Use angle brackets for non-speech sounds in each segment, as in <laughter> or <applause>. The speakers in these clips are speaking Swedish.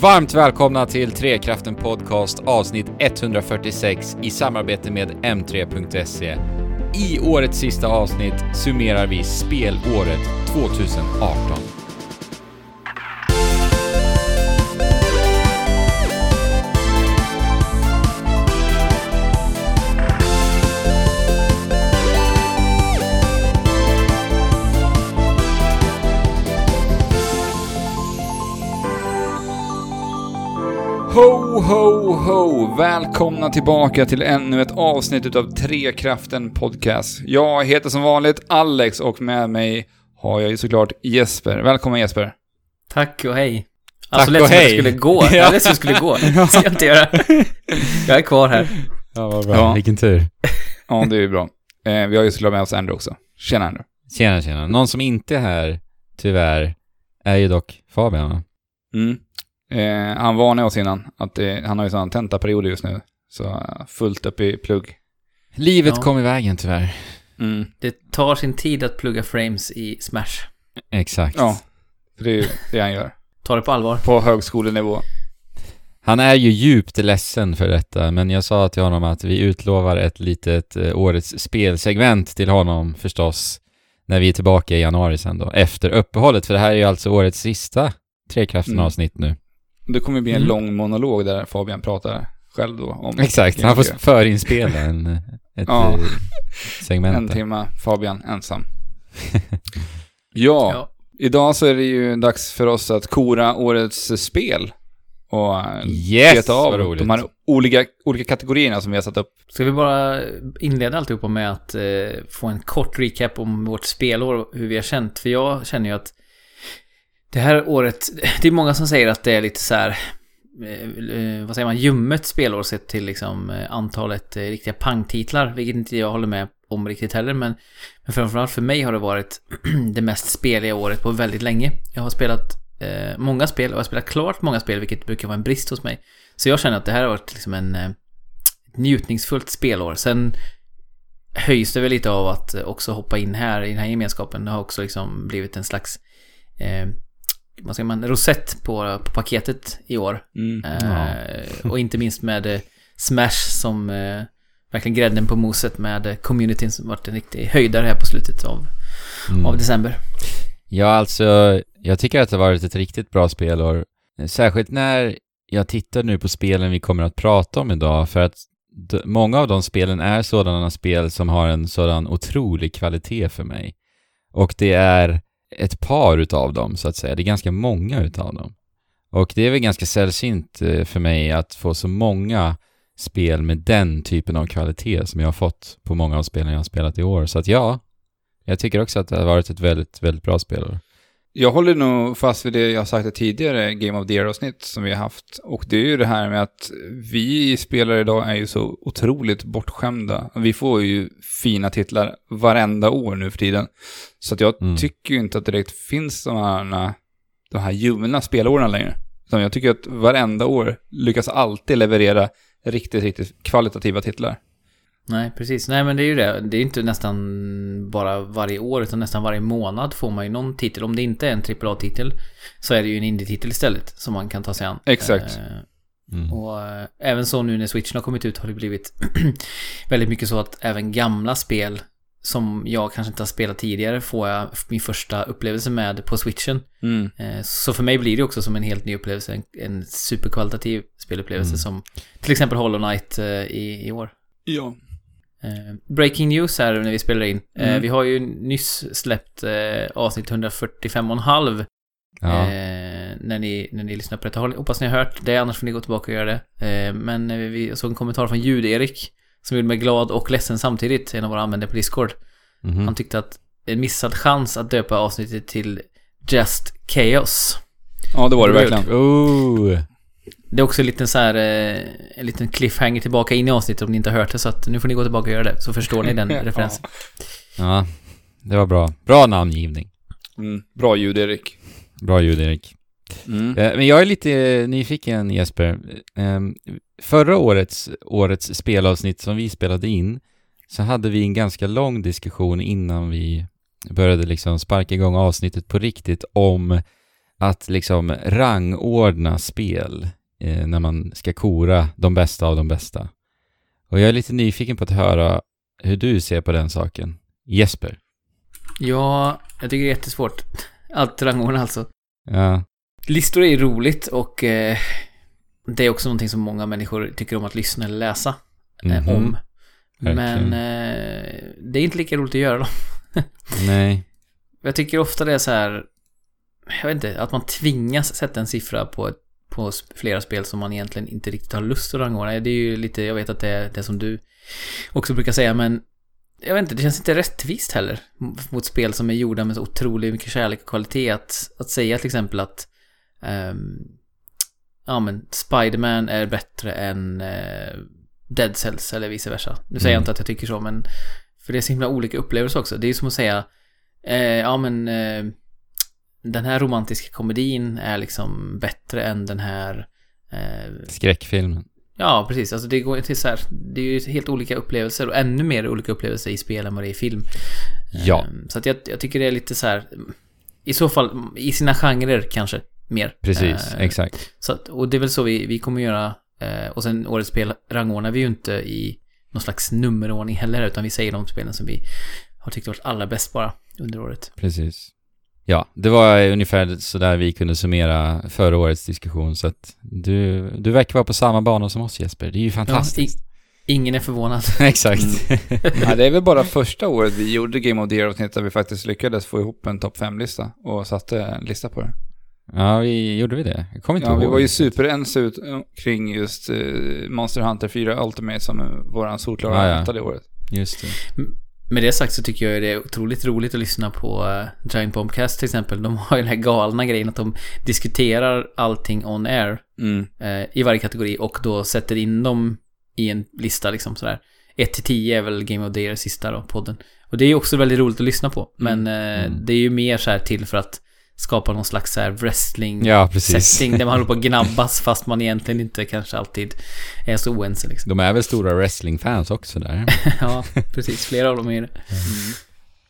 Varmt välkomna till Trekraften Podcast avsnitt 146 i samarbete med M3.se. I årets sista avsnitt summerar vi spelåret 2018. Ho, ho, ho! Välkomna tillbaka till ännu ett avsnitt utav Trekraften Podcast. Jag heter som vanligt Alex och med mig har jag ju såklart Jesper. Välkommen Jesper. Tack och hej. Tack Alltså lätt och som att hej. det skulle gå. Jag är lätt som att det skulle gå. <laughs> Det ska jag inte göra. Jag är kvar här. Ja, vad bra. Ja. Vilken tur. Ja, det är ju bra. Eh, vi har ju såklart med oss Andrew också. Tjena Andrew. Tjena, tjena. Någon som inte är här, tyvärr, är ju dock Fabian? Mm. Eh, han varnade oss innan att eh, han har ju sån tentaperiod just nu. Så fullt upp i plugg. Livet Ja. kom i vägen tyvärr. Mm. Det tar sin tid att plugga frames i Smash. Exakt. Ja, för det är ju det han gör. Ta det på allvar. På högskolenivå. Han är ju djupt ledsen för detta, men jag sa till honom att vi utlovar ett litet eh, årets spelsegment till honom förstås, när vi är tillbaka i januari sen då, efter uppehållet, för det här är ju alltså årets sista Trekraften-avsnitt nu. Det kommer bli en Mm. lång monolog där Fabian pratar själv då om <laughs> Exakt, han får förinspela en, ett Ja. eh, En segment. där. timme Fabian ensam. <laughs> ja, Ja. idag så är det ju dags för oss att kora årets spel. Och Yes, beta av de här olika, olika kategorierna som vi har satt upp. Ska vi bara inleda alltihopa med att eh, få en kort recap om vårt spelår och hur vi har känt. För jag känner ju att det här året, det är många som säger att det är lite så här, eh, eh, vad säger man, ljummet spelår sett till liksom eh, antalet riktiga pangtitlar, vilket inte jag håller med om riktigt heller, men, men framförallt för mig har det varit <clears throat> det mest speliga året på väldigt länge. Jag har spelat eh, många spel och jag har spelat klart många spel, vilket brukar vara en brist hos mig. Så jag känner att det här har varit liksom en eh, ett njutningsfullt spelår. Sen höjs det väl lite av att också hoppa in här i den här gemenskapen. Det har också liksom blivit en slags, eh, vad säger man, rosett på, på paketet i år. Mm. Eh, <laughs> och inte minst med eh, Smash som eh, verkligen grädden på moset med communityn som varit en riktig höjdare här på slutet av, Mm. av december. Ja, alltså, jag tycker att det har varit ett riktigt bra spelår. Särskilt när jag tittar nu på spelen vi kommer att prata om idag, för att många av de spelen är sådana spel som har en sådan otrolig kvalitet för mig. Och det är ett par utav dem, så att säga. Det är ganska många utav dem. Och det är väl ganska sällsynt eh, för mig att få så många spel med den typen av kvalitet som jag har fått på många av spelen jag har spelat i år. Så att ja, jag tycker också att det har varit ett väldigt, väldigt bra spel. Jag håller nog fast vid det jag har sagt tidigare Game of the Year-avsnitt som vi har haft. Och det är ju det här med att vi spelare idag är ju så otroligt bortskämda. Vi får ju fina titlar varenda år nu för tiden. Så att jag Mm. tycker ju inte att det direkt finns de här, de här ljumna spelåren längre. Utan jag tycker att varenda år lyckas alltid leverera riktigt, riktigt kvalitativa titlar. Nej, precis. Nej, men det är ju det. Det är inte nästan bara varje år, utan nästan varje månad får man ju någon titel. Om det inte är en AAA-titel så är det ju en indie-titel istället som man kan ta sig an. Exakt. Eh, Mm. Och eh, även så nu när Switchen har kommit ut har det blivit <clears throat> väldigt mycket så att även gamla spel som jag kanske inte har spelat tidigare får jag min första upplevelse med på Switchen. Mm. Eh, Så för mig blir det också som en helt ny upplevelse, en, en superkvalitativ spelupplevelse Mm. som till exempel Hollow Knight i, i år. Ja. Eh, breaking news här när vi spelar in. Eh, Mm. vi har ju nyss släppt eh, avsnitt 145,5 Ja. när, ni, när ni lyssnar på detta. Hoppas ni har hört det, annars får ni gå tillbaka och göra det. Men vi såg en kommentar från Ljud-Erik som gjorde mig glad och ledsen samtidigt, en av våra användare på Discord. Mhm. Han tyckte att en missad chans att döpa avsnittet till Just Chaos. Ja, det var det verkligen. Oh! Det är också en liten så här, eh, en liten cliffhanger tillbaka in i avsnittet om ni inte har hört det, så att nu får ni gå tillbaka och göra det, så förstår ni den <laughs> referensen. Ja, det var bra. Bra namngivning. Mm. Bra ljud, Erik. Bra ljud, Erik. Mm. Eh, Men jag är lite eh, nyfiken, Jesper. Eh, Förra årets, årets spelavsnitt som vi spelade in så hade vi en ganska lång diskussion innan vi började liksom sparka igång avsnittet på riktigt om att liksom rangordna spel eh, när man ska kora de bästa av de bästa. Och jag är lite nyfiken på att höra hur du ser på den saken. Jesper? Ja, jag tycker det är jättesvårt. Allt rangordna alltså. Ja, Listor är roligt och eh, det är också någonting som många människor tycker om att lyssna eller läsa eh, Mhm. om. Verkligen. Men eh, det är inte lika roligt att göra dem. <laughs> nej. Jag tycker ofta det är så här, jag vet inte, att man tvingas sätta en siffra på, ett, på flera spel som man egentligen inte riktigt har lust att rangordna. Det är ju lite, jag vet att det är det som du också brukar säga, men jag vet inte, det känns inte rättvist heller mot spel som är gjorda med så otroligt mycket kärlek och kvalitet. Att, att säga till exempel att ehm, ja men Spiderman är bättre än eh, Dead Cells eller vice versa. Nu säger jag Mm. inte att jag tycker så, men för det är så himla olika upplevelser också. Det är ju som att säga eh, ja men eh, den här romantiska komedin är liksom bättre än den här eh, Skräckfilmen. Ja, precis. Alltså det går till så här, det är ju helt olika upplevelser och ännu mer olika upplevelser i spel än vad det är i film. Ja. Ehm, Så att jag, jag tycker det är lite så här, i så fall, i sina genrer kanske, mer. Precis, Eh, exakt. Så att, och det är väl så vi, vi kommer göra, eh, och sen årets spel rangordnar vi ju inte i någon slags nummerordning heller, utan vi säger de spelen som vi har tyckt varit allra bäst bara under året. Precis. Ja, det var ungefär så där vi kunde summera förra årets diskussion, så att du, du verkar vara på samma bana som oss Jesper. Det är ju fantastiskt. Ja, i, ingen är förvånad. <laughs> exakt. <laughs> Ja, det är väl bara första året vi gjorde Game of the Year-avsnitt där vi faktiskt lyckades få ihop en topp 5-lista och satte en lista på det. ja, vi gjorde vi det? Jag kommer inte Ja, ihåg. vi var ju superense ut kring just eh, Monster Hunter 4 Ultimate som våran solklara Ja, ja. det året. Just det. Med det sagt så tycker jag det är otroligt roligt att lyssna på uh, Giant Bombcast till exempel. De har ju den här galna grejen att de diskuterar allting on air Mm. eh, i varje kategori och då sätter in dem i en lista liksom sådär. 1 till 10 är väl Game of the Year sista då, podden. Och det är ju också väldigt roligt att lyssna på. Men eh, Mm. det är ju mer så här till för att skapa någon slags så här wrestling Ja, setting där man håller på att <laughs> gnabbas fast man egentligen inte kanske alltid är så oense liksom. De är väl stora wrestlingfans också där? <laughs> ja, precis. Flera av dem är det.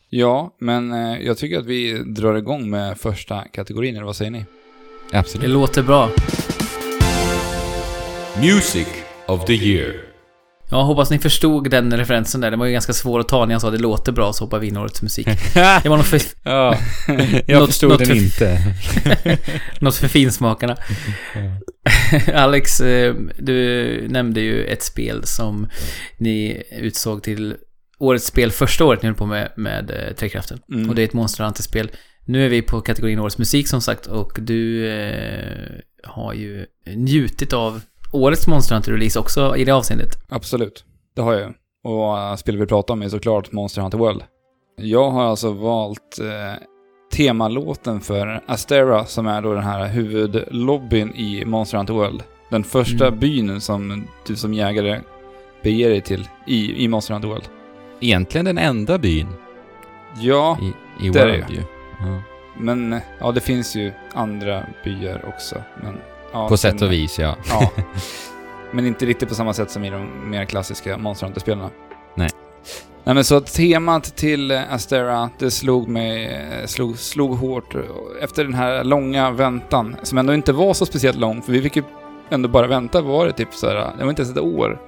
Ja, men eh, jag tycker att vi drar igång med första kategorin, eller vad säger ni? Det Absolut. låter bra. Music of the Year. Jag hoppas ni förstod den referensen där. Den var ju ganska svår att ta när jag sa att det låter bra så hoppar vi in årets musik. <laughs> Det var något för, ja, jag Något- förstod något den för- inte. <laughs> något för finsmakarna. Alex, eh, du nämnde ju ett spel som ni utsåg till årets spel första året ni höll på med, med eh, Trekraften. Mm. Och det är ett Monster Hunter-spel. Nu är vi på kategorin årets musik som sagt och du eh, har ju njutit av årets Monster Hunter-release också i det avseendet. Absolut, det har jag ju. Och uh, spelet vi pratar om är såklart Monster Hunter World. Jag har alltså valt eh, temalåten för Astera som är då den här huvudlobbyn i Monster Hunter World. Den första Mm. byn som du som jägare beger dig till i, i Monster Hunter World. Egentligen den enda byn Ja, i, i Det är det World ju. Ja. men eh, ja, det finns ju andra byar också. Men, ja, På sätt och vis, ja. Ja. <laughs> Men inte riktigt på samma sätt som i de mer klassiska Monster Hunter-spelen. Nej. Nej men så temat till eh, Astera, det slog mig, eh, slog, slog hårt eh, efter den här långa väntan, som ändå inte var så speciellt lång, för vi fick ju ändå bara vänta, var det typ såhär, det var inte ens ett år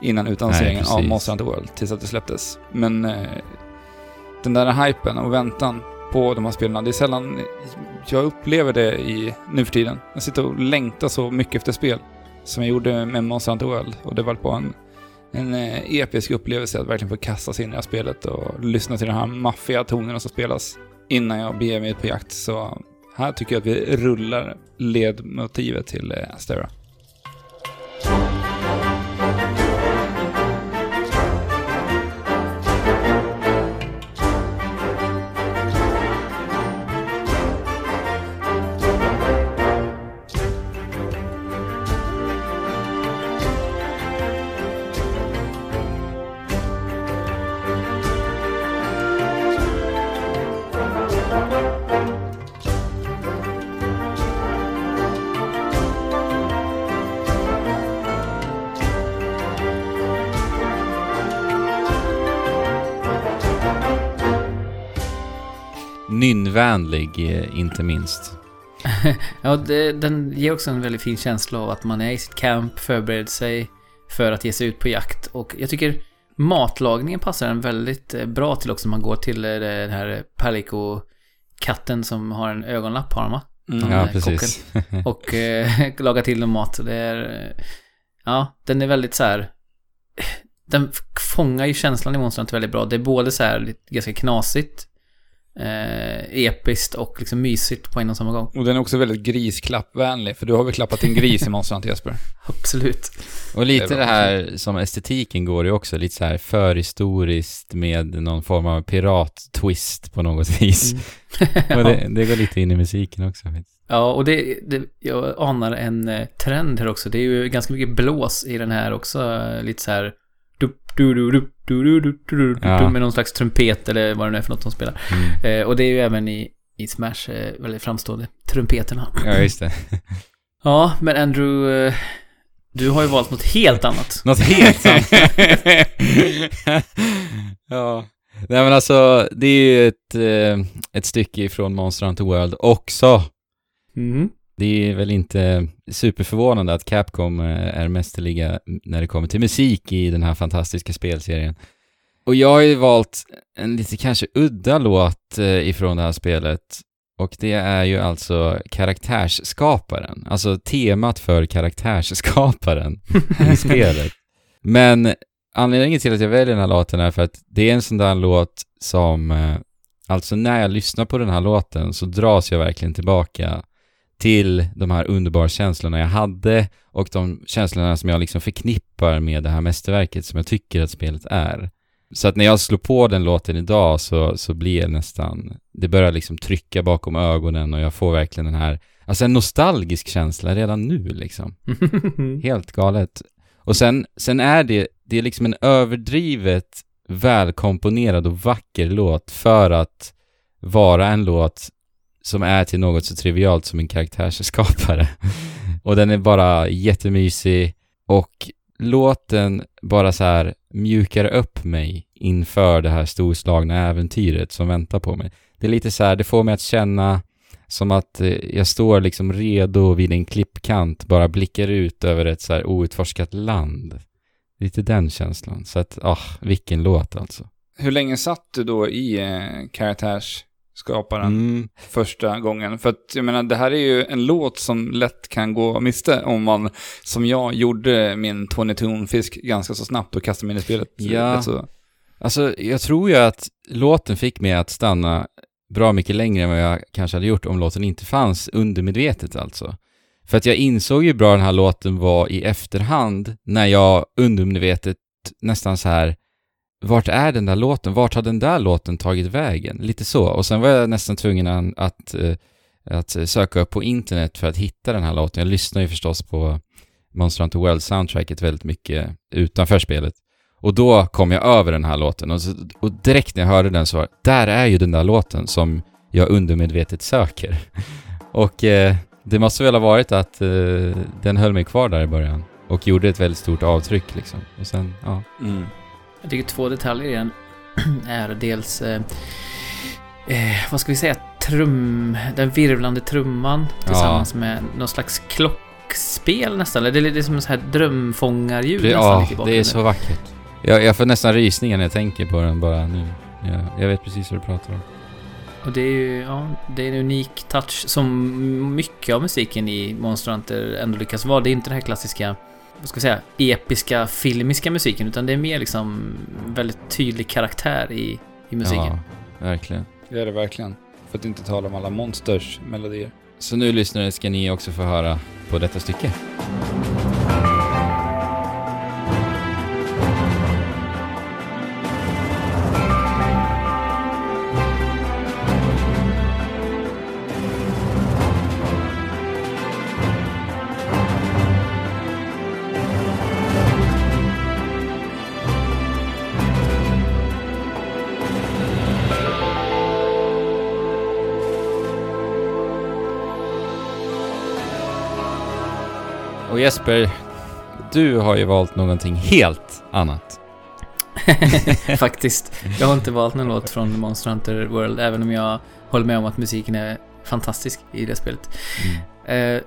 innan utannonseringen av. Monster Hunter World, tills att det släpptes. Men den där hypen och väntan på de här spelen, det är sällan jag upplever det i nu för tiden. Jag sitter och längtar så mycket efter spel som jag gjorde med Monster Hunter World. Och det var på en, en eh, episk upplevelse att verkligen få kasta sig in i det här spelet och lyssna till de här maffiga tonerna som spelas innan jag beger mig ut på jakt. Så här tycker jag att vi rullar ledmotivet till eh, Astera. Nynnvänlig, eh, inte minst. <laughs> ja, det, den ger också en väldigt fin känsla av att man är i sitt camp, förbereder sig för att ge sig ut på jakt. Och jag tycker matlagningen passar en väldigt eh, bra till också. Man går till eh, den här Palico-katten som har en ögonlapp har va? Mm. Ja, precis. <laughs> Och eh, <laughs> lagar till dem mat. Det är... Ja, den är väldigt så här... Den fångar ju känslan i monstret väldigt bra. Det är både så här lite, ganska knasigt, eh, episkt och liksom mysigt på en och samma gång. Och den är också väldigt grisklappvänlig, för du har väl klappat en gris i Monster Hunter Jesper? <laughs> Absolut. Och lite Det det, här som estetiken går ju också, lite så här förhistoriskt med någon form av pirat-twist på något vis. <laughs> Och det, <laughs> det går lite in i musiken också. Ja, och det, det, jag anar en eh, trend här också. Det är ju ganska mycket blås i den här också. eh, Lite så här... Ja. Med någon slags trumpet eller vad det nu är för något de spelar. Mm. Eh, och det är ju även i, i Smash eh, väldigt framstående. Trumpeterna. Ja, just det. Ja, men Andrew... Eh, du har ju valt något helt annat. Något helt annat. ja. Nej men alltså, det är ju ett, ett stycke ifrån Monster Hunter World också. Mm. Det är väl inte superförvånande att Capcom eh, är mästerliga när det kommer till musik i den här fantastiska spelserien. Och jag har ju valt en lite kanske udda låt eh, ifrån det här spelet. Och det är ju alltså karaktärsskaparen, alltså temat för karaktärsskaparen <laughs> i spelet. Men anledningen till att jag väljer den här låten är för att det är en sån där låt som, eh, alltså när jag lyssnar på den här låten så dras jag verkligen tillbaka till de här underbara känslorna jag hade och de känslorna som jag liksom förknippar med det här mästerverket som jag tycker att spelet är. Så att när jag slår på den låten idag så, så blir jag nästan, det börjar liksom trycka bakom ögonen och jag får verkligen den här, alltså en nostalgisk känsla redan nu liksom. <laughs> Helt galet. Och sen, sen är det, det är liksom en överdrivet välkomponerad och vacker låt för att vara en låt som är till något så trivialt som en karaktärsskapare. och den är bara jättemysig och låten bara så här mjukar upp mig inför det här storslagna äventyret som väntar på mig. Det är lite så här, det får mig att känna som att eh, jag står liksom redo vid en klippkant, bara blickar ut över ett så här outforskat land. Lite den känslan. Så att, ah, vilken låt alltså. Hur länge satt du då i eh, karaktärsskaparen Mm. första gången? För att jag menar, det här är ju en låt som lätt kan gå miste om man, som jag, gjorde min Tony Toon-fisk ganska så snabbt och kastade mig in i spelet. Ja. Så. Alltså, jag tror ju att låten fick mig att stanna bra mycket längre än vad jag kanske hade gjort om låten inte fanns undermedvetet alltså. För att jag insåg ju bra den här låten var i efterhand när jag undermedvetet nästan så här vart är den där låten? Vart har den där låten tagit vägen? Lite så. Och sen var jag nästan tvungen att, eh, att, söka upp på internet för att hitta den här låten. Jag lyssnar ju förstås på Monster Hunter World-soundtracket väldigt mycket utanför spelet. Och då kom jag över den här låten och, så, och direkt när jag hörde den så var där är ju den där låten som jag undermedvetet söker. <laughs> och eh, det måste väl ha varit att eh, den höll mig kvar där i början och gjorde ett väldigt stort avtryck liksom. Och sen, ja. Mm. Jag tycker två detaljer i den <clears throat> är dels... Eh, eh, vad ska vi säga? Trum... Den virvlande trumman tillsammans med någon slags klockspel nästan. Det är liksom så här drömfångarljud Det, nästan ja, det är så vackert. Jag, jag får nästan rysningar när jag tänker på den bara nu. Jag, jag vet precis vad du pratar om. Och det är ju, ja, det är en unik touch som mycket av musiken i Monster Hunter ändå lyckas vara. Det är inte den här klassiska, vad ska vi säga, episka, filmiska musiken, utan det är mer liksom väldigt tydlig karaktär i, i musiken. Ja, verkligen. Det är det verkligen. För att inte tala om alla monsters melodier. Så nu lyssnare ska ni också få höra på detta stycke. Och Jesper, du har ju valt någonting helt annat. <laughs> Faktiskt. Jag har inte valt någon låt från Monster Hunter World, även om jag håller med om att musiken är fantastisk i det spelet. Mm. Eh,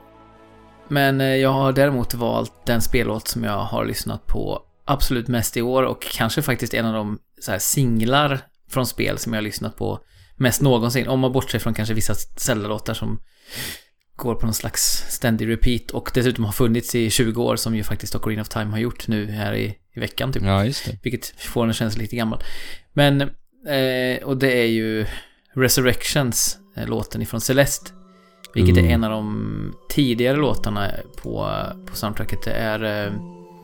men eh, jag har däremot valt den spellåt som jag har lyssnat på absolut mest i år och kanske faktiskt en av de singlar från spel som jag har lyssnat på mest någonsin. Om man bortser från kanske vissa Zelda-låtar som går på någon slags ständig repeat och dessutom har funnits i 20 år som ju faktiskt Ocarina of Time har gjort nu här i, i veckan typ. Ja, just det. Vilket får en att kännas lite gammal. Men, eh, och det är ju Resurrections, eh, låten ifrån Celeste. Vilket Mm. är en av de tidigare låtarna på, på soundtracket. Det är, eh,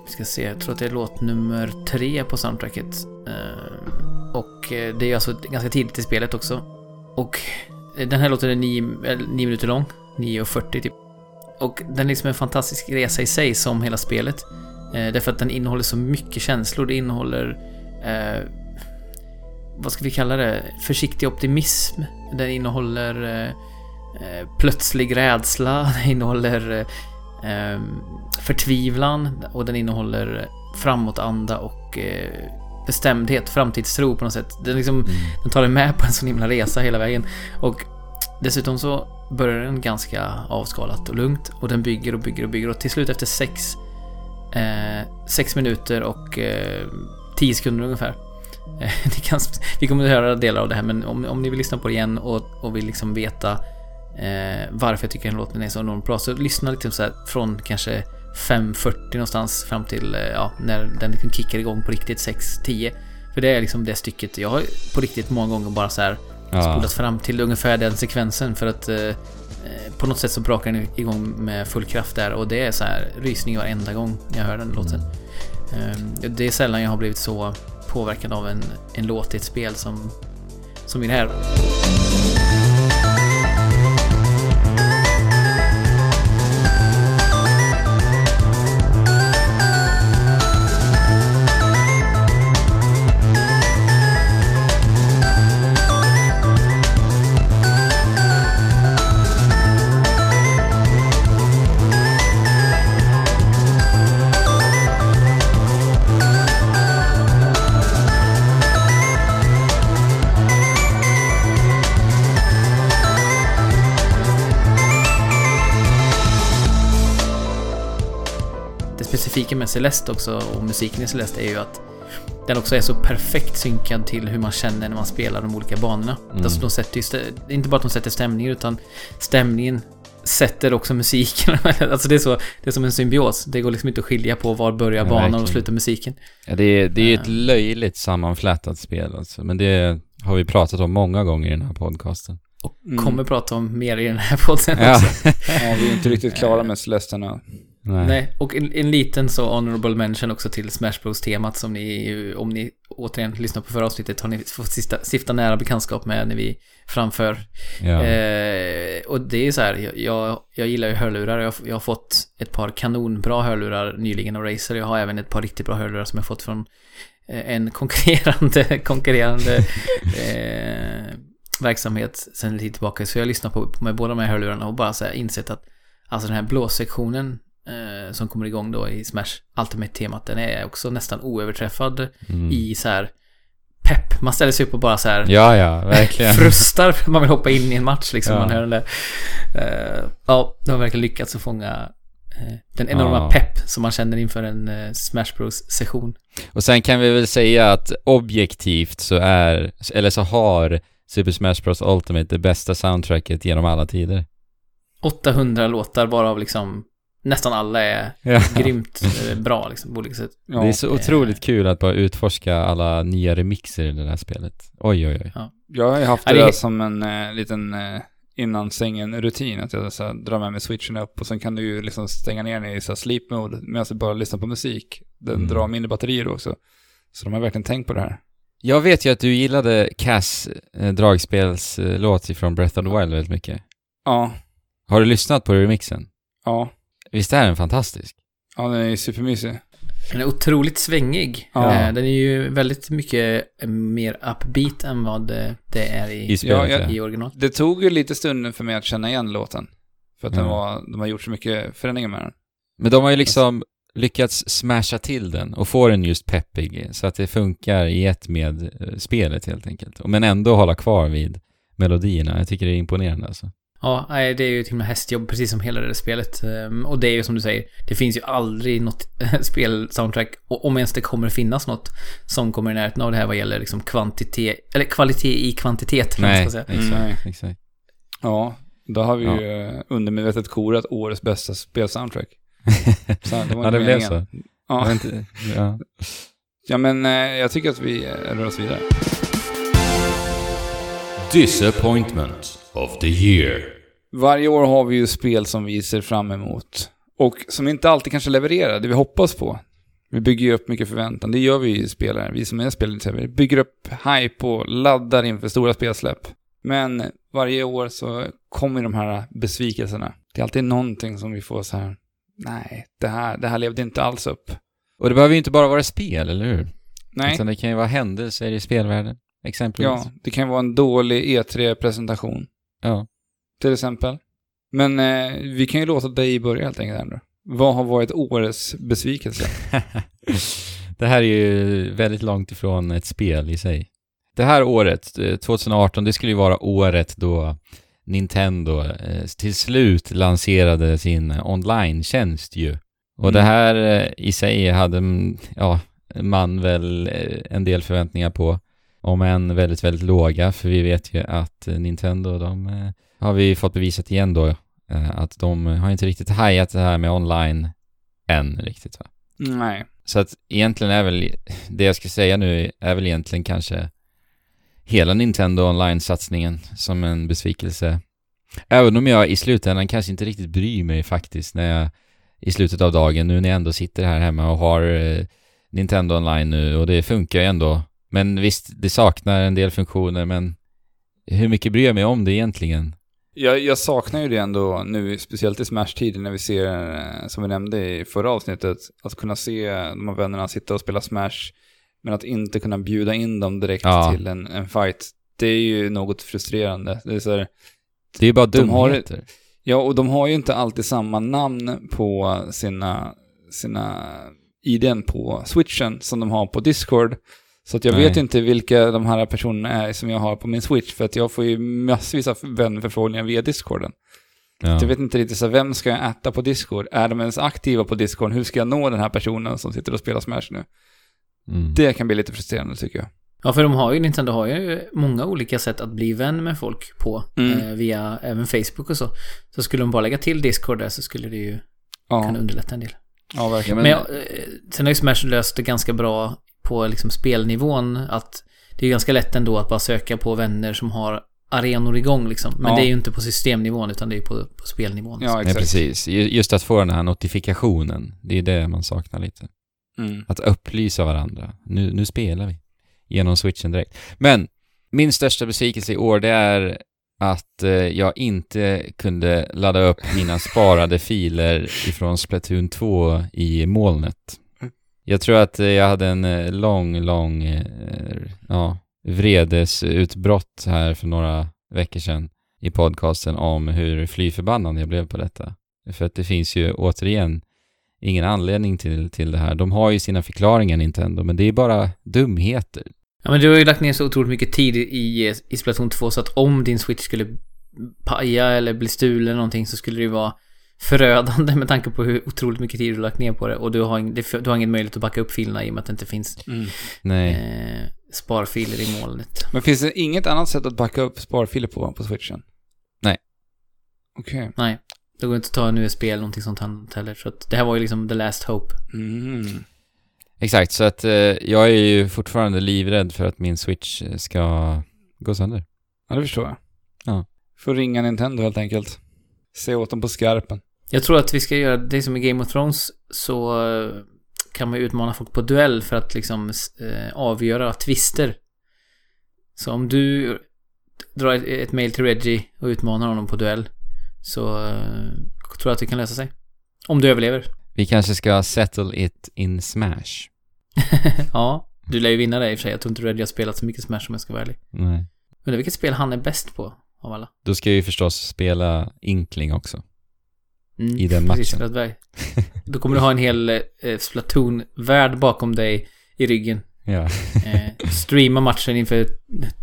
ska se, jag tror att det är låt nummer tre på soundtracket. Eh, och eh, det är alltså ganska tidigt i spelet också. Och eh, den här låten är nio, nio minuter lång, 9.40 typ. Och den är liksom en fantastisk resa i sig som hela spelet. Eh, därför att den innehåller så mycket känslor. Det innehåller... Eh, vad ska vi kalla det? Försiktig optimism. Den innehåller eh, eh, plötslig rädsla. <laughs> Den innehåller eh, eh, förtvivlan. Och den innehåller framåtanda och eh, bestämdhet, framtidstro på något sätt. Den, liksom, Mm. den tar dig med på en sån himla resa hela vägen. Och dessutom så börjar den ganska avskalat och lugnt. Och den bygger och bygger och bygger. Och till slut efter sex eh, sex minuter och eh, tio sekunder ungefär. Eh, <laughs> ni kan, vi kommer att höra delar av det här, men om, om ni vill lyssna på det igen och, och vill liksom veta eh, varför jag tycker den låten är så enormt bra, så lyssna liksom så här från kanske 5.40 någonstans fram till eh, ja, när den liksom kickar igång på riktigt 6.10. För det är liksom det stycket. Jag har på riktigt många gånger bara så här Ja. spolat fram till ungefär den sekvensen för att eh, eh, på något sätt så brakar den igång med full kraft där och det är så här rysning varenda gång jag hör den låten. Eh, det är sällan jag har blivit så påverkad av en, en låt i ett spel som, som i det här. Specifika med Celeste också och musiken i Celeste är ju att den också är så perfekt synkad till hur man känner när man spelar de olika banorna. Mm. Alltså de sätter inte bara att de sätter stämningen utan stämningen sätter också musiken. <laughs> alltså det är, så, det är som en symbios. Det går liksom inte att skilja på var börjar Ja, banan och slutar musiken. Ja, det är, det är ett Eh. löjligt sammanflätat spel alltså. Men det har vi pratat om många gånger i den här podcasten. Och Mm. kommer prata om mer i den här podden Ja. också. <laughs> Ja, vi är inte riktigt klara med Celeste. Nej. Nej, och en, en liten så honorable mention också till Smash Bros-temat som ni, om ni återigen lyssnar på förra avsnittet, har ni fått sista, stifta nära bekantskap med när vi framför. Ja. Eh, och det är så här, jag, jag, gillar ju hörlurar. Jag, jag har fått ett par kanonbra hörlurar nyligen av Razer. Jag har även ett par riktigt bra hörlurar som jag fått från eh, en konkurrerande, <laughs> konkurrerande eh, verksamhet sen en tid tillbaka. Så jag lyssnar på med båda de här hörlurarna och bara så här insett att alltså den här blåsektionen eh, som kommer igång då i Smash Ultimate-temat, den är också nästan oöverträffad Mm. i så här pepp. Man ställer sig upp och bara så här Ja, ja, verkligen. <laughs> frustar för man vill hoppa in i en match liksom. Ja. Man hör den där. Eh, ja, de har verkligen lyckats att fånga eh, den enorma Ja. pepp som man känner inför en uh, Smash Bros-session. Och sen kan vi väl säga att objektivt så är, eller så har Super Smash Bros Ultimate det bästa soundtracket genom alla tider. 800 låtar varav liksom nästan alla är Ja. grymt eh, bra liksom på olika sätt. Ja. Det är så otroligt kul att bara utforska alla nya remixer i det här spelet. Oj, oj, oj. Jag har ju haft Ja, det det är- där som en eh, liten eh, innan sängen-rutin. Att jag så här, drar med mig switchen upp och sen kan du ju liksom stänga ner den i så här, sleep mode medan du bara lyssnar på musik. Den Mm. drar mindre batterier också. Så de har verkligen tänkt på det här. Jag vet ju att du gillade Cass eh, dragspelslåt ifrån Breath of the Wild väldigt mycket. Ja, Har du lyssnat på remixen? ja, Visst är den fantastisk? ja den är ju supermysig. Den är otroligt svängig. Ja. Eh, Den är ju väldigt mycket eh, mer upbeat än vad det, det är i, I spelet, Ja, jag- i original. Det tog ju lite stunder för mig att känna igen låten. För att den Ja. var, de har gjort så mycket förändringar med den. Men de har ju liksom lyckats smasha till den och få den just peppig så att det funkar i ett med eh, spelet helt enkelt. Men ändå hålla kvar vid melodierna. Jag tycker det är imponerande alltså. Ja, nej, det är ju ett himla hästjobb, precis som hela det där spelet. Ehm, Och det är ju som du säger, det finns ju aldrig något <laughs> spel-soundtrack, om ens det kommer finnas något, som kommer i närheten av det här vad gäller liksom kvantitet, eller kvalitet i kvantitet, man Nej, ska säga. exakt, Nej. exakt. Ja, då har vi Ja. ju eh, undermedvetet korat årets bästa spelsoundtrack. <laughs> Så det var ja, det blev så. Jag Ja. ja. ja, men eh, jag tycker att vi eh, rör oss vidare. Disappointment of the year. Varje år har vi ju spel som vi ser fram emot. Och som inte alltid kanske levererar det vi hoppas på. Vi bygger ju upp mycket förväntan. Det gör vi ju spelare. Vi som är spelintresserade. Vi bygger upp hype och laddar inför stora spelsläpp. Men varje år så kommer de här besvikelserna. Det är alltid någonting som vi får så här. Nej, det här, det här levde inte alls upp. Och det behöver ju inte bara vara spel, eller hur? Nej, Utan det kan ju vara händelser i spelvärlden, exempelvis. ja, det kan vara en dålig E3-presentation. ja. till exempel. Men eh, vi kan ju låta dig börja helt enkelt ändå. Vad har varit årets besvikelse? <laughs> det här är ju väldigt långt ifrån ett spel i sig. Det här året, eh, 2018, det skulle ju vara året då Nintendo eh, till slut lanserade sin online-tjänst ju. Och det Mm. här eh, i sig hade, mm, ja, man väl eh, en del förväntningar på. Om än väldigt, väldigt låga, för vi vet ju att eh, Nintendo, de eh, har vi fått bevisat igen då, eh, att de har inte riktigt hajat det här med online än riktigt va. Nej. Så att egentligen är väl, det jag ska säga nu är väl egentligen kanske hela Nintendo Online-satsningen som en besvikelse. Även om jag i slutändan kanske inte riktigt bryr mig faktiskt när jag i slutet av dagen, nu när jag ändå sitter här hemma och har eh, Nintendo Online nu och det funkar ju ändå. Men visst, det saknar en del funktioner men hur mycket bryr jag mig om det egentligen? Jag, jag saknar ju det ändå nu, speciellt i Smash-tiden när vi ser, eh, som vi nämnde i förra avsnittet, att kunna se de här vännerna sitta och spela Smash, men att inte kunna bjuda in dem direkt Ja. till en, en fight. Det är ju något frustrerande. Det är så här, Det är ju bara De har- dumheter. Ja, och de har ju inte alltid samma namn på sina, sina IDn på switchen som de har på Discord. Så att jag Nej. vet inte vilka de här personerna är som jag har på min switch, för att jag får ju massvis av vänförfrågningar via Discorden. Ja. Jag vet inte riktigt så vem ska jag äta på Discord? Är de ens aktiva på Discord? Hur ska jag nå den här personen som sitter och spelar Smash nu? Mm. Det kan bli lite frustrerande tycker jag. Ja, för de har ju, Nintendo har ju många olika sätt att bli vän med folk på. Mm. Eh, via även Facebook och så. Så skulle de bara lägga till Discord där så skulle det ju Ja, kunna underlätta en del. ja verkligen. Men, jag, eh, sen har ju Smash löst det ganska bra på liksom spelnivån. Att det är ganska lätt ändå att bara söka på vänner som har arenor igång liksom. Men Ja. det är ju inte på systemnivån utan det är på, på spelnivån. Ja, Nej, exakt. precis. Ju- Just att få den här notifikationen, det är det man saknar lite. Mm. Att upplysa varandra. Nu, nu spelar vi. Genom switchen direkt. Men min största besvikelse i år det är att eh, jag inte kunde ladda upp mina sparade filer ifrån Splatoon 2 i molnet. Jag tror att eh, jag hade en eh, lång, lång, eh, ja, vredesutbrott här för några veckor sedan i podcasten om hur fly förbannad jag blev på detta. För att det finns ju återigen ingen anledning till, till det här. De har ju sina förklaringar Nintendo, men det är bara dumheter. Ja, men du har ju lagt ner så otroligt mycket tid i, i Splatoon 2 så att om din Switch skulle paja eller bli stulen eller någonting så skulle det ju vara förödande med tanke på hur otroligt mycket tid du lagt ner på det. Och du har, du har ingen möjlighet att backa upp filerna i och med att det inte finns Mm. Eh, sparfiler i molnet. Men finns det inget annat sätt att backa upp sparfiler på, på switchen? Nej. Okej. Nej, det går inte att ta en USB eller någonting sånt heller. Så att det här var ju liksom the last hope. Mm. Exakt, så att eh, jag är ju fortfarande livrädd för att min Switch eh, ska gå sönder. Ja, det förstår jag. Ja. Får ringa Nintendo helt enkelt. Se åt dem på skarpen. Jag tror att vi ska göra det som i Game of Thrones så eh, kan man ju utmana folk på duell för att liksom eh, avgöra tvister. Så om du drar ett, ett mail till Reggie och utmanar honom på duell så eh, tror jag att det kan lösa sig. Om du överlever. Vi kanske ska settle it in Smash. <laughs> ja, du lär ju vinna det i och för sig. Jag tror inte Reggie har spelat så mycket Smash om jag ska vara ärlig. Nej. Undrar vilket spel han är bäst på av alla. Då ska jag ju förstås spela Inkling också. Mm, I den precis, matchen. att- <laughs> Då kommer du ha en hel eh, Splatoon-värld bakom dig i ryggen. Ja. Eh, streama matchen inför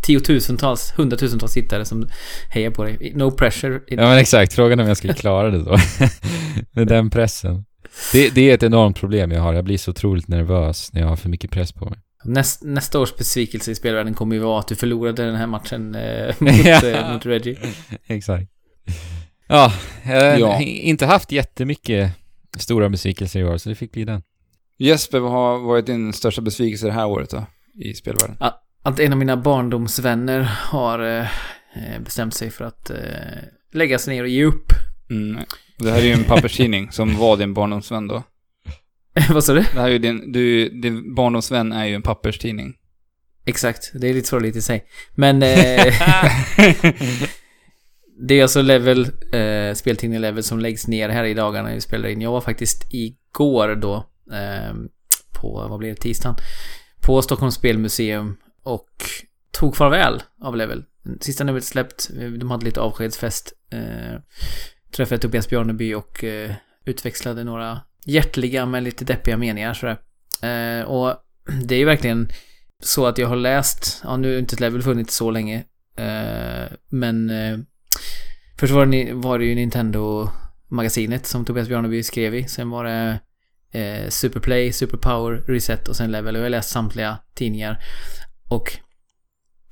tiotusentals, hundratusentals tittare som hejar på dig. No pressure. ja, men exakt. Frågan är om jag skulle klara det då. <laughs> Med den pressen. Det, det är ett enormt problem jag har. Jag blir så otroligt nervös när jag har för mycket press på mig. Näst, nästa års besvikelse i spelvärlden kommer ju vara att du förlorade den här matchen eh, <laughs> mot, eh, mot Reggie. Exakt. Ja, jag har Ja. inte haft jättemycket stora besvikelser i år, så det fick bli den. Jesper, vad har varit din största besvikelse det här året då? I spelvärlden? Att en av mina barndomsvänner har eh, bestämt sig för att eh, lägga sig ner och ge upp. Mm. Det här är ju en papperstidning som var din barndomsvän då. <laughs> Vad sa du? Det här är ju din, du, din barndomsvän är ju en papperstidning. Exakt, det är lite sorgligt i sig. Men... Eh, <laughs> <laughs> det är alltså Level, eh, speltidningen Level som läggs ner här i dagarna när vi spelar in. Jag var faktiskt igår då, eh, på, vad blir det, tisdagen? På Stockholms spelmuseum och tog farväl av Level. Sista numret släppt, de hade lite avskedsfest. Eh, träffade Tobias Björneby och eh, utväxlade några hjärtliga men lite deppiga meningar sådär. Eh, och <clears throat> det är ju verkligen så att jag har läst, ja nu har inte Level funnits så länge, eh, men eh, först var det, var det ju Nintendo-magasinet som Tobias Bjarneby skrev i, sen var det eh, Superplay, Superpower, Reset och sen Level och jag har läst samtliga tidningar. Och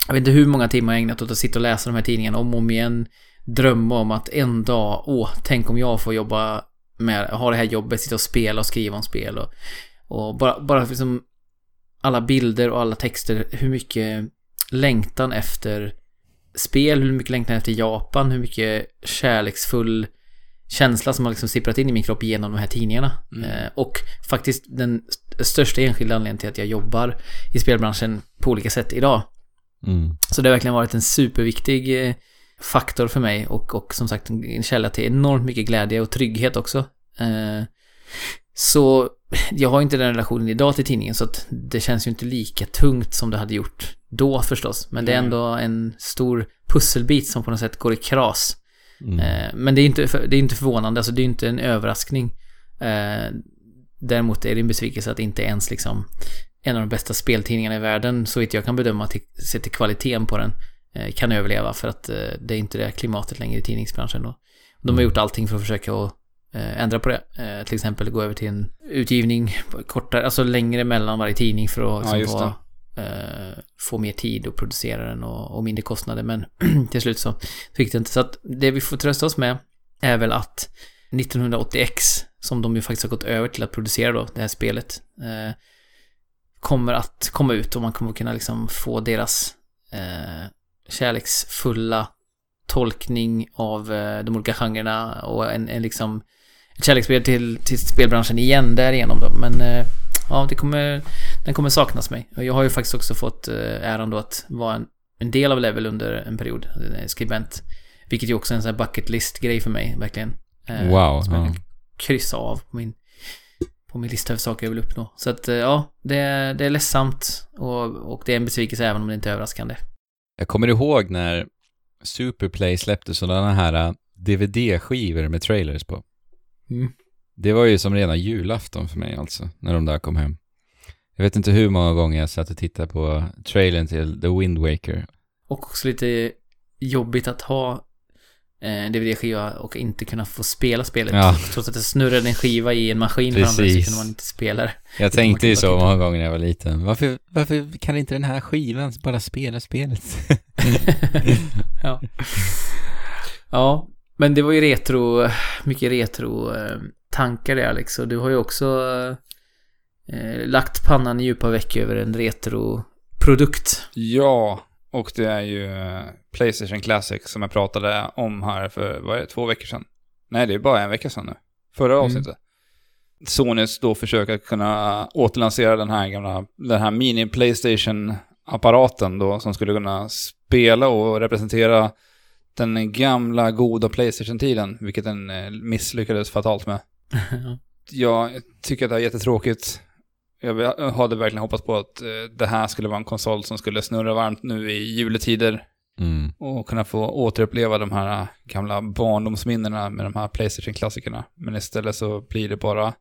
jag vet inte hur många timmar jag ägnat åt att sitta och läsa de här tidningarna om och om igen. Drömma om att en dag, åh, tänk om jag får jobba med, ha det här jobbet, sitta och spela och skriva om spel och, och bara, bara liksom alla bilder och alla texter, hur mycket längtan efter spel, hur mycket längtan efter Japan, hur mycket kärleksfull känsla som har liksom sipprat in i min kropp genom de här tidningarna. Mm. Eh, och faktiskt den st- största enskilda anledningen till att jag jobbar i spelbranschen på olika sätt idag. Mm. Så det har verkligen varit en superviktig eh, faktor för mig och, och som sagt en källa till enormt mycket glädje och trygghet också. Eh, så jag har inte den relationen idag till tidningen så att det känns ju inte lika tungt som det hade gjort då förstås. Men det är ändå en stor pusselbit som på något sätt går i kras. Mm. Eh, men det är, inte, det är inte förvånande, alltså det är inte en överraskning. Eh, däremot är det en besvikelse att inte ens liksom en av de bästa speltidningarna i världen, så vitt jag kan bedöma till, se till kvaliteten på den, eh, kan överleva för att det är inte det klimatet längre i tidningsbranschen då. De har Mm. gjort allting för att försöka att ändra på det. Eh, till exempel gå över till en utgivning kortare, alltså längre mellan varje tidning för att Ja, liksom, just få, eh, få mer tid att producera den och, och mindre kostnader. Men <clears throat> till slut så fick det inte. Så att det vi får trösta oss med är väl att 1980X, som de ju faktiskt har gått över till att producera då, det här spelet, eh, kommer att komma ut och man kommer kunna liksom få deras eh, kärleksfulla tolkning av eh, de olika genrerna och en, en liksom ett kärleksspel till, till spelbranschen igen därigenom då. Men eh, ja, det kommer, den kommer saknas mig. Och jag har ju faktiskt också fått eh, äran då att vara en, en del av Level under en period, eh, skribent. Vilket ju också är en sån här bucket list-grej för mig, verkligen. Wow. som jag kan kryssa av på min, på min lista över saker jag vill uppnå. Så att ja, det, är- det är ledsamt och, och det är en besvikelse även om det inte är överraskande. Jag kommer ihåg när Superplay släppte sådana här DVD-skivor med trailers på. Mm. Det var ju som rena julafton för mig alltså, när de där kom hem. Jag vet inte hur många gånger jag satt och tittade på trailern till The Wind Waker. Och också lite jobbigt att ha eh, DVD-skiva och inte kunna få spela spelet. Ja. Trots att det snurrade en skiva i en maskin framför så Precis. kunde man inte spela det. Jag tänkte ju så titta. många gånger när jag var liten. Varför, varför kan inte den här skivan bara spela spelet? <laughs> ja. <laughs> ja, men det var ju retro, mycket retro eh, tankar det Alex. Och du har ju också eh, lagt pannan i djupa veck över en retro-produkt. Ja, och det är ju eh, Playstation Classic som jag pratade om här för, vad är det, två veckor sedan? Nej, det är bara en vecka sedan nu. Förra Mm. avsnittet. Sonys då försök att kunna återlansera den här gamla, den här mini-Playstation-apparaten då som skulle kunna spela och representera den gamla goda Playstation-tiden, vilket den eh, misslyckades fatalt med. <laughs> Jag tycker att det är jättetråkigt. Jag hade verkligen hoppats på att eh, det här skulle vara en konsol som skulle snurra varmt nu i juletider Mm. och kunna få återuppleva de här gamla barndomsminnena med de här Playstation-klassikerna. Men istället så blir det bara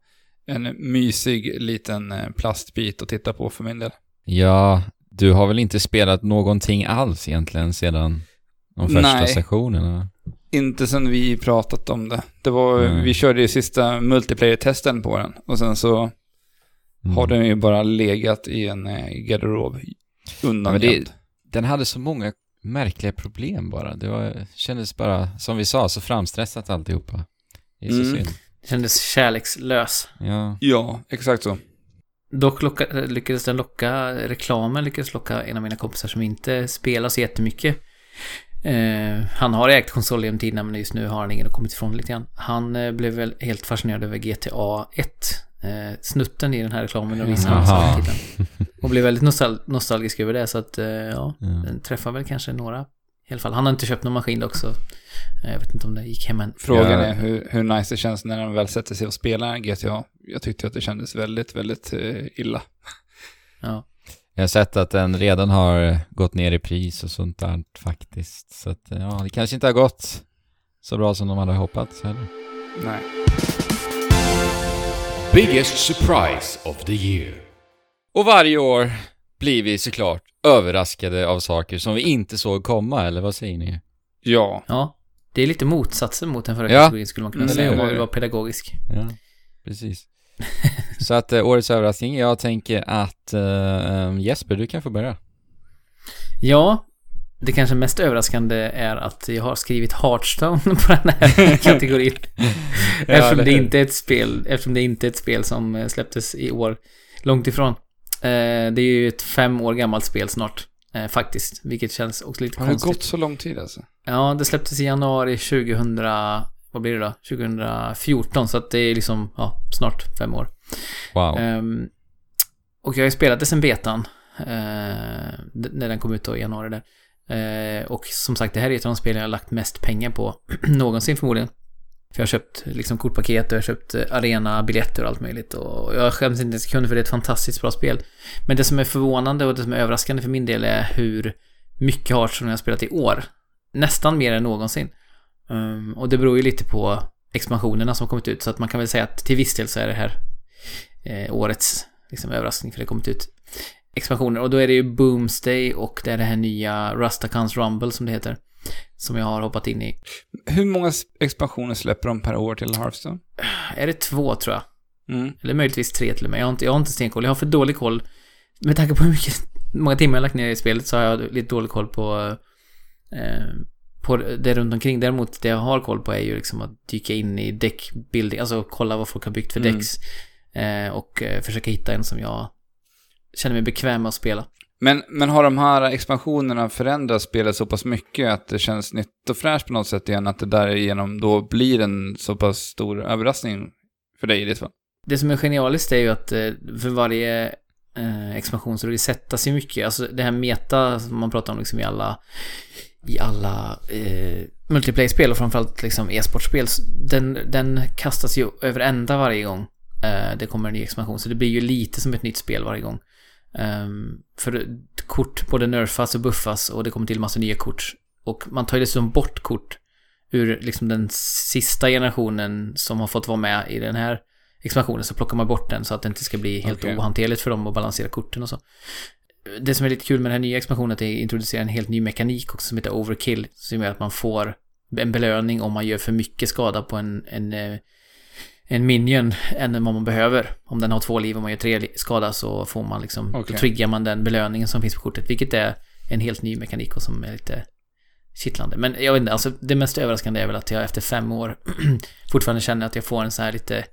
en mysig liten eh, plastbit att titta på för min del. Ja, du har väl inte spelat någonting alls egentligen sedan de första Nej. sessionerna? Inte sen vi pratat om det. Det var, Nej. vi körde ju sista multiplayer-testen på den och sen så Mm. har den ju bara legat i en eh, garderob undan Ja, det-. Den hade så många märkliga problem bara. Det var, kändes bara, som vi sa, så framstressat alltihopa. Det är så Mm. synd. Det kändes kärlekslös. Ja. Ja, exakt så. Dock locka, lyckades den locka, reklamen lyckades locka en av mina kompisar som inte spelar så jättemycket. Eh, han har ägt konsol genom tiderna men just nu har han ingen och kommit ifrån det lite grann. Han eh, blev väl helt fascinerad över GTA 1. Eh, snutten i den här reklamen och visade han samtidigt. Och blev väldigt nostal nostalgisk över det så att eh, ja, Ja. den träffar väl kanske några i alla fall. Han har inte köpt någon maskin också. Eh, Jag vet inte om det gick hem än. Frågan är hur, hur nice det känns när de väl sätter sig och spelar GTA. Jag tyckte att det kändes väldigt, väldigt eh, illa. Ja. Jag har sett att den redan har gått ner i pris och sånt där faktiskt. Så att, ja, det kanske inte har gått så bra som de hade hoppats heller. Nej. Biggest surprise of the year. Och varje år blir vi såklart överraskade av saker som vi inte såg komma, eller vad säger ni? Ja. ja. Det är lite motsatsen mot den förra Ja. kategorin skulle man kunna Mm, säga det om man vill vara pedagogisk. Ja, precis. <laughs> Så att eh, årets överraskning, jag tänker att eh, Jesper, du kan få börja. Ja, det kanske mest överraskande är att jag har skrivit Hearthstone <laughs> på den här <laughs> kategorin. eftersom, det hur? inte är ett spel, eftersom det inte är ett spel som eh, släpptes i år. Långt ifrån. Det är ju ett fem år gammalt spel snart. Faktiskt. Vilket känns också lite Har det konstigt. gått så lång tid alltså? Ja, det släpptes i januari 2000... Vad blir det då? 2014. Så att det är liksom, ja, snart fem år. Wow. Ehm, och jag har ju spelat det sen betan. d- när den kom ut då i januari där. Eh, och som sagt, det här är ett av de spel jag har lagt mest pengar på <clears throat> någonsin förmodligen. För jag har köpt liksom kortpaket och jag har köpt eh, arena-biljetter och allt möjligt. Och jag skäms inte en sekund för det är ett fantastiskt bra spel. Men det som är förvånande och det som är överraskande för min del är hur mycket Hearthstone jag har spelat i år. Nästan mer än någonsin. Ehm, och det beror ju lite på expansionerna som kommit ut. Så att man kan väl säga att till viss del så är det här eh, årets liksom, överraskning för det har kommit ut expansioner. Och då är det ju Boomsday och det är det här nya Rustakans Rumble som det heter. Som jag har hoppat in i. Hur många expansioner släpper de per år till Hearthstone? Är det två tror jag? Mm. Eller möjligtvis tre till och med. Jag har inte, jag har inte stenkoll. Jag har för dålig koll. Med tanke på hur mycket, många timmar jag lagt ner i spelet så har jag lite dålig koll på, eh, på det runt omkring. Däremot det jag har koll på är ju liksom att dyka in i deckbuilding, alltså kolla vad folk har byggt för Mm. decks. Eh, och eh, försöka hitta en som jag känner mig bekväm med att spela. Men, men har de här expansionerna förändrat spelet så pass mycket att det känns nytt och fräscht på något sätt igen? Att det därigenom då blir en så pass stor överraskning för dig i ditt fall? Det som är genialiskt är ju att eh, för varje eh, expansion så resettas ju mycket. Alltså det här meta som man pratar om liksom i alla i alla eh, multiplayer-spel och framförallt liksom e-sportspel. Den, den kastas ju över ända varje gång eh, det kommer en ny expansion. Så det blir ju lite som ett nytt spel varje gång. Ehm, för kort både nerfas och buffas och det kommer till massa nya kort. Och man tar ju dessutom bort kort ur liksom den sista generationen som har fått vara med i den här expansionen så plockar man bort den så att det inte ska bli helt Okej. ohanterligt för dem att balansera korten och så. Det som är lite kul med den här nya expansionen är att det introducerar en helt ny mekanik också som heter overkill. Som gör att man får en belöning om man gör för mycket skada på en, en, eh, en minion än vad man behöver. Om den har två liv och man gör tre skada så får man liksom, Okej. då triggar man den belöningen som finns på kortet. Vilket är en helt ny mekanik och som är lite kittlande. Men jag vet inte, alltså det mest överraskande är väl att jag efter fem år <clears throat> fortfarande känner att jag får en så här lite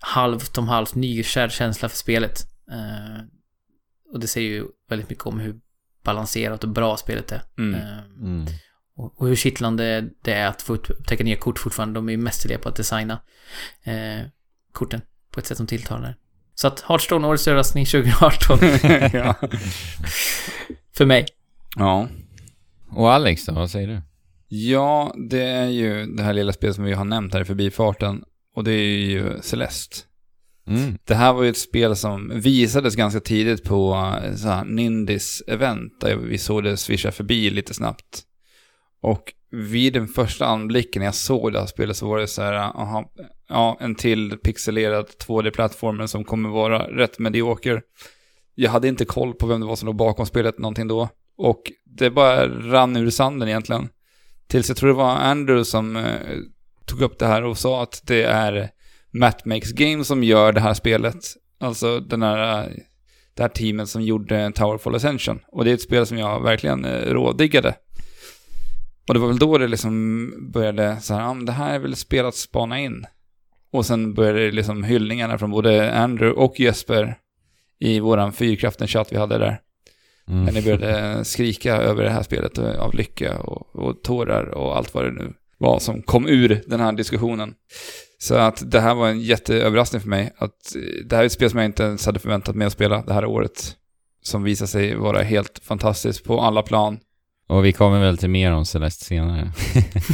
halvt om halvt nykär känsla för spelet. Och det säger ju väldigt mycket om hur balanserat och bra spelet är. Mm. Eh, Mm. och, och hur kittlande det är att få upptäcka nya kort fortfarande. De är ju mästerliga på att designa eh, korten på ett sätt som tilltalar. Så att Hearthstone, årets överraskning 2018 <laughs> ja. för mig. ja. Och Alex då, vad säger du? Ja, det är ju det här lilla spelet som vi har nämnt här i förbifarten. Och det är ju Celeste. Mm. Det här var ju ett spel som visades ganska tidigt på eh, så här Nindis event där vi såg det svischa förbi lite snabbt. Och vid den första anblicken när jag såg det här spelet så var det så här, aha, ja, en till pixelerad 2D-plattformen som kommer vara rätt medioker. Jag hade inte koll på vem det var som låg bakom spelet någonting då. Och det bara rann ur sanden egentligen. Tills jag tror det var Andrew som eh, tog upp det här och sa att det är Matt Makes Games som gör det här spelet. Alltså den här, eh, det här teamet som gjorde Towerfall Ascension. Och det är ett spel som jag verkligen eh, rådiggade. Och det var väl då det liksom började så här, ah, men det här är väl spel att spana in. Och sen började det liksom hyllningarna från både Andrew och Jesper i våran fyrkraften-chatt vi hade där. Mm. När ni började skrika över det här spelet eh, av lycka och, och tårar och allt vad det nu var som kom ur den här diskussionen. Så att det här var en jätteöverraskning för mig. Att eh, det här är ett spel som jag inte ens hade förväntat mig att spela det här året. Som visar sig vara helt fantastiskt på alla plan. Och vi kommer väl till mer om Celeste senare.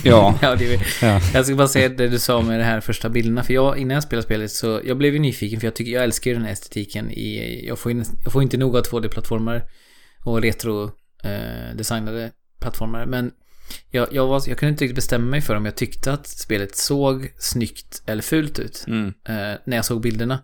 Ja, <laughs> Ja, det är, Ja. Jag ska bara säga det du sa med de här första bilderna. För jag, innan jag spelade spelet så, jag blev ju nyfiken för jag tycker, jag älskar ju den här estetiken i, jag får, in, jag får inte nog av 2D-plattformar och retro eh, plattformar. Men jag, jag, var, jag kunde inte riktigt bestämma mig för om jag tyckte att spelet såg snyggt eller fult ut. mm. eh, när jag såg bilderna.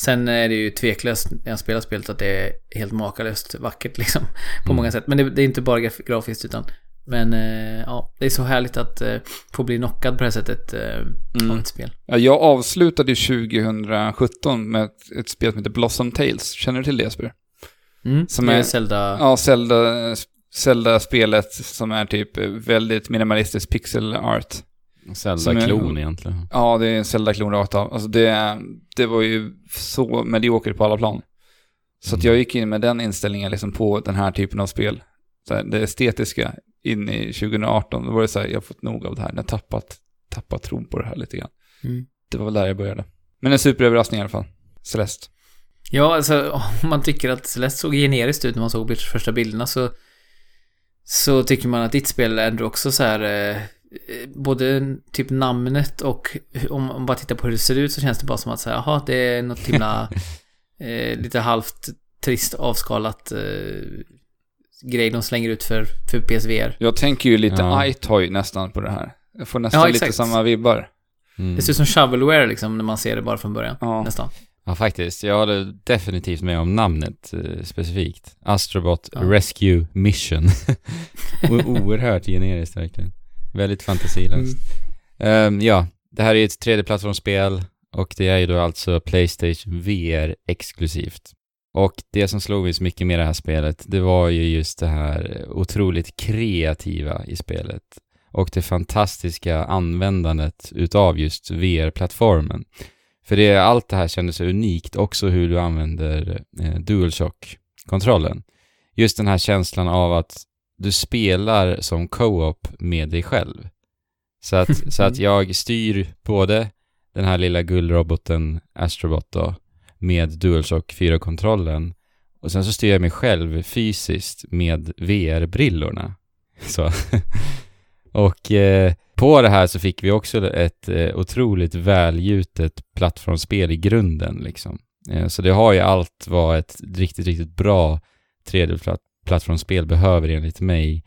Sen är det ju tveklöst när jag spelar spelet att det är helt makalöst vackert <laughs> liksom. På Mm. många sätt. Men det, det är inte bara graf grafiskt utan men eh, ja, det är så härligt att eh, få bli knockad på det här sättet eh, av Mm. ett spel. Ja, jag avslutade ju 2017 med ett, ett spel som heter Blossom Tales. Känner du till det Jesper? Mm. Som det är är- Zelda... Ja, Zelda, Zelda-spelet som är typ väldigt minimalistisk pixel art. Zelda-klon egentligen. Ja, det är en Zelda-klon rakt av. Alltså det, det var ju så mediokert på alla plan. Så att Mm. jag gick in med den inställningen liksom på den här typen av spel. Så här, det estetiska in i 2018. Då var det så här, jag har fått nog av det här. Jag har tappat, tappat tron på det här lite grann. Mm. Det var väl där jag började. Men en superöverraskning i alla fall. Celeste. Ja, alltså om man tycker att Celeste såg generiskt ut när man såg första bilderna så så tycker man att ditt spel är ändå också så här eh, både typ namnet och om man bara tittar på hur det ser ut så känns det bara som att säga, jaha, det är något himla <laughs> eh, lite halvt trist avskalat eh, grej de slänger ut för, för PSVR. Jag tänker ju lite Ja. iToy nästan på det här. Jag får nästan Ja, lite samma vibbar. Mm. Det ser ut som shovelware liksom när man ser det bara från början. Ja. Nästan. Ja, faktiskt. Jag håller definitivt med om namnet eh, specifikt. Astrobot Ja. Rescue Mission. <laughs> Oerhört generiskt verkligen. Väldigt fantasilöst. Ehm, ja, det här är ett 3D-plattformsspel och det är ju då alltså Playstation VR exklusivt. Och det som slog mig så mycket med det här spelet, det var ju just det här otroligt kreativa i spelet. Och det fantastiska användandet utav just VR-plattformen. För det, allt det här kändes så unikt, också hur du använder eh, DualShock-kontrollen. Just den här känslan av att du spelar som co-op med dig själv. Så att, så att <laughs> jag styr både den här lilla guldroboten Astrobot då, med DualShock 4-kontrollen och sen så styr jag mig själv fysiskt med VR-brillorna. Så. <laughs> och eh, på det här så fick vi också ett eh, otroligt välgjutet plattformsspel i grunden liksom. Eh, så det har ju allt vad ett riktigt, riktigt bra 3D-plattformsspel behöver enligt mig.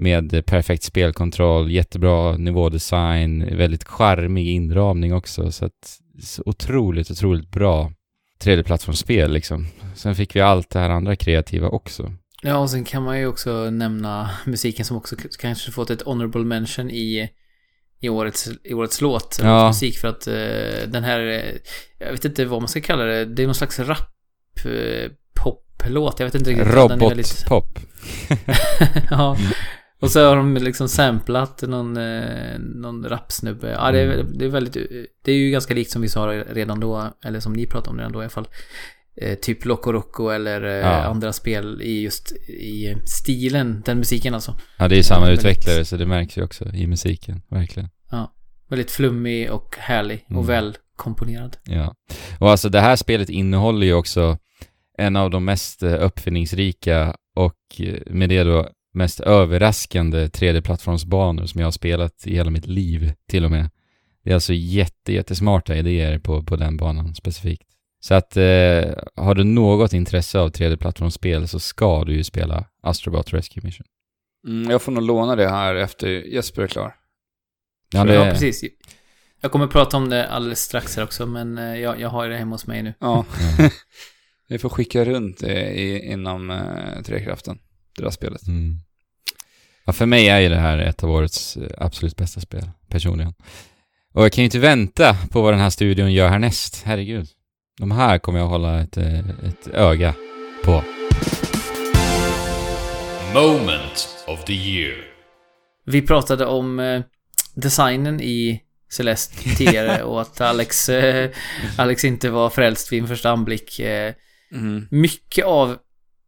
Med perfekt spelkontroll, jättebra nivådesign, väldigt charmig inramning också. Så att så otroligt, otroligt bra 3D-plattformsspel liksom. Sen fick vi allt det här andra kreativa också. Ja, och sen kan man ju också nämna musiken som också kanske fått ett honorable mention i, i, årets, i årets låt. Ja. Musik för att eh, den här, eh, jag vet inte vad man ska kalla det, det är någon slags rap eh, poplåt. Jag vet inte riktigt. är väldigt- <laughs> Robotpop. ja. Och så har de liksom samplat någon, eh, någon rapsnubbe. Ja, det är, Mm. det är väldigt, det är ju ganska likt som vi sa redan då, eller som ni pratade om redan då i alla fall. Eh, typ Loco Roco eller eh, Ja. andra spel i just i stilen, den musiken alltså. Ja, det är ju samma Ja, väldigt- utvecklare så det märks ju också i musiken, verkligen. Väldigt flummig och härlig och Mm. väl komponerad. Ja. Och alltså det här spelet innehåller ju också en av de mest eh, uppfinningsrika och med det då mest överraskande 3D-plattformsbanor som jag har spelat i hela mitt liv till och med. Det är alltså jätte, jättesmarta idéer på, på den banan specifikt. Så att eh, har du något intresse av 3D-plattformsspel så ska du ju spela Astrobot Rescue Mission. Mm, jag får nog låna det här efter Jesper är klar. Ja, Ja, det, precis. Jag kommer prata om det alldeles strax här också, men eh, jag, jag har det hemma hos mig nu. Ja. Ja. <laughs> Vi får skicka runt det i, inom eh, Trekraften, det där spelet. Mm. Ja, för mig är ju det här ett av årets eh, absolut bästa spel, personligen. Och jag kan ju inte vänta på vad den här studion gör härnäst, herregud. De här kommer jag hålla ett, eh, ett öga på. Moment of the year. Vi pratade om eh, designen i Celeste tidigare <laughs> och att Alex, eh, Alex inte var frälst vid en första anblick. Mm. mycket av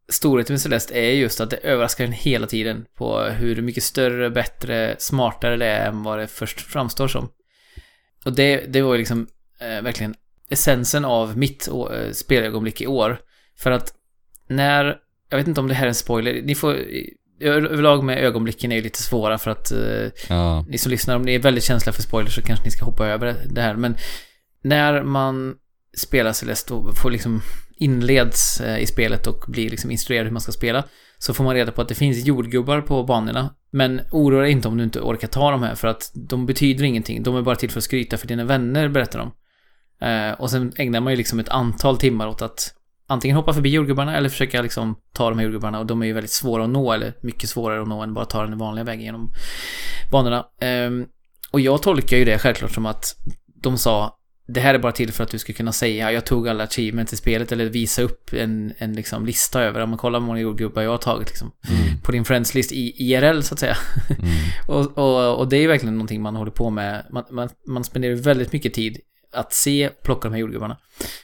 storheten med Celeste är just att det överraskar en hela tiden på hur mycket större, bättre, smartare det är än vad det först framstår som. Och det, det var ju liksom eh, verkligen essensen av mitt eh, spelögonblick i år. För att när, jag vet inte om det här är en spoiler, ni får, överlag med ögonblicken är ju lite svåra för att eh, Ja, ni som lyssnar, om ni är väldigt känsliga för spoilers så kanske ni ska hoppa över det här. Men när man spelar Celeste och får liksom inleds eh, i spelet och blir liksom instruerad hur man ska spela så får man reda på att det finns jordgubbar på banorna. Men oroa dig inte om du inte orkar ta de här för att de betyder ingenting. De är bara till för att skryta för dina vänner, berättar de. Eh, och sen ägnar man ju liksom ett antal timmar åt att antingen hoppa förbi jordgubbarna eller försöka liksom ta de här jordgubbarna och de är ju väldigt svåra att nå eller mycket svårare att nå än bara ta den vanliga vägen genom banorna. Ehm, och jag tolkar ju det självklart som att de sa det här är bara till för att du ska kunna säga jag tog alla achievements i spelet eller visa upp en, en liksom lista över om man kollar hur många jordgubbar jag har tagit liksom mm, på din friends list i IRL så att säga. mm, <laughs> och, och, och det är ju verkligen någonting man håller på med. Man, man, man spenderar väldigt mycket tid att se och plocka de här jordgubbarna.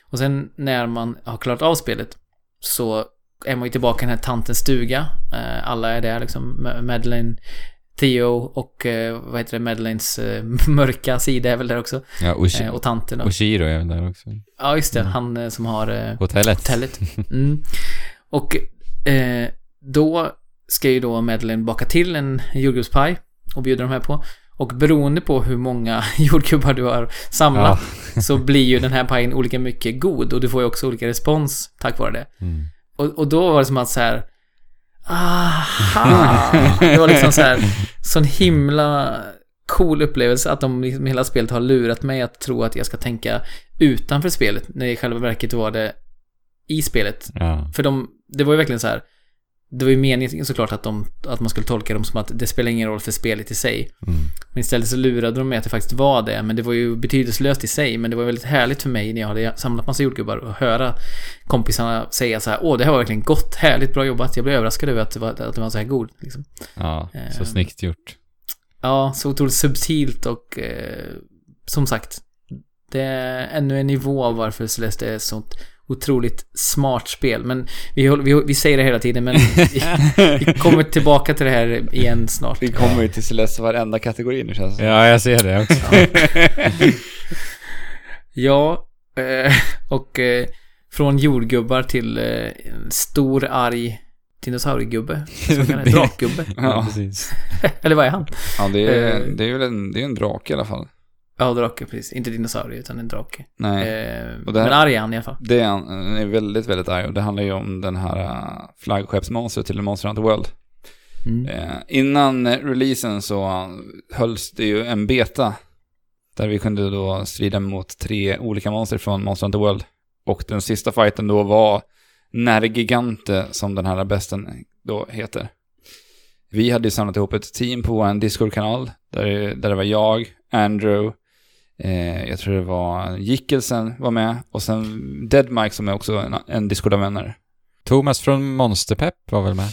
Och sen när man har klarat av spelet så är man ju tillbaka i den här tantens stuga. Eh, Alla är där liksom. Ma- Madeleine, Theo och eh, vad heter det, Madeleines eh, <laughs> mörka sida är väl där också. ja och, Eh, Och tanten. Och, Shiro är väl där också. ja, just det. Mm. Han som har Hotellet. hotellet. <laughs> Mm. Och eh, då ska ju då Madeleine baka till en jordgubbspaj och bjuda de här på. Och beroende på hur många <laughs> jordgubbar du har samlat <laughs> så blir ju den här pajen olika mycket god och du får ju också olika respons tack vare det. Mm. Och, och då var det som att så här. Aha! Det var liksom så här. Sån himla cool upplevelse att de liksom hela spelet har lurat mig att tro att jag ska tänka utanför spelet när i själva verket var det i spelet. Ja. För de, det var ju verkligen så här. Det var ju meningen såklart att, de, att man skulle tolka dem som att det spelar ingen roll för spelet i sig. Mm. Men istället så lurade de mig att det faktiskt var det. Men det var ju betydelselöst i sig. Men det var väldigt härligt för mig när jag hade samlat massa jordgubbar och höra kompisarna säga så här. Åh, det här var verkligen gott, härligt, bra jobbat. Jag blev överraskad över att det var, att det var så här god. Liksom. ja, så Ehm. snyggt gjort. Ja, så otroligt subtilt och eh, som sagt. Det är ännu en nivå av varför Celeste är sånt otroligt smart spel. Men vi, håller- vi, vi säger det hela tiden, men vi, vi kommer tillbaka till det här igen snart. Vi kommer ju till Celeste varenda kategori nu känns det. Ja, jag ser det också. <laughs> Ja, eh, och eh, från jordgubbar till eh, en stor arg dinosauriegubbe. Så kan <laughs> det- Drakgubbe. ja, precis. <laughs> Eller vad är han? Ja, det är, det är väl en, det är en drake i alla fall. Ja, drake, precis. Inte dinosaurie, utan en drake. Nej. Eh, Och det här- Men arg är han i alla fall. Det är, han- är väldigt, väldigt arg och det handlar ju om den här uh, flaggskeppsmonstret till Monster Hunter World. Mm. Eh, innan eh, releasen så hölls det ju en beta där vi kunde då strida mot tre olika monster från Monster Hunter World. Och den sista fighten då var Nergigante som den här besten då heter. Vi hade ju samlat ihop ett team på en Discord-kanal där, där det var jag, Andrew, eh, jag tror det var Jickelsen var med och sen Dead Mike som är också en, en Discord-vänner. Thomas från Monsterpepp var väl med?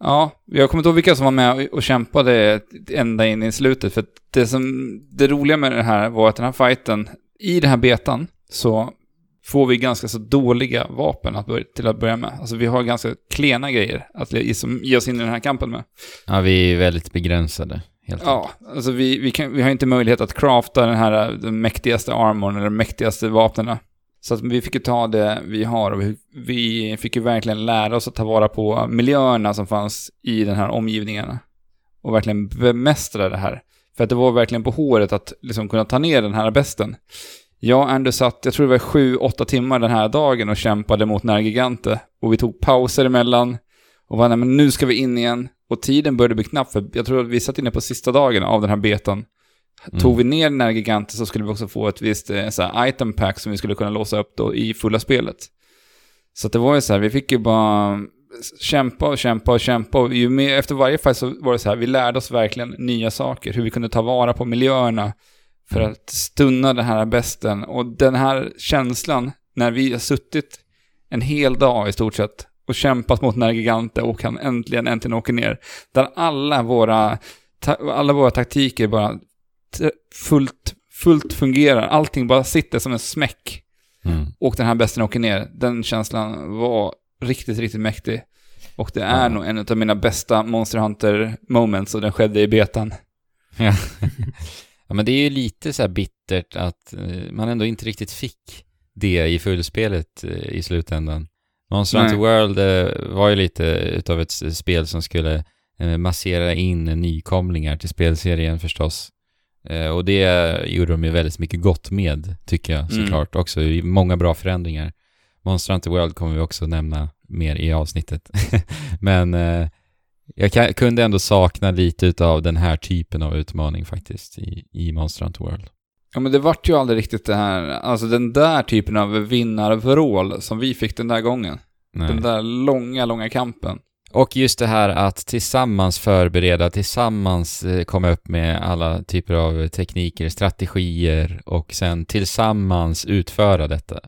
Ja, jag kommer inte ihåg vilka som var med och- och kämpade ända in i slutet. För det, som, det roliga med det här var att den här fighten, i den här betan, så får vi ganska så dåliga vapen att börja, till att börja med. Alltså vi har ganska klena grejer att ge, som, ge oss in i den här kampen med. Ja, vi är väldigt begränsade. Helt enkelt. Ja, alltså vi, vi, kan, vi har inte möjlighet att crafta den här den mäktigaste armorn eller de mäktigaste vapnena. Så att vi fick ju ta det vi har och vi, vi fick ju verkligen lära oss att ta vara på miljöerna som fanns i den här omgivningarna. Och verkligen bemästra det här. För att det var verkligen på håret att liksom kunna ta ner den här besten. Jag och Andrew satt, jag tror det var sju, åtta timmar den här dagen och kämpade mot Nergigante. Och vi tog pauser emellan. Och var nej men nu ska vi in igen. Och tiden började bli knapp för jag tror att vi satt inne på sista dagen av den här betan. Mm. Tog vi ner den här giganten så skulle vi också få ett visst eh, så här, item pack som vi skulle kunna låsa upp då i fulla spelet. Så det var ju så här, vi fick ju bara kämpa och kämpa och kämpa. Och ju mer, efter varje fight så var det så här, vi lärde oss verkligen nya saker. Hur vi kunde ta vara på miljöerna för att stunna den här besten. Och den här känslan, när vi har suttit en hel dag i stort sett och kämpat mot den här giganten och han äntligen, äntligen åker ner. Där alla våra, alla våra taktiker bara fullt, fullt fungerar. Allting bara sitter som en smäck. Mm. Och den här besten åker ner. Den känslan var riktigt, riktigt mäktig. Och det är Ja. nog en av mina bästa Monster Hunter moments och den skedde i betan. <laughs> Ja. ja, men det är ju lite så här bittert att eh, man ändå inte riktigt fick det i fullspelet eh, i slutändan. Monster. Hunter World eh, var ju lite utav ett spel som skulle eh, massera in nykomlingar till spelserien förstås. Eh, och det gjorde de ju väldigt mycket gott med, tycker jag Mm. såklart också. I många bra förändringar. Monster Hunter World kommer vi också nämna mer i avsnittet. <laughs> Men jag kan, kunde ändå sakna lite utav den här typen av utmaning faktiskt i, i Monster Hunter World. Ja men det vart ju aldrig riktigt det här, alltså den där typen av vinnarvrål som vi fick den där gången. Nej. Den där långa, långa kampen. Och just det här att tillsammans förbereda, tillsammans eh, komma upp med alla typer av tekniker, strategier och sen tillsammans utföra detta.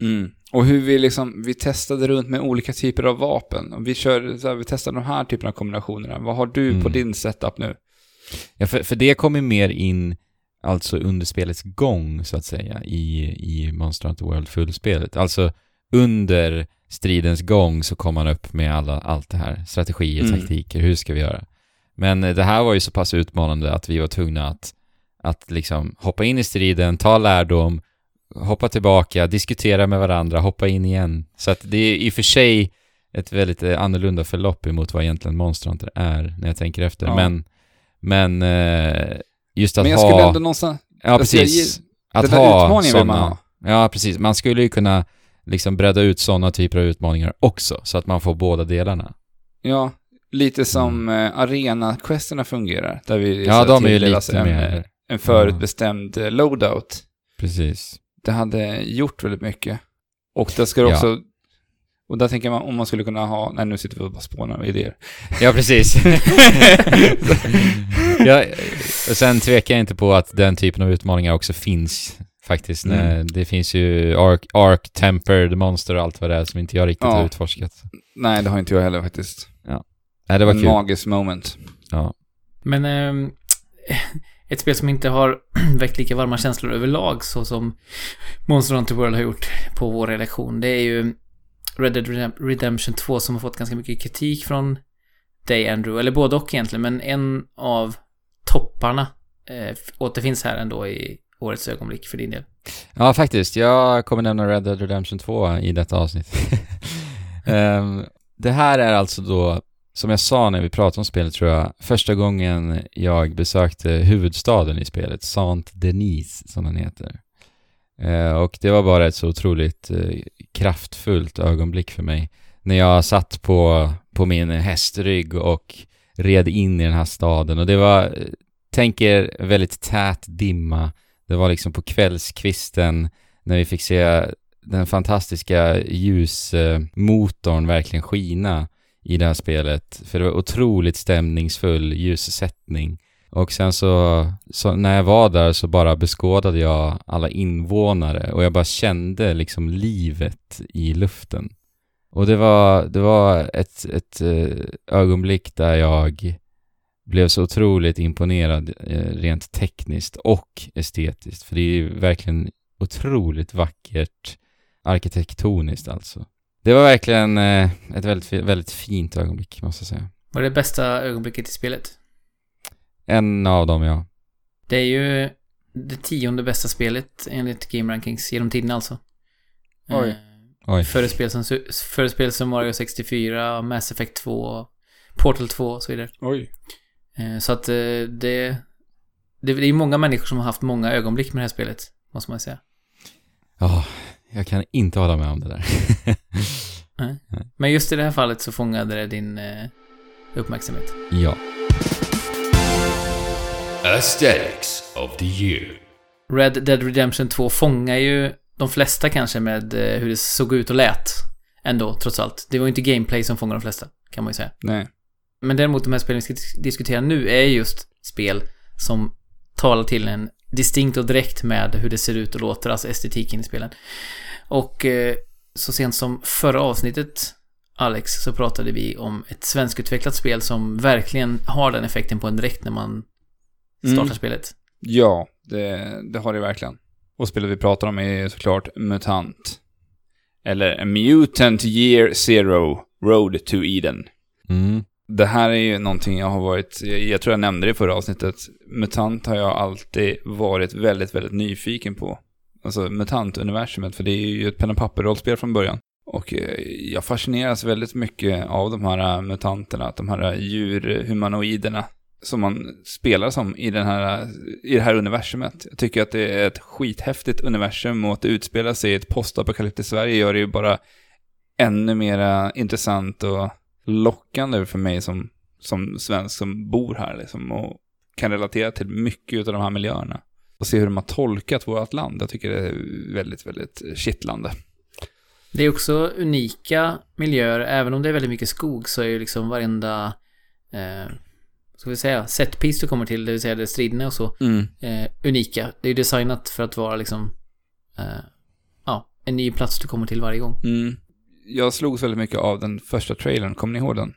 Mm. Och hur vi liksom, vi testade runt med olika typer av vapen. Och vi kör, så här, vi testade de här typerna av kombinationerna. Vad har du på Mm. din setup nu? Ja, för, för det kommer mer in alltså under spelets gång så att säga i, i Monster Hunter World fullspelet. Alltså under stridens gång så kom man upp med alla, allt det här, strategier, Mm. taktiker, hur ska vi göra? Men eh, det här var ju så pass utmanande att vi var tvungna att, att liksom hoppa in i striden, ta lärdom, hoppa tillbaka, diskutera med varandra, hoppa in igen. Så att det är i och för sig ett väldigt eh, annorlunda förlopp emot vad egentligen Monster Hunter är när jag tänker efter. Ja. Men, men eh, just att Men jag ha... skulle ändå någonstans, Ja, jag precis. den Att ha sådana... Ja, precis. Man skulle ju kunna liksom bredda ut sådana typer av utmaningar också, så att man får båda delarna. Ja, lite som eh, arena-questerna fungerar. Där vi Mm. Ja, de är ju lite en, mer... en förutbestämd eh, loadout. Precis. Det hade gjort väldigt mycket. Och det ska Ja. också... Och där tänker man om man skulle kunna ha... Nej, nu sitter vi och bara spånar idéer. <laughs> Ja, precis. <laughs> ja, och sen tvekar jag inte på att den typen av utmaningar också finns faktiskt. Mm. Det finns ju Ark, Ark Tempered Monster och allt vad det är som inte jag riktigt Ja. har utforskat. Nej, det har inte jag heller faktiskt. Nej, det var en kul. magisk moment. Ja. Men ehm, <clears throat> ett spel som inte har <clears throat> väckt lika varma känslor överlag så som Monster Hunter World har gjort på vår redaktion. Det är ju Red Dead Redemption 2 som har fått ganska mycket kritik från dig Andrew, eller både och egentligen, men en av topparna eh, återfinns här ändå i årets ögonblick för din del. Ja, faktiskt. Jag kommer nämna Red Dead Redemption 2 i detta avsnitt. um, <laughs> det här är alltså då, som jag sa när vi pratade om spelet tror jag, första gången jag besökte huvudstaden i spelet, Saint-Denis som den heter. Eh, och det var bara ett så otroligt eh, kraftfullt ögonblick för mig. När jag satt på, på min hästrygg och red in i den här staden och det var, eh, tänk er väldigt tät dimma. Det var liksom på kvällskvisten när vi fick se den fantastiska ljusmotorn verkligen skina i det här spelet. För det var otroligt stämningsfull ljussättning. Och sen så, så när jag var där så bara beskådade jag alla invånare och jag bara kände liksom livet i luften. Och det var, det var ett, ett eh, ögonblick där jag blev så otroligt imponerad eh, rent tekniskt och estetiskt. För det är ju verkligen otroligt vackert arkitektoniskt alltså. Det var verkligen eh, ett väldigt, väldigt fint ögonblick måste jag säga. var det bästa ögonblicket i spelet? En av dem ja. Det är ju det tionde bästa spelet enligt Game Rankings genom tiden alltså. Oj. Eh, Oj. Före spel som, före spel som Mario 64, Mass Effect 2, Portal 2 och så vidare. Oj. Eh, Så att eh, det, det... Det är många människor som har haft många ögonblick med det här spelet, måste man säga. Ja, jag kan inte hålla med om det där. <laughs> Men just i det här fallet så fångade det din eh, uppmärksamhet. ja. Aesthetics of the Year. Red Dead Redemption 2 fångar ju de flesta kanske med eh, hur det såg ut och lät. Ändå, trots allt. Det var ju inte gameplay som fångade de flesta, kan man ju säga. Nej. Men däremot de här spelen vi ska dis- diskutera nu är just spel som talar till en distinkt och direkt med hur det ser ut och låter, alltså estetiken i spelen. Och eh, så sent som förra avsnittet, Alex, så pratade vi om ett svenskutvecklat spel som verkligen har den effekten på en direkt när man startar Mm. spelet. Ja, det, det har det verkligen. Och spelet vi pratar om är såklart MUTANT. Eller Mutant Year Zero, Road to Eden. Mm. Det här är ju någonting jag har varit, jag, jag tror jag nämnde det i förra avsnittet. MUTANT har jag alltid varit väldigt, väldigt nyfiken på. Alltså MUTANT-universumet, för det är ju ett penna papper-rollspel från början. Och eh, jag fascineras väldigt mycket av de här mutanterna, de här djurhumanoiderna som man spelar som i, den här, i det här universumet. Jag tycker att det är ett skithäftigt universum och att det utspelar sig i ett postapokalyptiskt Sverige gör det ju bara ännu mer intressant och lockande för mig som, som svensk som bor här liksom och kan relatera till mycket av de här miljöerna. Och se hur de har tolkat vårt land. Jag tycker det är väldigt, väldigt kittlande. Det är också unika miljöer, även om det är väldigt mycket skog så är ju liksom varenda, eh, ska vi säga, setpiece du kommer till, det vill säga där striderna och så, eh, unika. Det är ju designat för att vara liksom, eh, ja, en ny plats du kommer till varje gång. Mm. Jag slogs väldigt mycket av den första trailern, kommer ni ihåg den?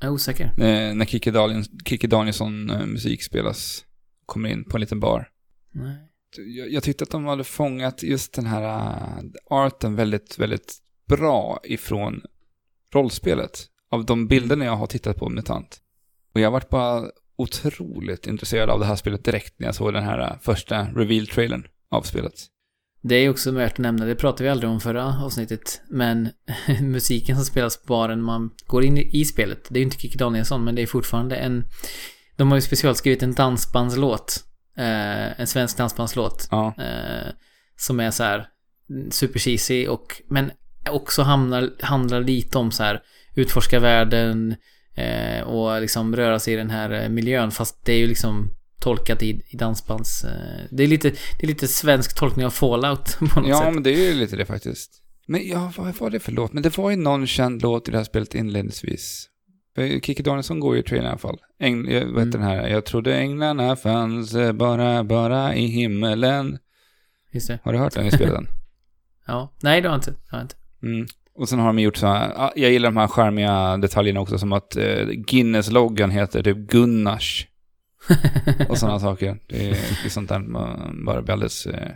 Jag är osäker. Eh, när Kikki, Daniels, Kikki Danielsson eh, musik spelas, kommer in på en liten bar. Nej. Jag, jag tyckte att de hade fångat just den här uh, arten väldigt, väldigt bra ifrån rollspelet. Av de bilderna jag har tittat på MUTANT. Och jag varit bara otroligt intresserad av det här spelet direkt när jag såg den här uh, första reveal-trailern av spelet. Det är också värt att nämna, det pratade vi aldrig om förra avsnittet, men <laughs> musiken som spelas på baren när man går in i spelet, det är ju inte Kikki Danielsson, men det är fortfarande en... De har ju specialskrivit en dansbandslåt. Eh, en svensk dansbandslåt. Ja. Eh, som är så här super cheesy och, men också hamnar, handlar lite om så här utforska världen eh, och liksom röra sig i den här eh, miljön fast det är ju liksom tolkat i, i dansbands... Eh, det, är lite, det är lite svensk tolkning av Fallout <laughs> på något Ja, sätt. men det är ju lite det faktiskt. Men ja, vad var det för låt? Men det var ju någon känd låt i det här spelet inledningsvis. För Kikki Danielsson går ju i trailern i alla fall. Äng, jag vet Mm. den här, jag trodde änglarna fanns eh, bara, bara i himmelen. Har du hört den i <laughs> spelet? Ja. Nej, det har jag inte. Det har jag inte. Mm. Och sen har de gjort så här, jag gillar de här charmiga detaljerna också, som att eh, Guinness-loggan heter typ Gunnars <laughs> och sådana saker. Det är, det är sånt där man bara blir alldeles eh,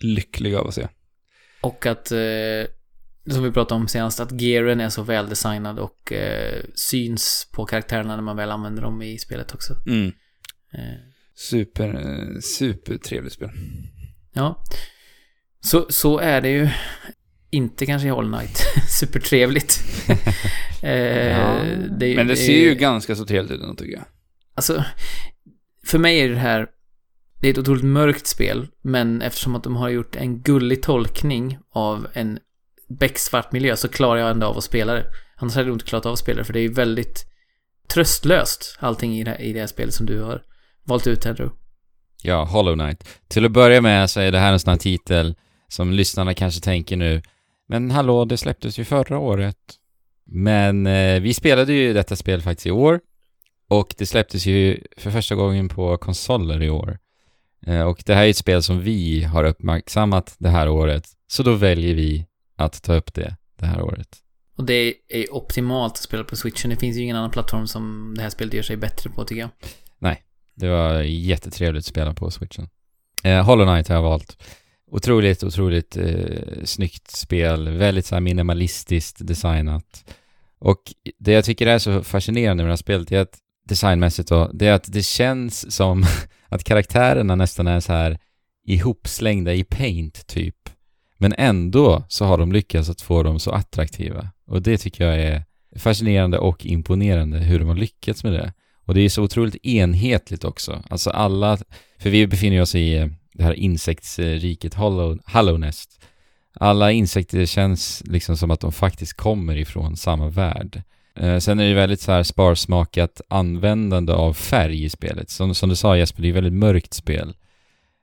lycklig av att se. och att, eh, som vi pratade om senast, att gearen är så väldesignad och syns på karaktärerna när man väl använder dem i spelet också. Mm. Super, eh, supertrevligt spel. Ja. Så, så är det ju. Inte kanske i Hollow Knight. <laughs> Supertrevligt. <laughs> eh, Ja. det, Men det ser ju ganska så trevligt ut tycker jag. Alltså, för mig är det här... Det är ett otroligt mörkt spel, men eftersom att de har gjort en gullig tolkning av en becksvart miljö så klarar jag ändå av att spela det. Annars hade jag inte klarat av att spela det, för det är ju väldigt tröstlöst allting i det, här, i det här spelet som du har valt ut, Andrew. Ja, Hollow Knight. Till att börja med så är det här en sån här titel som lyssnarna kanske tänker nu, men hallå, det släpptes ju förra året. Men eh, vi spelade ju detta spel faktiskt i år och det släpptes ju för första gången på konsoler i år. Eh, och det här är ett spel som vi har uppmärksammat det här året, så då väljer vi att ta upp det det här året. Och det är optimalt att spela på switchen. Det finns ju ingen annan plattform som det här spelet gör sig bättre på, tycker jag. Det var jättetrevligt att spela på switchen. Eh, Hollow Knight har jag valt. Otroligt, otroligt eh, snyggt spel. Väldigt så här minimalistiskt designat. Och det jag tycker är så fascinerande med det här spelet är att designmässigt då, det är att det känns som <laughs> att karaktärerna nästan är så här ihopslängda i paint typ. Men ändå så har de lyckats att få dem så attraktiva. Och det tycker jag är fascinerande och imponerande hur de har lyckats med det. Och det är så otroligt enhetligt också. Alltså alla, för vi befinner oss i eh, det här insektsriket Hollow, Hallownest. Alla insekter känns liksom som att de faktiskt kommer ifrån samma värld. Eh, sen är det ju väldigt så här sparsmakat användande av färg i spelet. Som, som du sa Jesper, det är ju väldigt mörkt spel.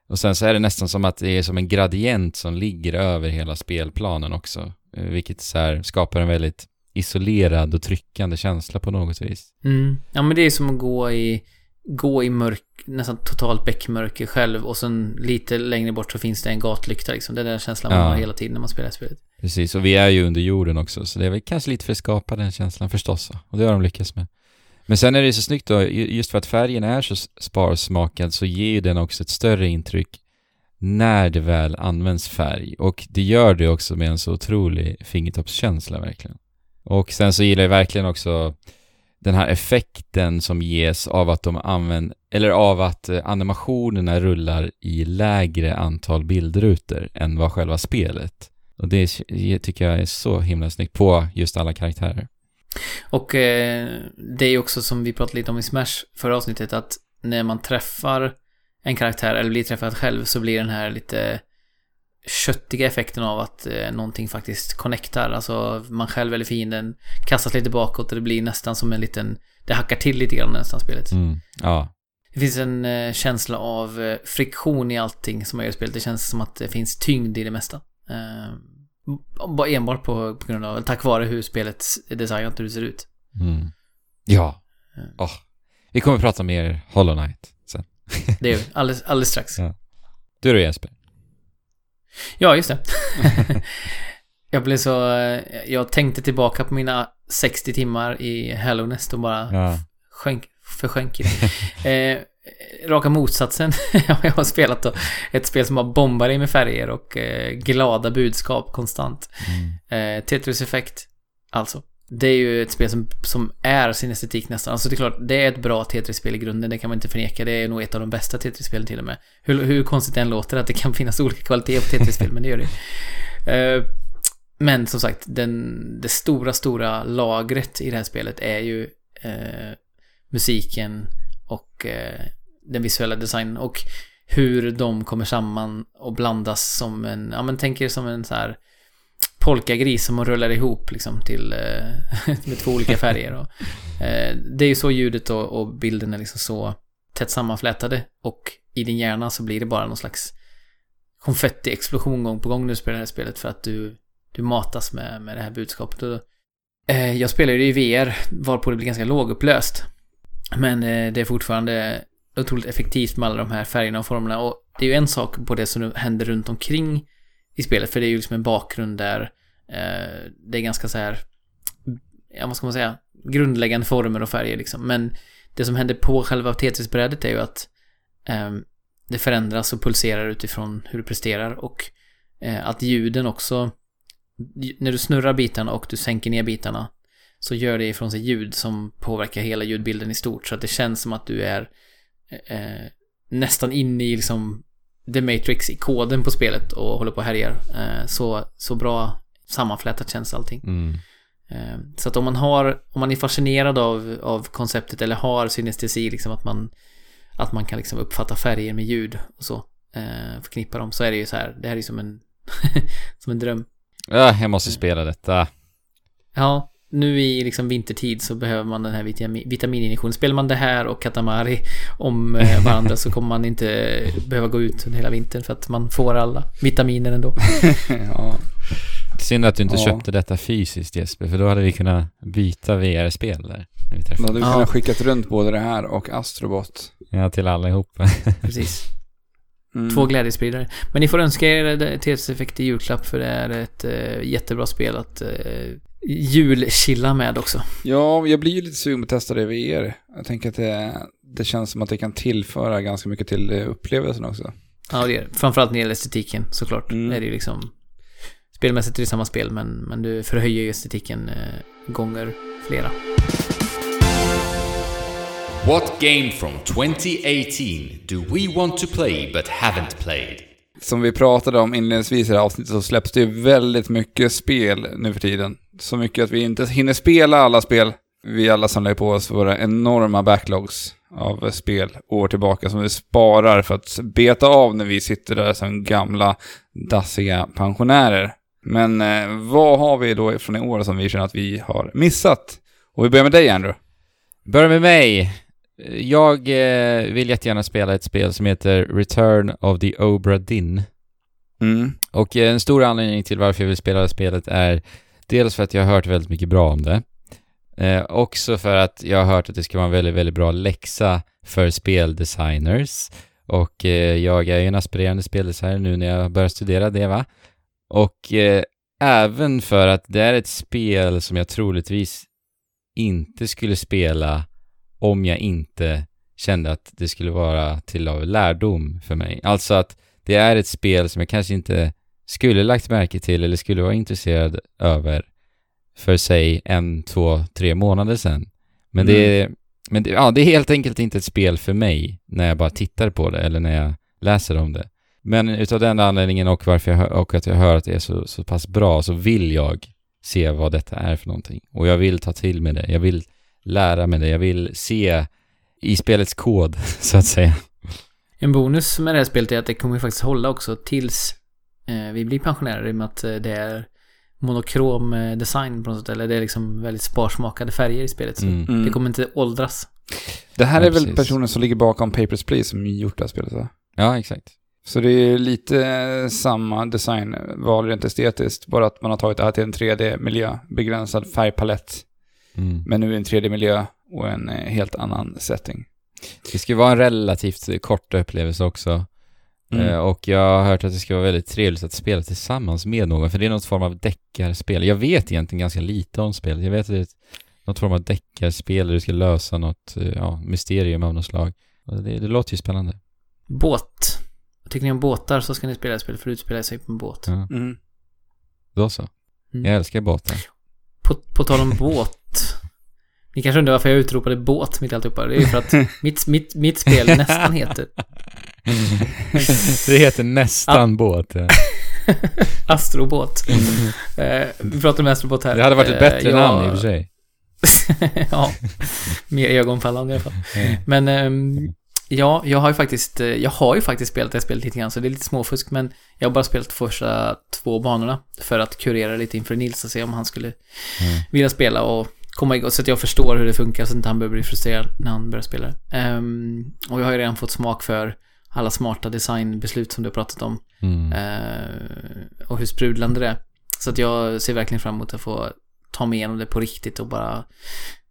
Och sen så är det nästan som att det är som en gradient som ligger över hela spelplanen också. Eh, vilket så här skapar en väldigt isolerad och tryckande känsla på något vis. Mm. Ja men det är som att gå i, gå i mörk, nästan totalt bäckmörker själv och sen lite längre bort så finns det en gatlykta liksom. Det är den känslan man Ja. har hela tiden när man spelar spelet. Precis, och vi är ju under jorden också, så det är väl kanske lite för att skapa den känslan förstås. Och det har de lyckats med. Men sen är det så snyggt då, ju- just för att färgen är så sparsmakad så ger ju den också ett större intryck när det väl används färg. Och det gör det också med en så otrolig fingertoppskänsla verkligen. Och sen så gillar jag verkligen också den här effekten som ges av att de använder, eller av att eh, animationerna rullar i lägre antal bildrutor än vad själva spelet. Och det tycker jag är så himla snyggt på just alla karaktärer. Och eh, det är ju också som vi pratade lite om i Smash förra avsnittet att när man träffar en karaktär eller blir träffad själv så blir den här lite köttiga effekten av att eh, någonting faktiskt connectar. Alltså man själv eller fienden kastas lite bakåt och det blir nästan som en liten... Det hackar till lite grann nästan spelet. Mm. Ja, Det finns en eh, känsla av eh, friktion i allting som man gör i spelet. Det känns som att det finns tyngd i det mesta. Eh, bara enbart på, på grund av, tack vare hur spelet är designat och hur det ser ut. mm. ja. Åh. Vi kommer att prata mer Hollow Knight sen. Det är <laughs> alldeles, alldeles strax. Ja. Du då Jesper? Ja, just det. <laughs> jag blev så... Jag tänkte tillbaka på mina 60 timmar i Hallonest och bara Ja. i det. <laughs> eh, raka motsatsen. <laughs> jag har spelat då ett spel som bara bombar dig med färger och eh, glada budskap konstant. Mm. Eh, Tetris Effect, alltså. Det är ju ett spel som, som är sin estetik nästan. Alltså det är klart, det är ett bra Tetris-spel i grunden, det kan man inte förneka. Det är nog ett av de bästa Tetris-spelen till och med. Hur, hur konstigt det än låter att det kan <laughs> finnas olika kvaliteter på Tetris-spel, men det gör det. uh, men som sagt, den, det stora, stora lagret i det här spelet är ju uh, musiken och uh, den visuella designen och hur de kommer samman och blandas som en, ja men tänk er som en så här polkagris som man rullar ihop liksom till, eh, <laughs> med två olika färger och eh, det är ju så ljudet och, och bilden är liksom så tätt sammanflätade och i din hjärna så blir det bara någon slags konfetti-explosion gång på gång när du spelar det här spelet för att du, du matas med, med det här budskapet. Och, eh, jag spelar ju det i VR, varpå det blir ganska lågupplöst. Men eh, det är fortfarande otroligt effektivt med alla de här färgerna och formerna. Och det är ju en sak på det som händer runt omkring i spelet, för det är ju liksom en bakgrund där eh, det är ganska så här, ja vad ska man säga, grundläggande former och färger liksom. Men det som händer på själva Tetris-brädet är ju att eh, det förändras och pulserar utifrån hur du presterar och eh, att ljuden också, när du snurrar bitarna och du sänker ner bitarna så gör det ifrån sig ljud som påverkar hela ljudbilden i stort så att det känns som att du är eh, nästan inne i liksom The Matrix i koden på spelet och håller på och härjar. Eh, så, så bra sammanflätat känns allting. Mm. Eh, Så att om man har, om man är fascinerad av, av konceptet eller har synestesi, liksom att man, att man kan liksom uppfatta färger med ljud och så, eh, förknippa dem, så är det ju så här, det här är ju som en, <laughs> som en dröm. Ja, jag måste spela detta. Ja, nu i liksom vintertid så behöver man den här vitamin, vitamininjektionen. Spelar man det här och Katamari om eh, varandra så kommer man inte behöva gå ut hela vintern för att man får alla vitaminer ändå. <laughs> ja. Synd att du inte Ja. köpte detta fysiskt Jesper, för då hade vi kunnat byta VR-spel där. När vi Då hade vi Ja. kunnat skickat runt både det här och Astrobot. Ja, till allihopa. <laughs> Precis. Mm. Två glädjespridare. Men ni får önska er TS-effekt i julklapp för det är ett eh, jättebra spel att eh, julchilla med också. Ja, jag blir ju lite sugen på att testa det VR. Jag tänker att det, det känns som att det kan tillföra ganska mycket till upplevelsen också. Ja, det är det. Framförallt när det gäller estetiken såklart. Mm. Det är det liksom... Spelmässigt är det samma spel men, men du förhöjer ju estetiken eh, gånger flera. What game from 2018 do we want to play but haven't played? Som vi pratade om inledningsvis i det här avsnittet så släpps det ju väldigt mycket spel nu för tiden. Så mycket att vi inte hinner spela alla spel. Vi alla samlar på oss våra enorma backlogs av spel år tillbaka som vi sparar för att beta av när vi sitter där som gamla dassiga pensionärer. Men eh, vad har vi då från i år som vi känner att vi har missat? Och vi börjar med dig Andrew. Börja med mig. Jag eh, vill jättegärna spela ett spel som heter Return of the Obra Dinn. Mm. Och eh, en stor anledning till varför jag vill spela det spelet är dels för att jag har hört väldigt mycket bra om det. Eh, också för att jag har hört att det ska vara en väldigt, väldigt bra läxa för speldesigners. Och eh, jag är ju en aspirerande speldesigner nu när jag börjar studera det va. Och eh, även för att det är ett spel som jag troligtvis inte skulle spela om jag inte kände att det skulle vara till av lärdom för mig. Alltså att det är ett spel som jag kanske inte skulle lagt märke till eller skulle vara intresserad över för sig en, två, tre månader sedan. Men det är, men det, ja, det är helt enkelt inte ett spel för mig när jag bara tittar på det eller när jag läser om det. Men utav den anledningen och varför jag hör, och att jag hör att det är så, så pass bra så vill jag se vad detta är för någonting. Och jag vill ta till mig det. Jag vill lära mig det. Jag vill se i spelets kod, <laughs> så att säga. En bonus med det här spelet är att det kommer faktiskt hålla också tills vi blir pensionärer i och med att eh, det är monokrom eh, design på något sätt. Eller det är liksom väldigt sparsmakade färger i spelet. Så Mm. Mm. det kommer inte åldras. Det här Ja, är väl precis. personen som ligger bakom Papers, Please som gjort det här spelet va? Ja, exakt. Så det är lite samma designval rent estetiskt, bara att man har tagit det här till en 3D-miljö, begränsad färgpalett, Mm. men nu i en 3D-miljö och en eh, helt annan setting. Det ska ju vara en relativt kort upplevelse också. Mm. Eh, och jag har hört att det ska vara väldigt trevligt att spela tillsammans med någon, för det är något form av deckarspel. Jag vet egentligen ganska lite om spelet. Jag vet att det är ett, något form av deckarspel där du ska lösa något eh, ja, mysterium av något slag. Det, det låter ju spännande. Båt. Tycker ni om båtar så ska ni spela spelet för det utspelar sig på en båt. Ja, Mm. då så. Mm. Jag älskar båtar. På, på tal om båt. Ni kanske undrar varför jag utropade båt mitt i alltihopa. Det är ju för att <laughs> mitt, mitt, mitt spel nästan heter <laughs> det heter nästan båt. Ja. <laughs> Astrobåt. Eh, vi pratar om Astrobåt här. Det hade varit ett Eh, bättre jag- namn i och för sig. <laughs> ja, mer ögonfallande i alla fall. Mm. Men ehm, ja, jag har ju faktiskt, eh, jag har ju faktiskt spelat det spelet lite grann, så det är lite småfusk, men jag har bara spelat första två banorna för att kurera lite inför Nils och se om han skulle Mm. vilja spela och komma igång, så att jag förstår hur det funkar så att inte han behöver bli frustrerad när han börjar spela. Ehm, och jag har ju redan fått smak för alla smarta designbeslut som du har pratat om Mm. eh, och hur sprudlande det är. Så att jag ser verkligen fram emot att få ta mig igenom det på riktigt och bara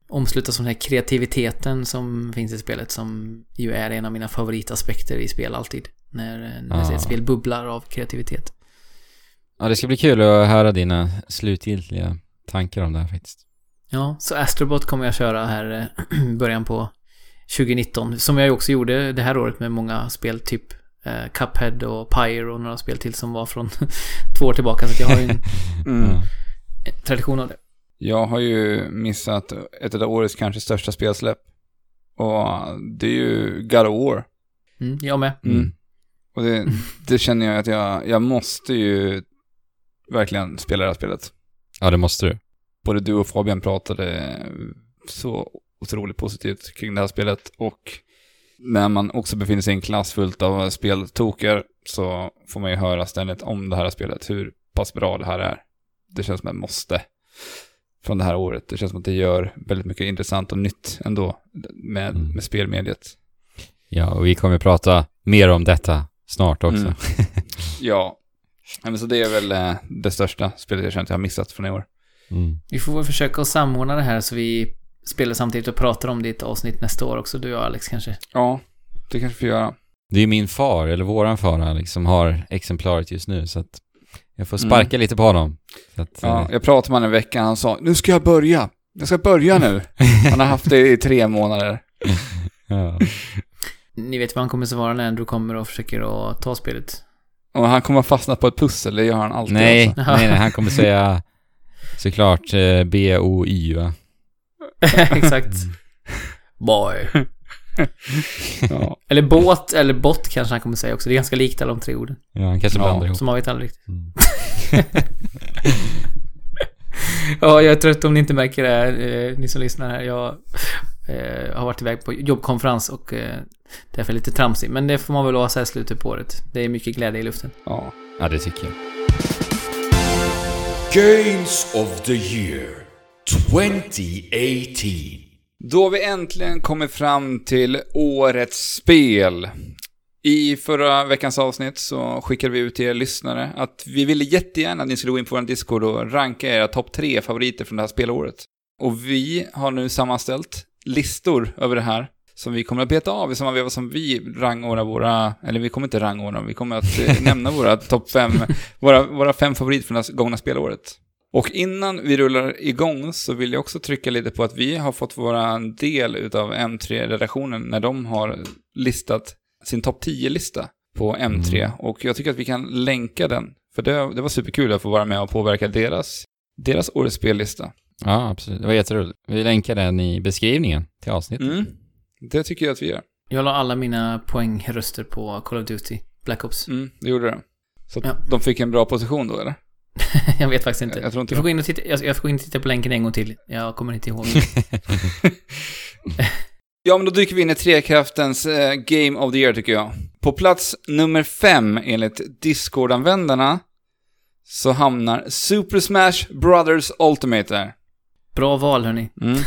omslutas av den här kreativiteten som finns i spelet som ju är en av mina favoritaspekter i spel alltid. När, när Ah. ett spel bubblar av kreativitet. Ja, det ska bli kul att höra dina slutgiltiga tankar om det här faktiskt. Ja, så Astrobot kommer jag köra här eh, i <clears throat> början på 2019. Som jag ju också gjorde det här året med många spel, typ eh, Cuphead och Pyre och några spel till som var från <laughs> två år tillbaka. Så att jag har ju en <laughs> Mm. Tradition av det. Jag har ju missat ett av årets kanske största spelsläpp. Och det är ju God of War. Mm, jag med. Mm. Och det, det känner jag att jag, jag måste ju verkligen spela det här spelet. ja, det måste du. Både du och Fabian pratade så otroligt positivt kring det här spelet och när man också befinner sig i en klass fullt av speltoker så får man ju höra ständigt om det här spelet, hur pass bra det här är. Det känns som ett måste från det här året. Det känns som att det gör väldigt mycket intressant och nytt ändå med, Mm. med spelmediet. Ja, och vi kommer prata mer om detta snart också. Mm. <laughs> Ja, Ja, men så det är väl eh, det största spelet jag känner att jag har missat från i år. Mm. Vi får väl försöka att samordna det här så vi spelar samtidigt och pratar om det i ett avsnitt nästa år också, du och Alex kanske. Ja, det kanske vi får göra. Det är min far, eller våran far Alex, som har exemplaret just nu, så att jag får sparka lite på honom. Så att, Ja, eh, jag pratade med honom en vecka, han sa nu ska jag börja. Jag ska börja nu. <laughs> Han har haft det i tre månader. <laughs> ja. Ni vet vad han kommer svara när Andrew kommer och försöker att ta spelet. Och han kommer att fastna på ett pussel, det gör han alltid. nej, Alltså. nej, nej, han kommer <laughs> säga såklart eh, B-O-Y va? <laughs> Exakt. Boy. <laughs> Ja. <laughs> Eller båt, eller bot kanske han kommer säga också. Det är ganska likt alla de tre orden. Ja, han kanske Ja, blandar ihop. Så man vet aldrig riktigt. Mm. Ja, jag är trött om ni inte märker det, här, eh, ni som lyssnar här. Jag eh, har varit iväg på jobbkonferens och eh, därför är lite tramsig. Men det får man väl ha så här slutet på året. Det är mycket glädje i luften. ja. Ja, det tycker jag. Games of the Year 2018. Då har vi äntligen kommit fram till årets spel. I förra veckans avsnitt så skickade vi ut till er lyssnare att vi ville jättegärna att ni skulle gå in på vår Discord och ranka era topp tre favoriter från det här spelåret. Och vi har nu sammanställt listor över det här som vi kommer att beta av i samma veva som vi rangordnar våra, eller vi kommer inte rangordna, vi kommer att eh, <laughs> nämna våra topp fem, våra, våra fem favoriter från det gångna spelåret. Och innan vi rullar igång så vill jag också trycka lite på att vi har fått våra del utav M3-redaktionen när de har listat sin topp 10-lista på M3. Mm. Och jag tycker att vi kan länka den. För det, det var superkul att få vara med och påverka deras, deras årets spellista. Ja, absolut. Det var jätteroligt. Vi länkar den i beskrivningen till avsnittet. Mm. Det tycker jag att vi gör. Jag la alla mina poängröster på Call of Duty, Black Ops. Mm, det gjorde det. Så Ja. de fick en bra position då, eller? <laughs> jag vet faktiskt inte. Jag, jag inte Jag får, gå in och titta, jag, jag får gå in och titta på länken en gång till. Jag kommer inte ihåg. <laughs> Ja, men då dyker vi in i trekraftens eh, Game of the Year, tycker jag. På plats nummer fem, enligt Discord-användarna, så hamnar Super Smash Brothers Ultimate där. Bra val, hörni. Mm.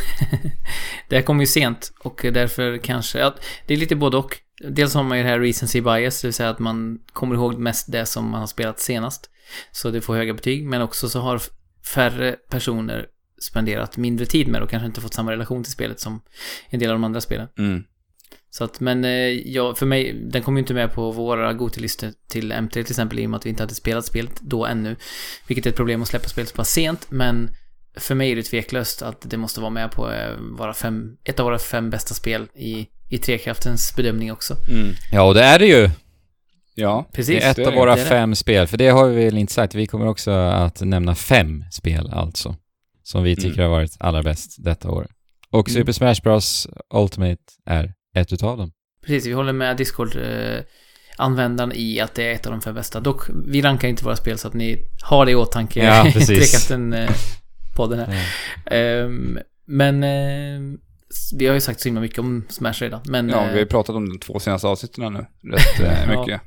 <laughs> Det här kom ju sent och därför kanske... Ja, det är lite både och. Dels har man ju det här recency bias, det vill säga att man kommer ihåg mest det som man har spelat senast. Så det får höga betyg, men också så har färre personer spenderat mindre tid med det och kanske inte fått samma relation till spelet som en del av de andra spelen. Mm. Så att, men eh, ja, för mig, den kom ju inte med på våra Goti-listor till M3 till exempel i och med att vi inte hade spelat spelet då ännu. Vilket är ett problem att släppa spelet så pass sent, men för mig är det tveklöst att det måste vara med på eh, våra fem, ett av våra fem bästa spel i, i Trekraftens bedömning också. Mm. Ja, och det är det ju. Ja, Precis. det är ett det av våra fem spel. För det har vi väl inte sagt. Vi kommer också att nämna fem spel alltså. Som vi tycker Mm. har varit allra bäst detta år. Och Mm. Super Smash Bros Ultimate är ett utav dem. Precis, vi håller med Discord-användaren i att det är ett av de fem bästa. Dock, vi rankar inte våra spel så att ni har det i åtanke Ja, <laughs> precis. Trekraften-podden här. Ehm, men ehm, vi har ju sagt så himla mycket om Smash redan. Men, ja eh, vi har ju pratat om de två senaste avsnitten nu, rätt eh, <laughs> Ja.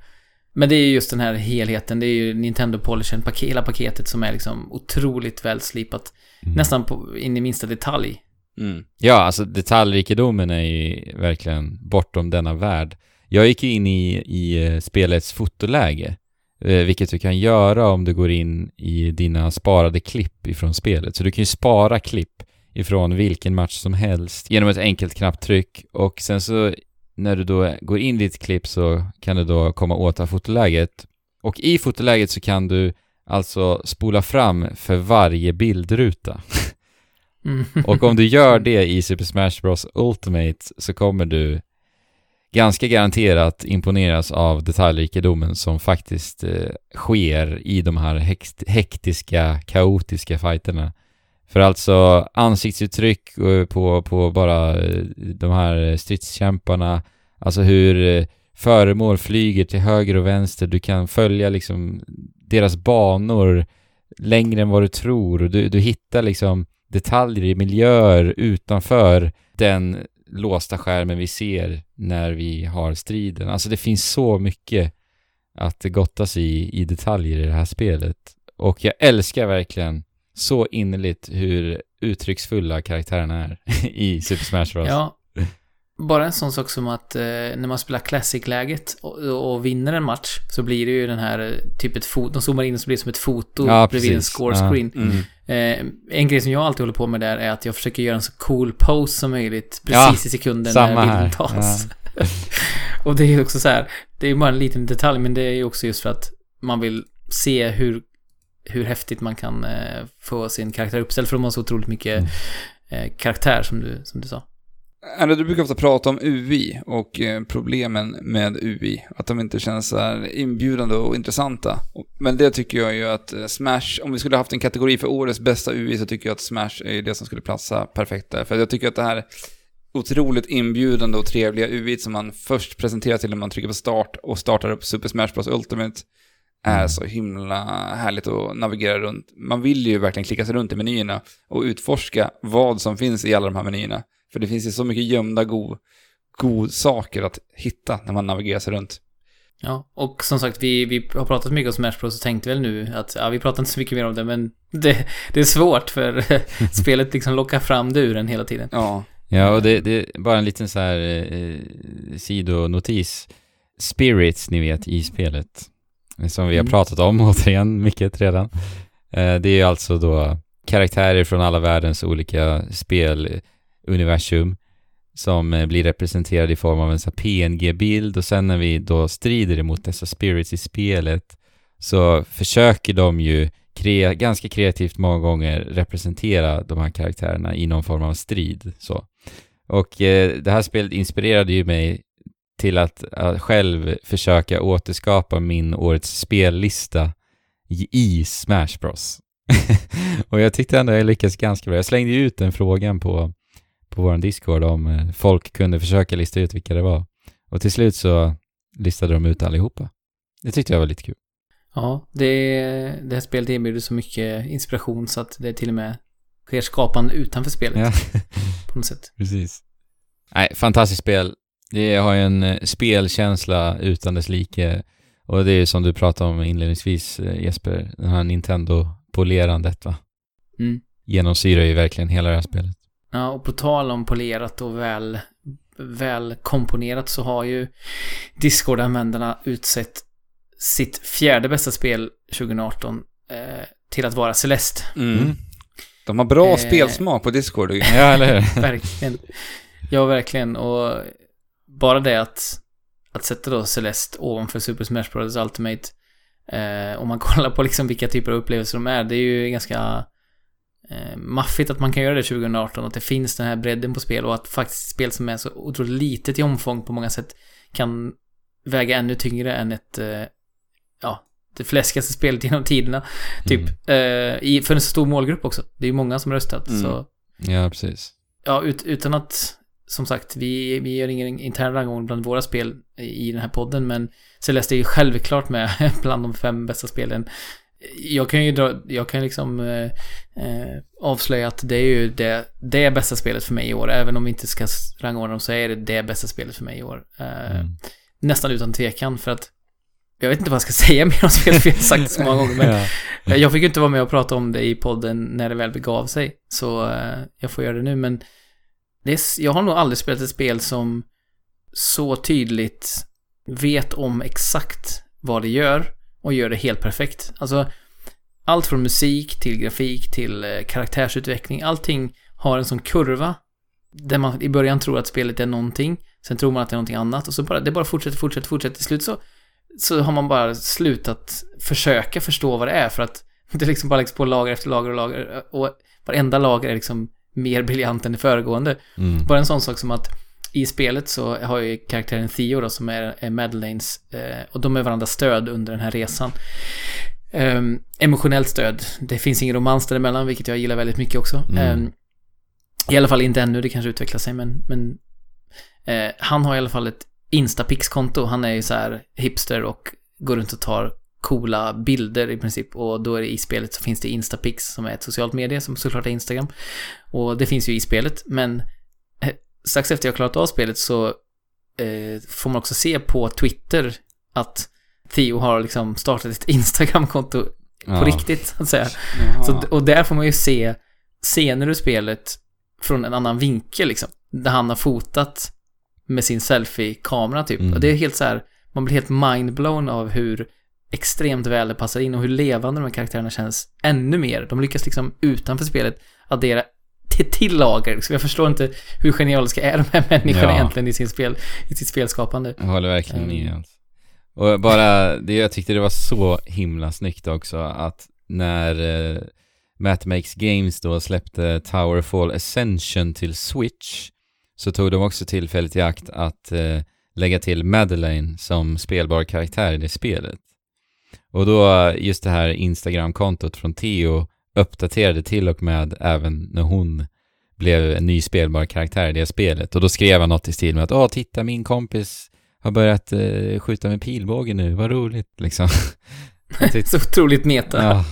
Men det är ju just den här helheten. Det är ju Nintendo Polishen, hela paketet som är liksom otroligt välslipat. Mm. Nästan på, in i minsta detalj. Mm. Ja, alltså detaljrikedomen är ju verkligen bortom denna värld. Jag gick ju in i, i eh, spelets fotoläge, eh, vilket du kan göra om du går in i dina sparade klipp ifrån spelet. Så du kan ju spara klipp ifrån vilken match som helst genom ett enkelt knapptryck och sen så när du då går in i ditt klipp så kan du då komma åt det här fotoläget och i fotoläget så kan du alltså spola fram för varje bildruta. Mm. Och om du gör <laughs> det i Super Smash Bros Ultimate så kommer du ganska garanterat imponeras av detaljrikedomen som faktiskt eh, sker i de här hext- hektiska, kaotiska fighterna. För alltså ansiktsuttryck eh, på, på bara eh, de här eh, stridskämparna, alltså hur föremål flyger till höger och vänster, du kan följa liksom deras banor längre än vad du tror och du, du hittar liksom detaljer i miljöer utanför den låsta skärmen vi ser när vi har striden. Alltså det finns så mycket att gottas i, i detaljer i det här spelet. Och jag älskar verkligen så innerligt hur uttrycksfulla karaktärerna är <laughs> i Super Smash Bros. Ja. Bara en sån sak som att eh, när man spelar Classic-läget och, och vinner en match så blir det ju den här eh, typ ett foto, de zoomar in och så blir det som ett foto Ja, bredvid en precis. score Ja. Mm. Eh, en grej som jag alltid håller på med där är att jag försöker göra en så cool pose som möjligt Ja, precis i sekunden när bilden tas. <laughs> och det är ju också så här, det är bara en liten detalj men det är ju också just för att man vill se hur, hur häftigt man kan eh, få sin karaktär uppställd för de har så otroligt mycket Mm. eh, karaktär som du, som du sa. Anna, du brukar ofta prata om UI och eh, problemen med UI. Att de inte känns så här inbjudande och intressanta. Och- Men det tycker jag ju att eh, Smash, om vi skulle haft en kategori för årets bästa UI så tycker jag att Smash är det som skulle platsa perfekt där. För jag tycker att det här otroligt inbjudande och trevliga UI som man först presenterar till när man trycker på start och startar upp Super Smash Bros Ultimate är Mm. så himla härligt att navigera runt. Man vill ju verkligen klicka sig runt i menyerna och utforska vad som finns i alla de här menyerna. För det finns ju så mycket gömda god, god saker att hitta när man navigerar sig runt. Ja, och som sagt, vi, vi har pratat mycket om Smash Bros och tänkte väl nu att, ja, vi pratar inte så mycket mer om det, men <laughs> det, det är svårt för <laughs> spelet liksom lockar fram det ur en hela tiden. Ja, Ja, och det, det är bara en liten så här eh, sidonotis. Spirits, ni vet, i spelet. Som vi har Mm. pratat om <laughs> återigen mycket redan. Eh, det är alltså då karaktärer från alla världens olika speluniversum som eh, blir representerade i form av en PNG-bild och sen när vi då strider emot dessa spirits i spelet så försöker de ju kre- ganska kreativt många gånger representera de här karaktärerna i någon form av strid. Så. Och eh, det här spelet inspirerade ju mig till att, att själv försöka återskapa min årets spellista i, Smash Bros. <laughs> och jag tyckte ändå jag lyckades ganska bra. Jag slängde ju ut den frågan på, på vår Discord om eh, folk kunde försöka lista ut vilka det var. Och till slut så listade de ut allihopa. Det tyckte jag var lite kul. Ja, det, det här spelet erbjuder så mycket inspiration så att det till och med sker skapande utanför spelet Ja, på något sätt. <laughs> precis. Nej, fantastiskt spel. Det har ju en eh, spelkänsla utan dess like. Och det är ju som du pratade om inledningsvis eh, Jesper, den här Nintendo-polerandet va? Mm. Genomsyrar ju verkligen hela det här spelet. Ja, och på tal om polerat och väl, väl komponerat så har ju Discord-användarna utsett sitt fjärde bästa spel 2018 eh, till att vara Celeste. Mm. Mm. De har bra Eh. spelsmak på Discord. <laughs> Ja, eller hur? Verkligen. Ja, verkligen. Och bara det att, att sätta då Celeste ovanför Super Smash Bros Ultimate. Eh, om man <laughs> kollar på liksom vilka typer av upplevelser de är. Det är ju ganska eh, maffigt att man kan göra det 2018. Att det finns den här bredden på spel och att faktiskt spel som är så otroligt litet i omfång på många sätt kan väga ännu tyngre än ett, eh, ja, det fläskigaste spelet genom tiderna. Typ. Mm. Eh, i, för en så stor målgrupp också. Det är ju många som röstat. Mm. Så Ja, precis. Ja, ut, utan att, som sagt, vi, vi gör ingen intern rangordning bland våra spel i, den här podden, men Celeste är ju självklart med <laughs> bland de fem bästa spelen. Jag kan ju dra, jag kan liksom eh, eh, avslöja att det är ju det, det bästa spelet för mig i år, även om vi inte ska rangordna dem så är det det bästa spelet för mig i år. Eh, Mm. Nästan utan tvekan, för att jag vet inte vad jag ska <laughs> säga mer om spelet, för jag har sagt det så många gånger, men Ja. jag fick ju inte vara med och prata om det i podden när det väl begav sig. Så eh, jag får göra det nu, men det är, jag har nog aldrig spelat ett spel som så tydligt vet om exakt vad det gör och gör det helt perfekt. Alltså, allt från musik till grafik till eh, karaktärsutveckling, allting har en sån kurva där man i början tror att spelet är någonting, sen tror man att det är någonting annat och så bara, det bara fortsätter, fortsätter, fortsätter. Till slut så, så har man bara slutat försöka förstå vad det är för att <laughs> det liksom bara läggs på lager efter lager och lager och varenda lager är liksom mer briljant än det föregående. Mm. Bara en sån sak som att i spelet så har ju karaktären Theo då som är, är Madeleines eh, och de är varandras stöd under den här resan. Ehm, emotionellt stöd. Det finns ingen romans däremellan, vilket jag gillar väldigt mycket också. Mm. Ehm, I alla fall inte ännu, det kanske utvecklar sig, men, men eh, han har i alla fall ett Instapix-konto. Han är ju så här hipster och går runt och tar coola bilder i princip. Och då är det i spelet så finns det Instapix som är ett socialt medie som såklart är Instagram. Och det finns ju i spelet, men eh, strax efter jag klarat av spelet så eh, får man också se på Twitter att Theo har liksom startat ett <laughs> Instagram-konto på Ja. riktigt, så att säga. Så, och där får man ju se scener ur spelet från en annan vinkel liksom. Där han har fotat med sin selfie-kamera typ. Mm. Och det är helt så här, man blir helt mindblown av hur extremt väl det passar in och hur levande de här karaktärerna känns ännu mer. De lyckas liksom utanför spelet addera till, till lager. Liksom. Jag förstår inte hur genialiska är de här människorna Ja. egentligen i, sin spel, i sitt spelskapande. Jag håller verkligen med. Mm. Och bara, det, jag tyckte det var så himla snyggt också att när eh, Matt Makes Games då släppte Towerfall Ascension till Switch så tog de också tillfället i akt att eh, lägga till Madeleine som spelbar karaktär i det spelet. Och då just det här Instagram-kontot från Theo uppdaterade till och med även när hon blev en ny spelbar karaktär i det spelet. Och då skrev han något i stil med att åh, titta min kompis har börjat eh, skjuta med pilbåge nu, vad roligt liksom. <laughs> Så otroligt meta. ja,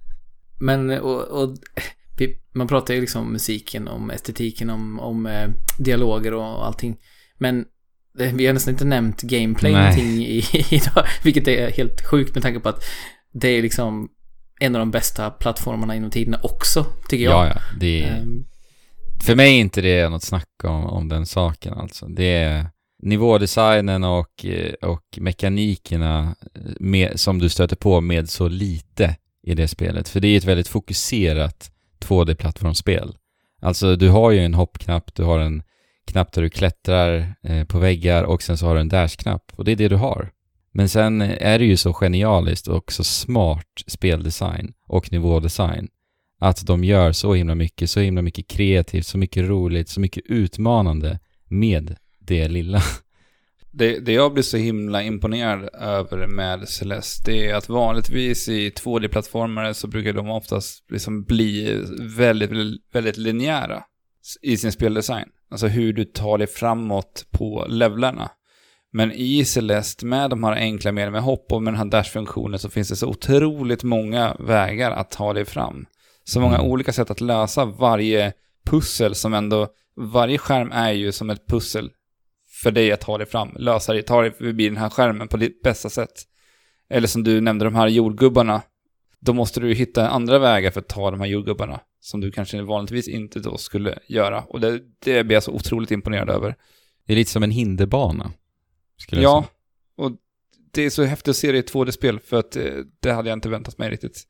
<laughs> Men, och, och <laughs> man pratar ju liksom om musiken, om estetiken, om, om eh, dialoger och allting. Men vi har nästan inte nämnt gameplay Nej. någonting i, <laughs> idag, vilket är helt sjukt med tanke på att det är liksom en av de bästa plattformarna inom tiderna också, tycker jag. ja, ja, det är, Ehm, för mig är inte det något snack om, om den saken alltså. Det är nivådesignen och, eh, och mekanikerna med, som du stöter på med så lite i det spelet. För det är ett väldigt fokuserat 2D-plattformsspel. Alltså du har ju en hoppknapp, du har en knapp där du klättrar eh, på väggar och sen så har du en dash-knapp och det är det du har. Men sen är det ju så genialiskt och så smart speldesign och nivådesign att de gör så himla mycket, så himla mycket kreativt, så mycket roligt, så mycket utmanande med det lilla. <laughs> Det, det jag blir så himla imponerad över med Celeste, det är att vanligtvis i 2D-plattformar så brukar de oftast liksom bli väldigt, väldigt linjära i sin speldesign. Alltså hur du tar dig framåt på levlarna. Men i Celeste, med de här enkla medlen med hopp och med den här dash-funktionen så finns det så otroligt många vägar att ta dig fram. Så många Mm. olika sätt att lösa varje pussel som ändå, varje skärm är ju som ett pussel för dig att ta dig fram, lösa dig, ta dig förbi den här skärmen på ditt bästa sätt. Eller som du nämnde, de här jordgubbarna. Då måste du hitta andra vägar för att ta de här jordgubbarna. Som du kanske vanligtvis inte då skulle göra. Och det, det blir jag så otroligt imponerad över. Det är lite som en hinderbana. Skulle Ja, jag säga. och det är så häftigt att se det i ett 2D-spel för att eh, det hade jag inte väntat mig riktigt.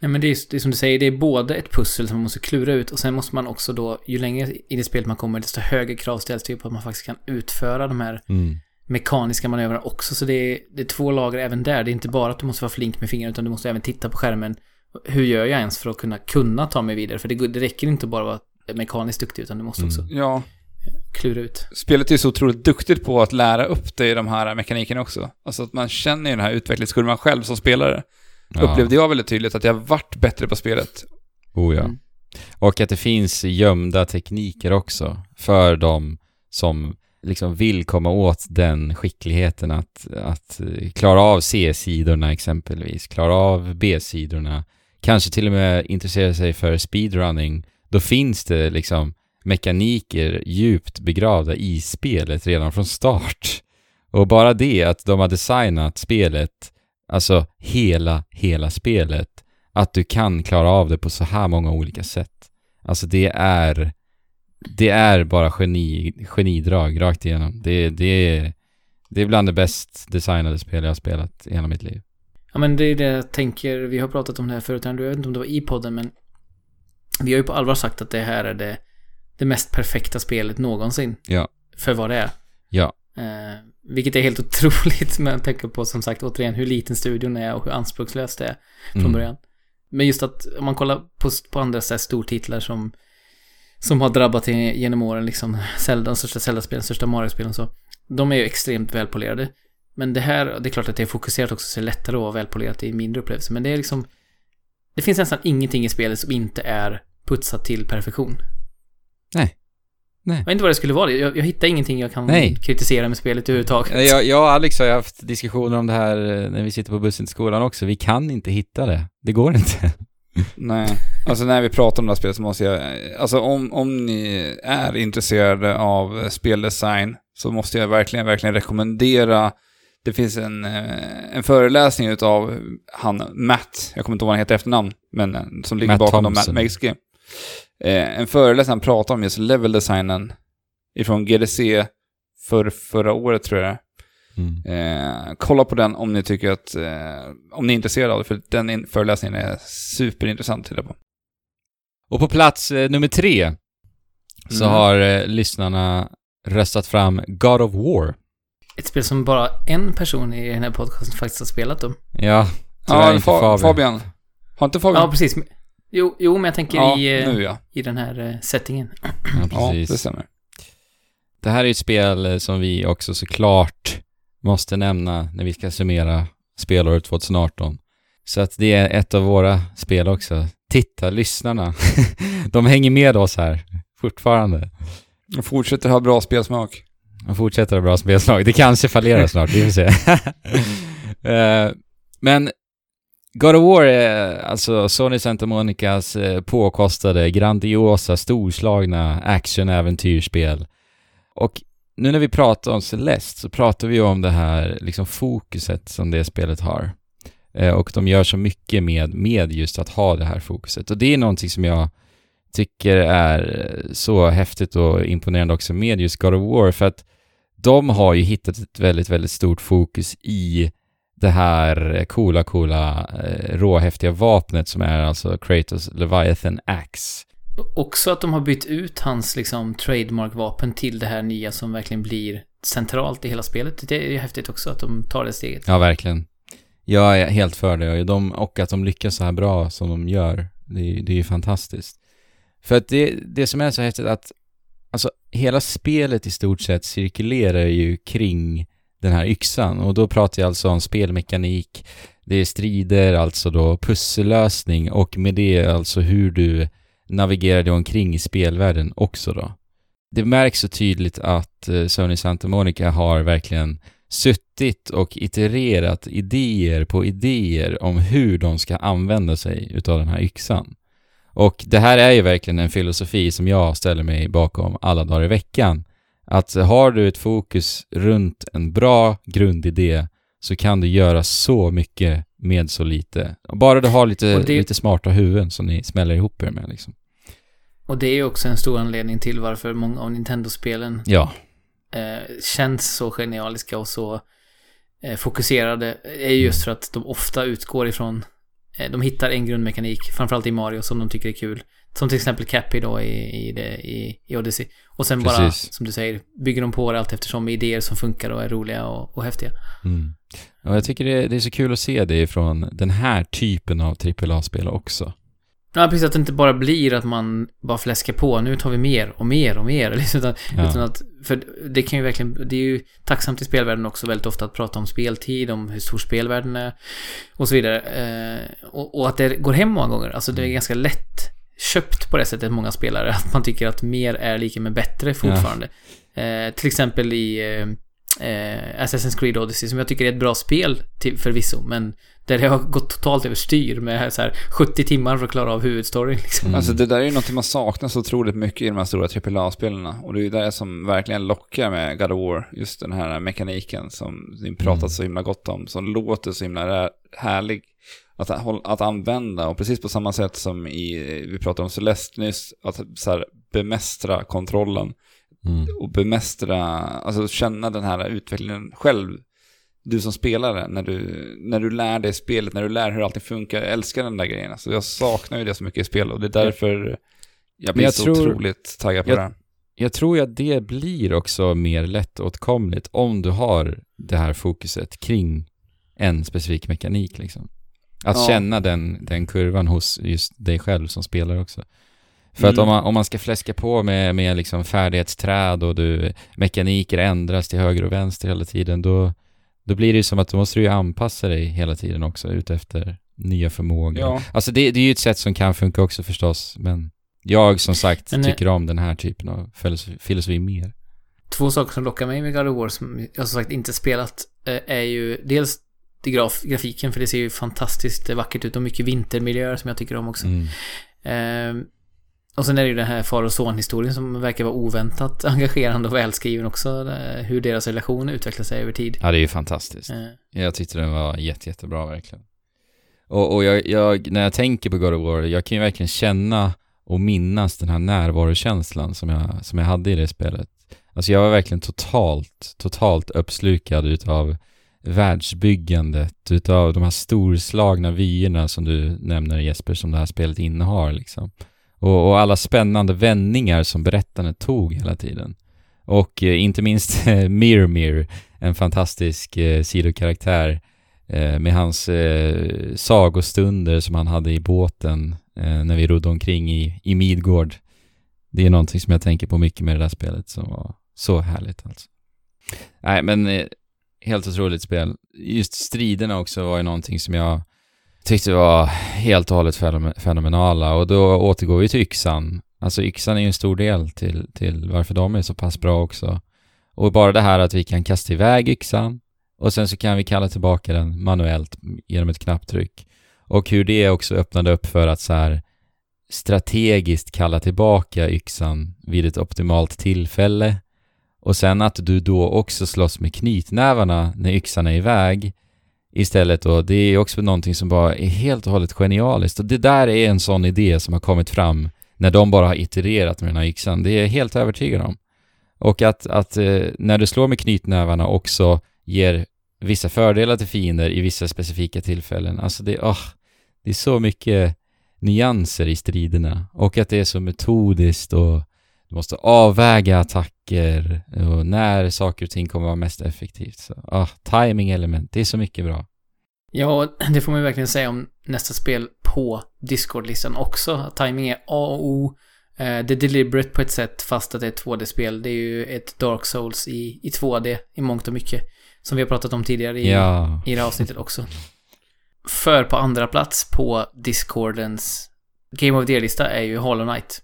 Nej men det är, det är som du säger, det är både ett pussel som man måste klura ut och sen måste man också då, ju längre i det spelet man kommer, desto högre krav ställs det på att man faktiskt kan utföra de här Mm. mekaniska manövrarna också. Så det är, det är två lager även där. Det är inte bara att du måste vara flink med fingrarna utan du måste även titta på skärmen. Hur gör jag ens för att kunna, kunna ta mig vidare? För det, det räcker inte bara att vara mekaniskt duktig utan du måste Mm. också Ja, klura ut. spelet är så otroligt duktigt på att lära upp dig de här mekanikerna också. Alltså att man känner ju den här utvecklingskurvan själv som spelare. Ja. Upplevde jag väldigt tydligt att jag vart bättre på spelet. Oh ja. Mm. Och att det finns gömda tekniker också för de som liksom vill komma åt den skickligheten att, att klara av C-sidorna exempelvis, klara av B-sidorna, kanske till och med intresserar sig för speedrunning. Då finns det liksom mekaniker djupt begravda i spelet redan från start. Och bara det att de har designat spelet, alltså hela, hela spelet, att du kan klara av det på så här många olika sätt. Alltså det är, det är bara geni, genidrag rakt igenom. Det, det, det är bland det bäst designade spel jag har spelat i hela mitt liv. Ja men det är det jag tänker, vi har pratat om det här förut, jag vet inte om det var i podden men vi har ju på allvar sagt att det här är det, det mest perfekta spelet någonsin. Ja. För vad det är. Ja. Eh, vilket är helt <laughs> otroligt med tanke på som sagt återigen hur liten studion är och hur anspråkslöst det är från Mm. början. Men just att om man kollar på, på andra så här stortitlar som som har drabbat genom åren liksom Zelda, största Zelda-spelen, största Mario-spelen så. De är ju extremt välpolerade. Men det här, det är klart att det är fokuserat också så det är lättare att vara välpolerat i mindre upplevelser. Men det är liksom Det finns nästan ingenting i spelet som inte är putsat till perfektion. Nej. Nej. Jag vet inte vad det skulle vara. Jag, jag hittar ingenting jag kan Nej. kritisera med spelet överhuvudtaget. Jag, jag och Alex har ju haft diskussioner om det här eh, när vi sitter på bussen till skolan också. Vi kan inte hitta det. Det går inte. <laughs> Nej, alltså när vi pratar om det här spelet så måste jag, alltså om, om ni är intresserade av speldesign så måste jag verkligen, verkligen rekommendera, det finns en, eh, en föreläsning utav han Matt, jag kommer inte ihåg vad han heter efternamn, men eh, som ligger Matt bakom Thompson. Matt Game. Eh, en föreläsning han pratar om just leveldesignen ifrån GDC för förra året tror jag. Mm. Eh, kolla på den om ni tycker att, eh, om ni är intresserade av det, för den in- föreläsningen är superintressant att titta på. Och på plats nummer tre så Mm. har lyssnarna röstat fram God of War. Ett spel som bara en person i den här podcasten faktiskt har spelat om. Ja, tyvärr Ja, inte Fa- Fabian. Fabian. Har inte Fabian? Ja, precis. Jo, jo men jag tänker Ja, i, eh, nu ja. i den här eh, settingen. Ja, Ja, precis. det stämmer. Det här är ett spel eh, som vi också såklart måste nämna när vi ska summera spelåret 2018. Så att det är ett av våra spel också. Titta, lyssnarna. <laughs> De hänger med oss här fortfarande. Jag fortsätter ha bra spelsmak. De fortsätter ha bra spelslag. Det kanske fallerar snart, vi får se. <laughs> Eh, Men God of War är alltså Sony Santa Monicas eh, påkostade, grandiosa, storslagna action-äventyrsspel. Och nu när vi pratar om Celeste så pratar vi om det här liksom fokuset som det spelet har. Eh, Och de gör så mycket med, med just att ha det här fokuset. Och det är någonting som jag tycker är så häftigt och imponerande också med just God of War för att de har ju hittat ett väldigt, väldigt stort fokus i det här coola, coola, eh, råhäftiga vapnet som är alltså Kratos Leviathan Axe. Också att de har bytt ut hans liksom trademark-vapen till det här nya som verkligen blir centralt i hela spelet. Det är ju häftigt också att de tar det steget. Ja, verkligen. Jag är helt för det och, de, och att de lyckas så här bra som de gör. Det, är- det är ju fantastiskt. För att det, det som är så häftigt att alltså hela spelet i stort sett cirkulerar ju kring den här yxan och då pratar jag alltså om spelmekanik, det är strider, alltså då pussellösning och med det alltså hur du navigerar dig omkring i spelvärlden också då. Det märks så tydligt att eh, Sony Santa Monica har verkligen suttit och itererat idéer på idéer om hur de ska använda sig utav den här yxan. Och det här är ju verkligen en filosofi som jag ställer mig bakom alla dagar i veckan. Att har du ett fokus runt en bra grundidé så kan du göra så mycket med så lite. Bara du har lite, det- lite smarta huvuden som ni smäller ihop er med liksom. Och det är också en stor anledning till varför många av Nintendo-spelen Ja, eh, känns så genialiska och så eh, fokuserade är just för att de ofta utgår ifrån de hittar en grundmekanik, framförallt i Mario, som de tycker är kul. Som till exempel Cappy då i, i, det, i, i Odyssey. Och sen bara, Precis. som du säger, bygger de på det allt eftersom med idéer som funkar och är roliga och, och häftiga. Mm. Och jag tycker det, det är så kul att se det från den här typen av AAA-spel också. Ja, precis att det inte bara blir att man bara fläskar på. Nu tar vi mer och mer och mer. <laughs> Liksom, utan, Ja. utan att, för det kan ju verkligen, det är ju tacksamt i spelvärlden också väldigt ofta att prata om speltid, om hur stor spelvärlden är och så vidare. Eh, och, och att det går hem många gånger. Alltså det är ganska lätt köpt på det sättet många spelare. Att man tycker att mer är lika med bättre fortfarande. Eh, till exempel i eh, eh, Assassin's Creed Odyssey som jag tycker är ett bra spel till, förvisso. Men där det har gått totalt överstyr med så här 70 timmar för att klara av huvudstoryn liksom. Mm. Alltså det där är ju något man saknar så otroligt mycket i de här stora AAA-spelarna. Och det är ju det som verkligen lockar med God of War. Just den här mekaniken som ni pratat Mm. så himla gott om. Som låter så himla härlig att, att använda. Och precis på samma sätt som i, vi pratade om Celeste nyss, att så här, bemästra kontrollen. Mm. Och bemästra, alltså känna den här utvecklingen själv. Du som spelare, när du, när du lär dig spelet, när du lär hur allting funkar. Jag älskar den där grejen. Alltså jag saknar ju det så mycket i spel och det är därför jag blir jag så tror- otroligt taggad på jag- det här. Jag tror att det blir också mer lättåtkomligt om du har det här fokuset kring en specifik mekanik liksom. Att Ja. känna den, den kurvan hos just dig själv som spelare också. För att Mm. om man, om man ska fläska på med, med liksom färdighetsträd och du, mekaniker ändras till höger och vänster hela tiden, då, då blir det ju som att då måste du ju anpassa dig hela tiden också ut efter nya förmågor. Ja. Alltså det, det är ju ett sätt som kan funka också förstås, men jag som sagt Men, eh, tycker om den här typen av filosofi, filosofi mer. Två saker som lockar mig med God of War som jag som sagt inte spelat eh, är ju dels graf, grafiken för det ser ju fantastiskt vackert ut och mycket vintermiljöer som jag tycker om också. Mm. Och sen är det ju den här far och son-historien som verkar vara oväntat <laughs> engagerande och välskriven också. Hur deras relation utvecklar sig över tid. Ja, det är ju fantastiskt. Eh, Jag tyckte den var jätte, jättebra verkligen. Och, och jag, jag, när jag tänker på God of War, jag kan ju verkligen känna och minnas den här närvarokänslan som jag, som jag hade i det spelet. Alltså jag var verkligen totalt, totalt uppslukad utav världsbyggandet, utav de här storslagna vyerna som du nämner Jesper, som det här spelet innehar liksom. Och, och alla spännande vändningar som berättandet tog hela tiden. Och eh, inte minst eh, Mirmir, en fantastisk eh, sidokaraktär eh, med hans eh, sagostunder som han hade i båten eh, när vi rodde omkring i, i Midgård. Det är någonting som jag tänker på mycket med det där spelet som var så härligt alltså. Nej, men eh, helt otroligt spel. Just striderna också var ju någonting som jag tyckte var helt och hållet fenomenala och då återgår vi till yxan. Alltså yxan är ju en stor del till, till varför de är så pass bra också. Och bara det här att vi kan kasta iväg yxan och sen så kan vi kalla tillbaka den manuellt genom ett knapptryck. Och hur det också öppnade upp för att så här strategiskt kalla tillbaka yxan vid ett optimalt tillfälle. Och sen att du då också slåss med knytnävarna när yxan är iväg istället då. Det är också någonting som bara är helt och hållet genialiskt. Och det där är en sån idé som har kommit fram när de bara har itererat med den här yxan. Det är jag helt övertygad om. Och att, att eh, när du slår med knytnävarna också ger vissa fördelar till fiender i vissa specifika tillfällen. Alltså det, oh, det är så mycket nyanser i striderna och att det är så metodiskt och du måste avväga attacker och när saker och ting kommer vara mest effektivt. Så, ah, timing element, det är så mycket bra. Ja, <clears throat> det får man ju verkligen säga om nästa spel på Discord-listan också. Timing är A och O. Eh, det är deliberate på ett sätt fast att det är ett 2D-spel. Det är ju ett Dark Souls i, i 2D i mångt och mycket. Som vi har pratat om tidigare i, Ja. i det här avsnittet också. För på andra plats på Discordens Game of the Year-lista är ju Hollow Knight.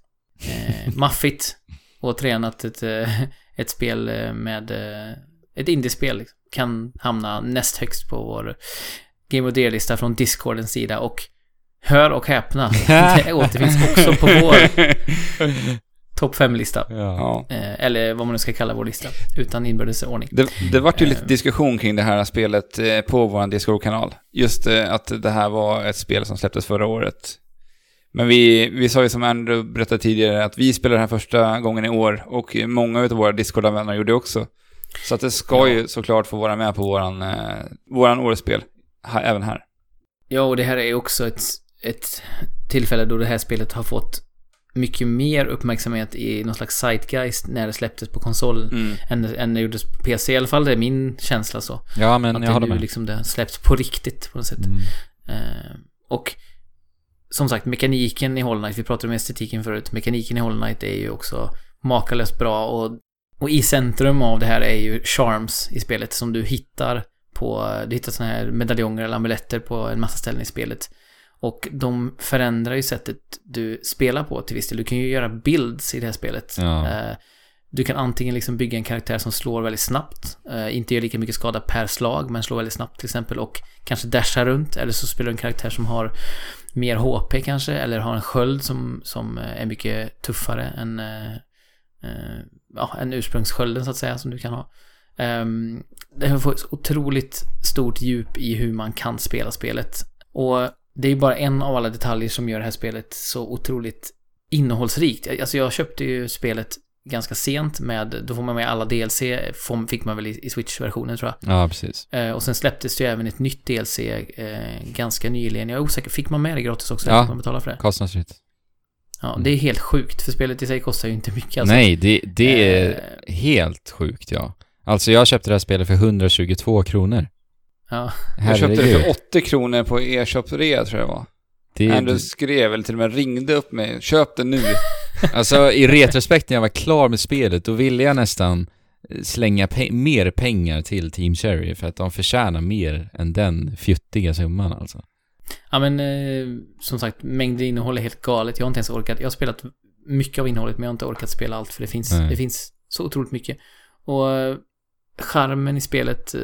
Eh, maffigt. Återigen att ett, eh, ett spel eh, med... Eh, ett indiespel liksom, kan hamna näst högst på vår Game of the Year-lista från Discordens sida och hör och häpna, <laughs> det återfinns också på vår topp 5-lista. Ja. Ja. Eh, eller vad man nu ska kalla vår lista, utan inbördes ordning. Det, det vart ju lite diskussion kring det här spelet på vår Discord-kanal. Just eh, att det här var ett spel som släpptes förra året. Men vi, vi sa ju som Andrew berättade tidigare att vi spelar det här första gången i år och många av våra Discord-vänner gjorde det också. Så att det ska Ja. ju såklart få vara med på våran, eh, våran årspel, här, även här. Ja, och det här är också ett, ett tillfälle då det här spelet har fått mycket mer uppmärksamhet i någon slags zeitgeist när det släpptes på konsol Mm. än, än det gjordes på PC. I alla fall det är min känsla så. ja, men att jag det håller nu med. liksom det släpps på riktigt på något sätt. Mm. Eh, och som sagt, mekaniken i Hollow Knight, vi pratade om estetiken förut, mekaniken i Hollow Knight är ju också makalöst bra och, och i centrum av det här är ju charms i spelet som du hittar på, du hittar sådana här medaljonger eller amuletter på en massa ställen i spelet. Och de förändrar ju sättet du spelar på till viss del. Du kan ju göra builds i det här spelet. Ja. Eh, Du kan antingen liksom bygga en karaktär som slår väldigt snabbt, eh, inte gör lika mycket skada per slag, men slår väldigt snabbt till exempel och kanske dashar runt, eller så spelar du en karaktär som har mer HP kanske, eller har en sköld som, som eh, är mycket tuffare än, eh, eh, ja, än ursprungsskölden så att säga, som du kan ha. Um, det får ett otroligt stort djup i hur man kan spela spelet. Och det är ju bara en av alla detaljer som gör det här spelet så otroligt innehållsrikt. Alltså jag köpte ju spelet ganska sent med, då får man med alla DLC, får- fick man väl i, i Switch-versionen tror jag. Ja, precis. Eh, och sen släpptes det ju även ett nytt DLC eh, ganska nyligen. Jag är osäker, fick man med det gratis också? Ja. Man betala för det? Kostnadsfritt. Ja, det är helt sjukt, för spelet i sig kostar ju inte mycket alltså. Nej, det, det är Eh, helt sjukt, ja. Alltså jag köpte det här spelet för 122 kronor. ja. Jag köpte det för 80 kronor på e-shop-rea tror jag det var. Det Andrew skrev, eller till och med ringde upp mig, köp det nu. Alltså i retrospekt när jag var klar med spelet, då ville jag nästan slänga pe- mer pengar till Team Cherry för att de förtjänar mer än den fjuttiga summan alltså. Ja men eh, som sagt, mängden innehåll är helt galet. Jag har inte ens orkat. Jag har spelat mycket av innehållet men jag har inte orkat spela allt för det finns, Nej. det finns så otroligt mycket. Och eh, charmen i spelet eh,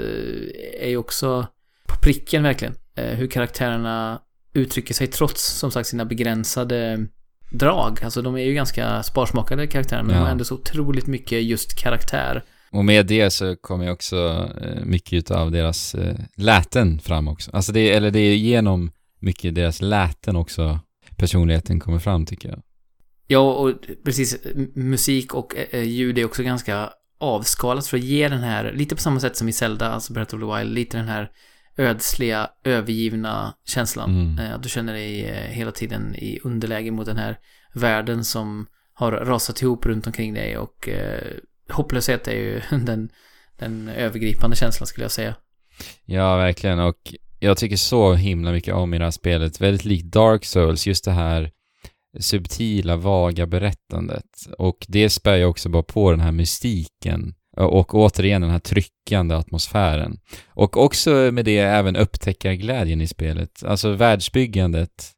är ju också på pricken verkligen. Eh, hur karaktärerna uttrycker sig trots som sagt sina begränsade drag. Alltså de är ju ganska sparsmakade karaktärer men Ja. de har ändå så otroligt mycket just karaktär. Och med det så kommer ju också eh, mycket av deras eh, läten fram också. Alltså det, eller det är genom mycket deras läten också personligheten kommer fram tycker jag. Ja, och precis. Musik och eh, ljud är också ganska avskalat för att ge den här, lite på samma sätt som i Zelda, alltså Breath of the Wild, lite den här ödsliga, övergivna känslan. Mm. Eh, Att du känner dig eh, hela tiden i underläge mot den här världen som har rasat ihop runt omkring dig och eh, hopplöshet är ju <laughs> den, den övergripande känslan skulle jag säga. Ja, verkligen. Och jag tycker så himla mycket om i det här spelet. Väldigt likt Dark Souls, just det här subtila, vaga berättandet. Och det spär ju också bara på den här mystiken. Och återigen den här tryckande atmosfären. Och också med det även upptäckarglädjen i spelet. Alltså världsbyggandet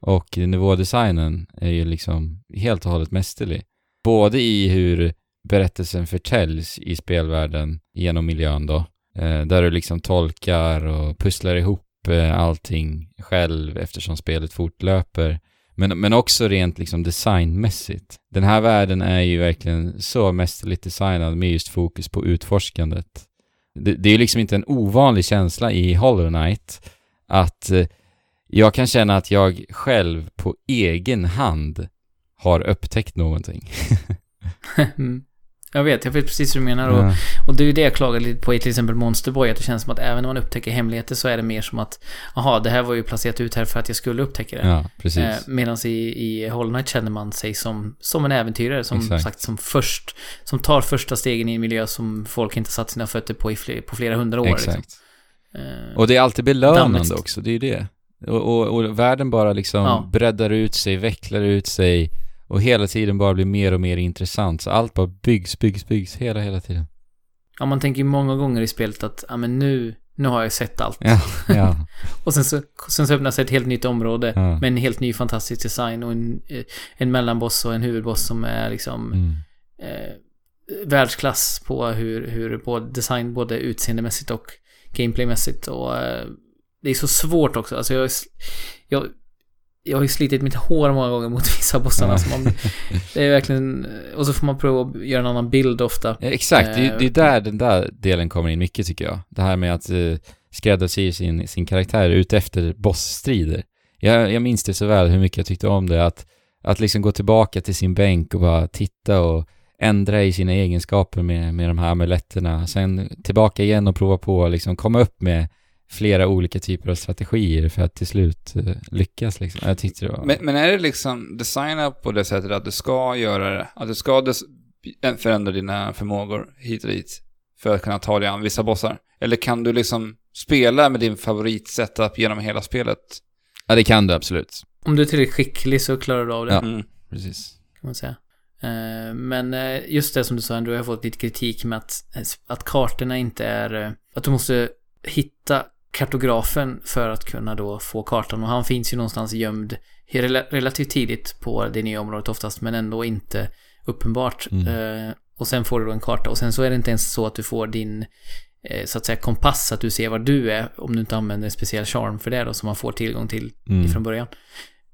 och nivådesignen är ju liksom helt och hållet mästerlig. Både i hur berättelsen förtäljs i spelvärlden genom miljön då, eh, där du liksom tolkar och pusslar ihop eh, allting själv eftersom spelet fortlöper. Men, men också rent liksom designmässigt. Den här världen är ju verkligen så mästerligt designad med just fokus på utforskandet. Det, det är ju liksom inte en ovanlig känsla i Hollow Knight att eh, jag kan känna att jag själv på egen hand har upptäckt någonting. <laughs> Mm. Jag vet, jag vet precis hur du menar. Och, Ja. och det är ju det jag klagar lite på i till exempel Monsterboy. Att det känns som att även när man upptäcker hemligheter så är det mer som att Jaha, det här var ju placerat ut här för att jag skulle upptäcka det. Ja, precis. Eh, Medan i, i Hollow Knight känner man sig som, som en äventyrare. Som Exakt. sagt, som först, som tar första stegen i en miljö som folk inte satt sina fötter på i fler, på flera hundra år. Exakt. Liksom. Eh, Och det är alltid belönande Dammet. också, det är ju det. Och, och, och världen bara liksom Ja. breddar ut sig, vecklar ut sig och hela tiden bara blir mer och mer intressant. Så allt bara byggs, byggs, byggs hela, hela tiden. ja, man tänker många gånger i spelet att, ja men nu, nu har jag sett allt. Ja, ja. <laughs> Och sen så, sen så öppnas ett helt nytt område Ja. med en helt ny fantastisk design och en, eh, en mellanboss och en huvudboss som är liksom Mm. eh, världsklass på hur, hur både design både utseendemässigt och gameplaymässigt och eh, det är så svårt också. Alltså jag, jag, jag har ju slitit mitt hår många gånger mot <laughs> vissa bossarna. Så man, det är verkligen, och så får man prova att göra en annan bild ofta. Ja, Exakt, det, är- Eh, det är där den där delen kommer in mycket tycker jag. Det här med att eh, skräddarsy sin, sin karaktär ut efter bossstrider. Jag, jag minns det så väl hur mycket jag tyckte om det, att, att liksom gå tillbaka till sin bänk och bara titta och ändra i sina egenskaper med, med de här amuletterna. Sen tillbaka igen och prova på att liksom komma upp med flera olika typer av strategier för att till slut eh, lyckas liksom. Jag tyckte det var... Men, men är det liksom designat på det sättet att du ska göra det? Att du ska förändra dina förmågor hit och dit för att kunna ta dig an vissa bossar? Eller kan du liksom spela med din favoritsetup genom hela spelet? Ja, det kan du absolut. Om du är tillräckligt skicklig så klarar du av det. Ja. Mm. Precis. kan man säga. Eh, Men eh, just det som du sa ändå, jag har fått lite kritik med att, att kartorna inte är... Att du måste hitta kartografen för att kunna då få kartan och han finns ju någonstans gömd rela- relativt tidigt på det nya området oftast men ändå inte uppenbart. Mm. Eh, Och sen får du då en karta och sen så är det inte ens så att du får din eh, så att säga kompass så att du ser var du är om du inte använder en speciell charm för det då som man får tillgång till Mm. ifrån början.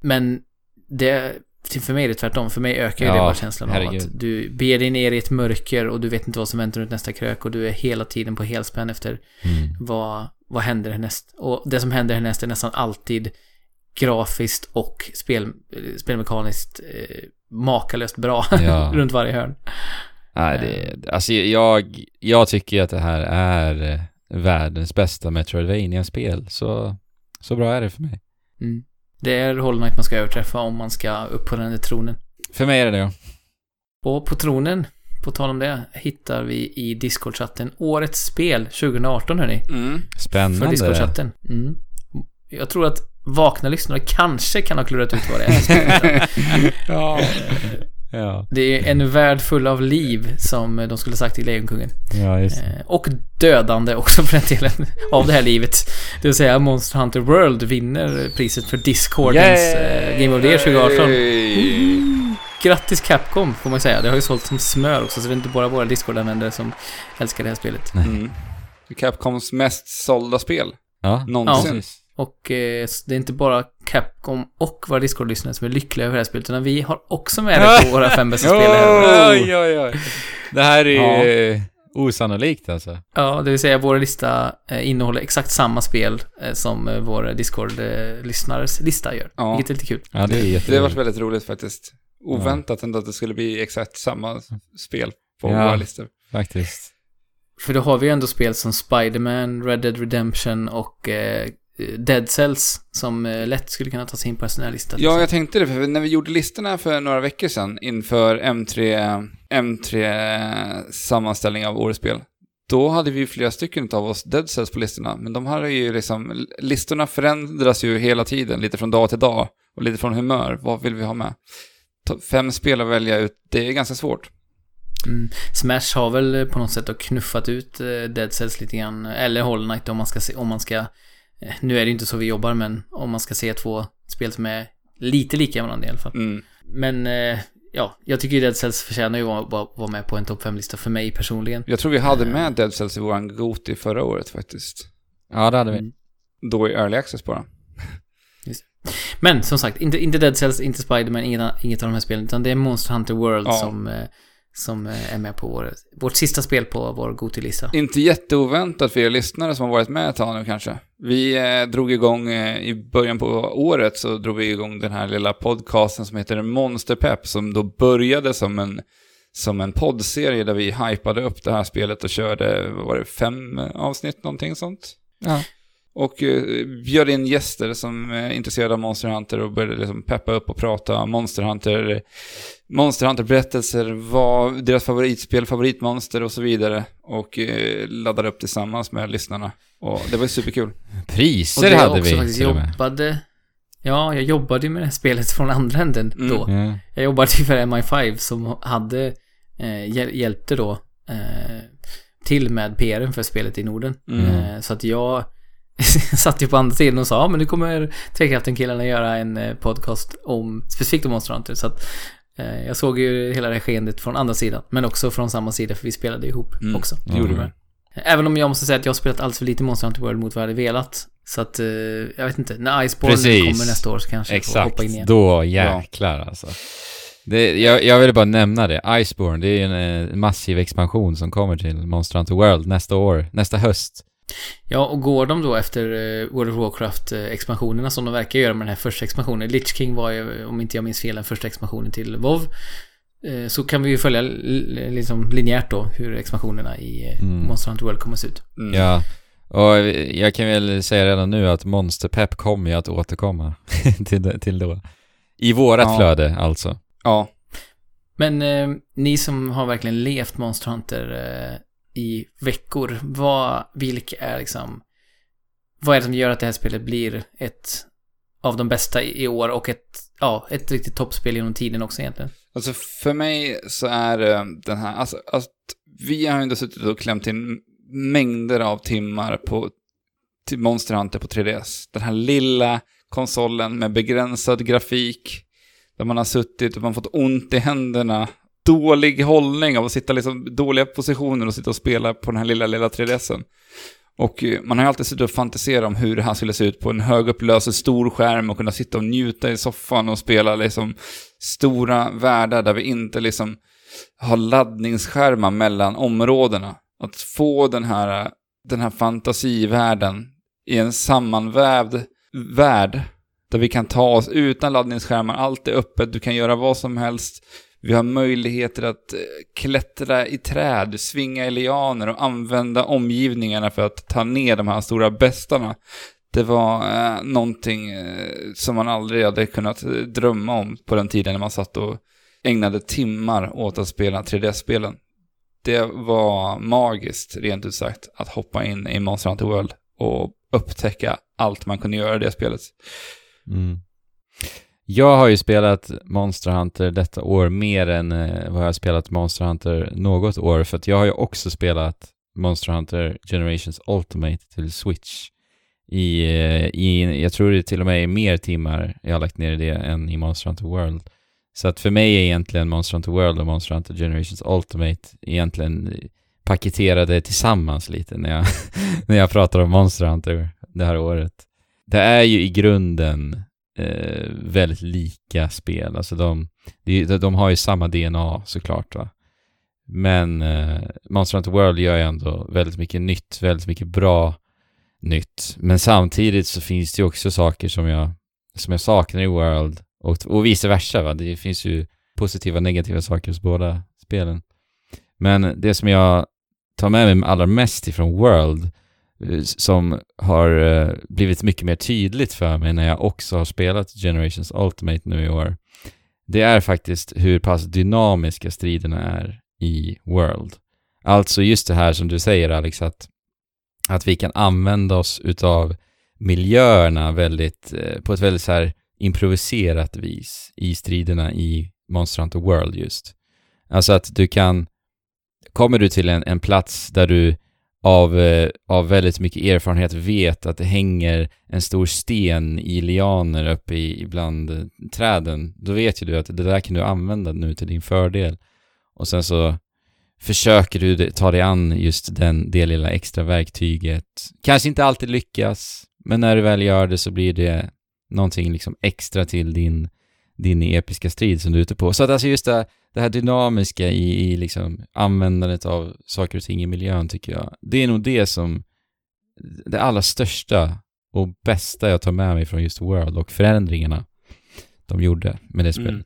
Men det, för mig är det tvärtom. För mig ökar ju Ja, det bara känslan av herregud. att du beger dig ner i ett mörker och du vet inte vad som väntar runt nästa krök och du är hela tiden på helspänn efter Mm. vad, vad händer härnäst. Och det som händer härnäst är nästan alltid grafiskt och spel, eh, spelmekaniskt eh, makalöst bra <laughs> Ja. runt varje hörn. Nej, det, alltså jag, jag tycker att det här är eh, världens bästa Metroidvania-spel. Så, så bra är det för mig. Mm. Det är Hollow Knight man ska överträffa om man ska upp på den där tronen. För mig är det det, ja. Och på tronen, på tal om det, hittar vi i Discord-chatten årets spel 2018 hörni. Mm. För Spännande. Discord-chatten. Mm. Jag tror att vakna lyssnare kanske kan ha klurat ut vad det är. <laughs> ja. ja. det är en värld full av liv, som de skulle sagt i Lejonkungen. Ja. Eh, Och dödande också <laughs> för den delen av det här livet. Det vill säga Monster Hunter World vinner priset för Discordens eh, Game of the Year 2018. Grattis Capcom, får man säga. Det har ju sålt som smör också, så det är inte bara våra Discord-användare som älskar det här spelet. Mm. Capcoms mest sålda spel Ja, någonsin. precis. Och eh, det är inte bara Capcom och våra Discord-lyssnare som är lyckliga över det här spelet, utan vi har också med det på våra fem bästa <laughs> spel här. Oj, oj, oj. Det här är ju osannolikt alltså. Ja, det vill säga vår lista eh, innehåller exakt samma spel eh, som eh, vår Discord-lyssnares lista gör. Ja. Vilket är lite kul. Ja, det är Det har jätteroligt. varit väldigt roligt faktiskt. Oväntat ändå att det skulle bli exakt samma spel på Ja. våra listor. Faktiskt. För då har vi ju ändå spel som Spider-Man, Red Dead Redemption och eh, Dead Cells som eh, lätt skulle kunna tas in på en sån här lista. Ja, jag tänkte det, för när vi gjorde listorna för några veckor sedan inför M3, M3 sammanställning av årets spel, då hade vi ju flera stycken av oss Dead Cells på listorna, men de hade ju liksom, listorna förändras ju hela tiden, lite från dag till dag, och lite från humör, vad vill vi ha med? Fem spel att välja ut, det är ganska svårt. Mm. Smash har väl på något sätt knuffat ut eh, Dead Cells lite grann, eller Hollow Knight om man ska se, om man ska, eh, nu är det inte så vi jobbar, men om man ska se två spel som är lite lika varandra i alla fall. Mm. Men, eh, ja, jag tycker ju Dead Cells förtjänar ju att vara, vara med på en topp 5-lista för mig personligen. Jag tror vi hade med Dead Cells i våran Goti förra året faktiskt. Ja, det hade vi. Mm. Då i Early Access bara. Men som sagt, inte, inte Dead Cells, inte Spider-Man, inget, inget av de här spelen, utan det är Monster Hunter World Ja. som, eh, som eh, är med på vår, vårt sista spel på vår Goti-lista. Inte jätteoväntat för er lyssnare som har varit med ett tag nu kanske. Vi eh, drog igång, eh, i början på året så drog vi igång den här lilla podcasten som heter Monsterpepp som då började som en, som en poddserie där vi hypade upp det här spelet och körde, vad var det, fem avsnitt någonting sånt? Ja. Och eh, bjöd in gäster som är intresserade av Monster Hunter och började liksom peppa upp och prata Monster Hunter, Monster Hunter-berättelser, vad deras favoritspel, favoritmonster och så vidare. Och eh, laddade upp tillsammans med lyssnarna. Och det var ju superkul. Priser Och det jag hade också vi faktiskt jobbade... Ja, jag jobbade ju med det här spelet från andra änden Mm. då. Ja. Jag jobbade ju för MI5 som hade, eh, hjäl- hjälpte då eh, till med PRen för spelet i Norden. Mm. Eh, så att jag satt ju på andra sidan och sa, ja men nu kommer Trekraften-killarna göra en eh, podcast om, specifikt om Monster Hunter. Så att eh, jag såg ju hela det skeendet från andra sidan, men också från samma sida för vi spelade ihop Mm. också. Det gjorde vi. Även om jag måste säga att jag har spelat alldeles för lite Monster Hunter World mot vad jag hade velat. Så att, eh, jag vet inte, när Iceborne kommer nästa år så kanske jag får Exakt, hoppa in igen. då jäklar alltså. Det, jag, jag ville bara nämna det. Iceborne, det är ju en eh, massiv expansion som kommer till Monster Hunter World nästa år, nästa höst. Ja, och går de då efter eh, World of Warcraft-expansionerna som de verkar göra med den här första expansionen. Lich King var ju, om inte jag minns fel, den första expansionen till WoW. Eh, Så kan vi ju följa liksom linjärt då hur expansionerna i eh, Mm. Monster Hunter World kommer att se ut. Mm. Ja, och jag kan väl säga redan nu att Monster Pep kommer ju att återkomma <laughs> till, det- till då. I vårat Ja. flöde alltså. Ja. Men eh, ni som har verkligen levt Monster Hunter eh, i veckor, vad, vilka är liksom, vad är det som gör att det här spelet blir ett av de bästa i år och ett, ja, ett riktigt toppspel genom tiden också egentligen? Alltså för mig så är det den här, alltså att vi har ju ändå suttit och klämt in mängder av timmar på till Monster Hunter på 3DS. Den här lilla konsolen med begränsad grafik, där man har suttit och man fått ont i händerna, dålig hållning av att sitta liksom dåliga positioner och sitta och spela på den här lilla, lilla 3DSen. Och eh, man har ju alltid suttit och fantiserat om hur det här skulle se ut på en högupplöst stor skärm och kunna sitta och njuta i soffan och spela liksom stora världar där vi inte liksom har laddningsskärmar mellan områdena. Att få den här, eh, den här fantasivärlden i en sammanvävd värld där vi kan ta oss utan laddningsskärmar, allt är öppet, du kan göra vad som helst. Vi har möjligheter att eh, klättra i träd, svinga i lianer och använda omgivningarna för att ta ner de här stora bestarna. Det var eh, någonting eh, som man aldrig hade kunnat eh, drömma om på den tiden när man satt och ägnade timmar åt att spela 3D-spelen. Det var magiskt, rent ut sagt, att hoppa in i Monster Hunter World och upptäcka allt man kunde göra i det spelet. Mm. Jag har ju spelat Monster Hunter detta år mer än eh, vad jag har spelat Monster Hunter något år, för att jag har ju också spelat Monster Hunter Generations Ultimate till Switch. I, eh, i, jag tror det till och med är mer timmar jag har lagt ner i det än i Monster Hunter World. Så att för mig är egentligen Monster Hunter World och Monster Hunter Generations Ultimate egentligen paketerade tillsammans lite när jag, <laughs> när jag pratar om Monster Hunter det här året. Det är ju i grunden eh, väldigt lika spel. Alltså de, de, de har ju samma DNA såklart va. Men eh, Monster Hunter World gör ju ändå väldigt mycket nytt, väldigt mycket bra nytt. Men samtidigt så finns det ju också saker som jag, som jag saknar i World och, och vice versa va. Det finns ju positiva och negativa saker hos båda spelen. Men det som jag tar med mig allra mest ifrån World Eh, som har eh, blivit mycket mer tydligt för mig när jag också har spelat Generations Ultimate nu i år. Det är faktiskt hur pass dynamiska striderna är i World. Alltså just det här som du säger Alex, att, att vi kan använda oss utav miljöerna väldigt, eh, på ett väldigt så här improviserat vis i striderna i Monster Hunter World just. Alltså att du kan, kommer du till en, en plats där du av, eh, av väldigt mycket erfarenhet vet att det hänger en stor sten i lianer uppe i, bland eh, träden, då vet ju du att det där kan du använda nu till din fördel. Och sen så försöker du ta dig an just den, det lilla extra verktyget. Kanske inte alltid lyckas, men när du väl gör det så blir det någonting liksom extra till din, din episka strid som du är ute på. Så att alltså just det, det här dynamiska i, i liksom användandet av saker och ting i miljön tycker jag, det är nog det som det allra största och bästa jag tar med mig från just World och förändringarna de gjorde med det Mm.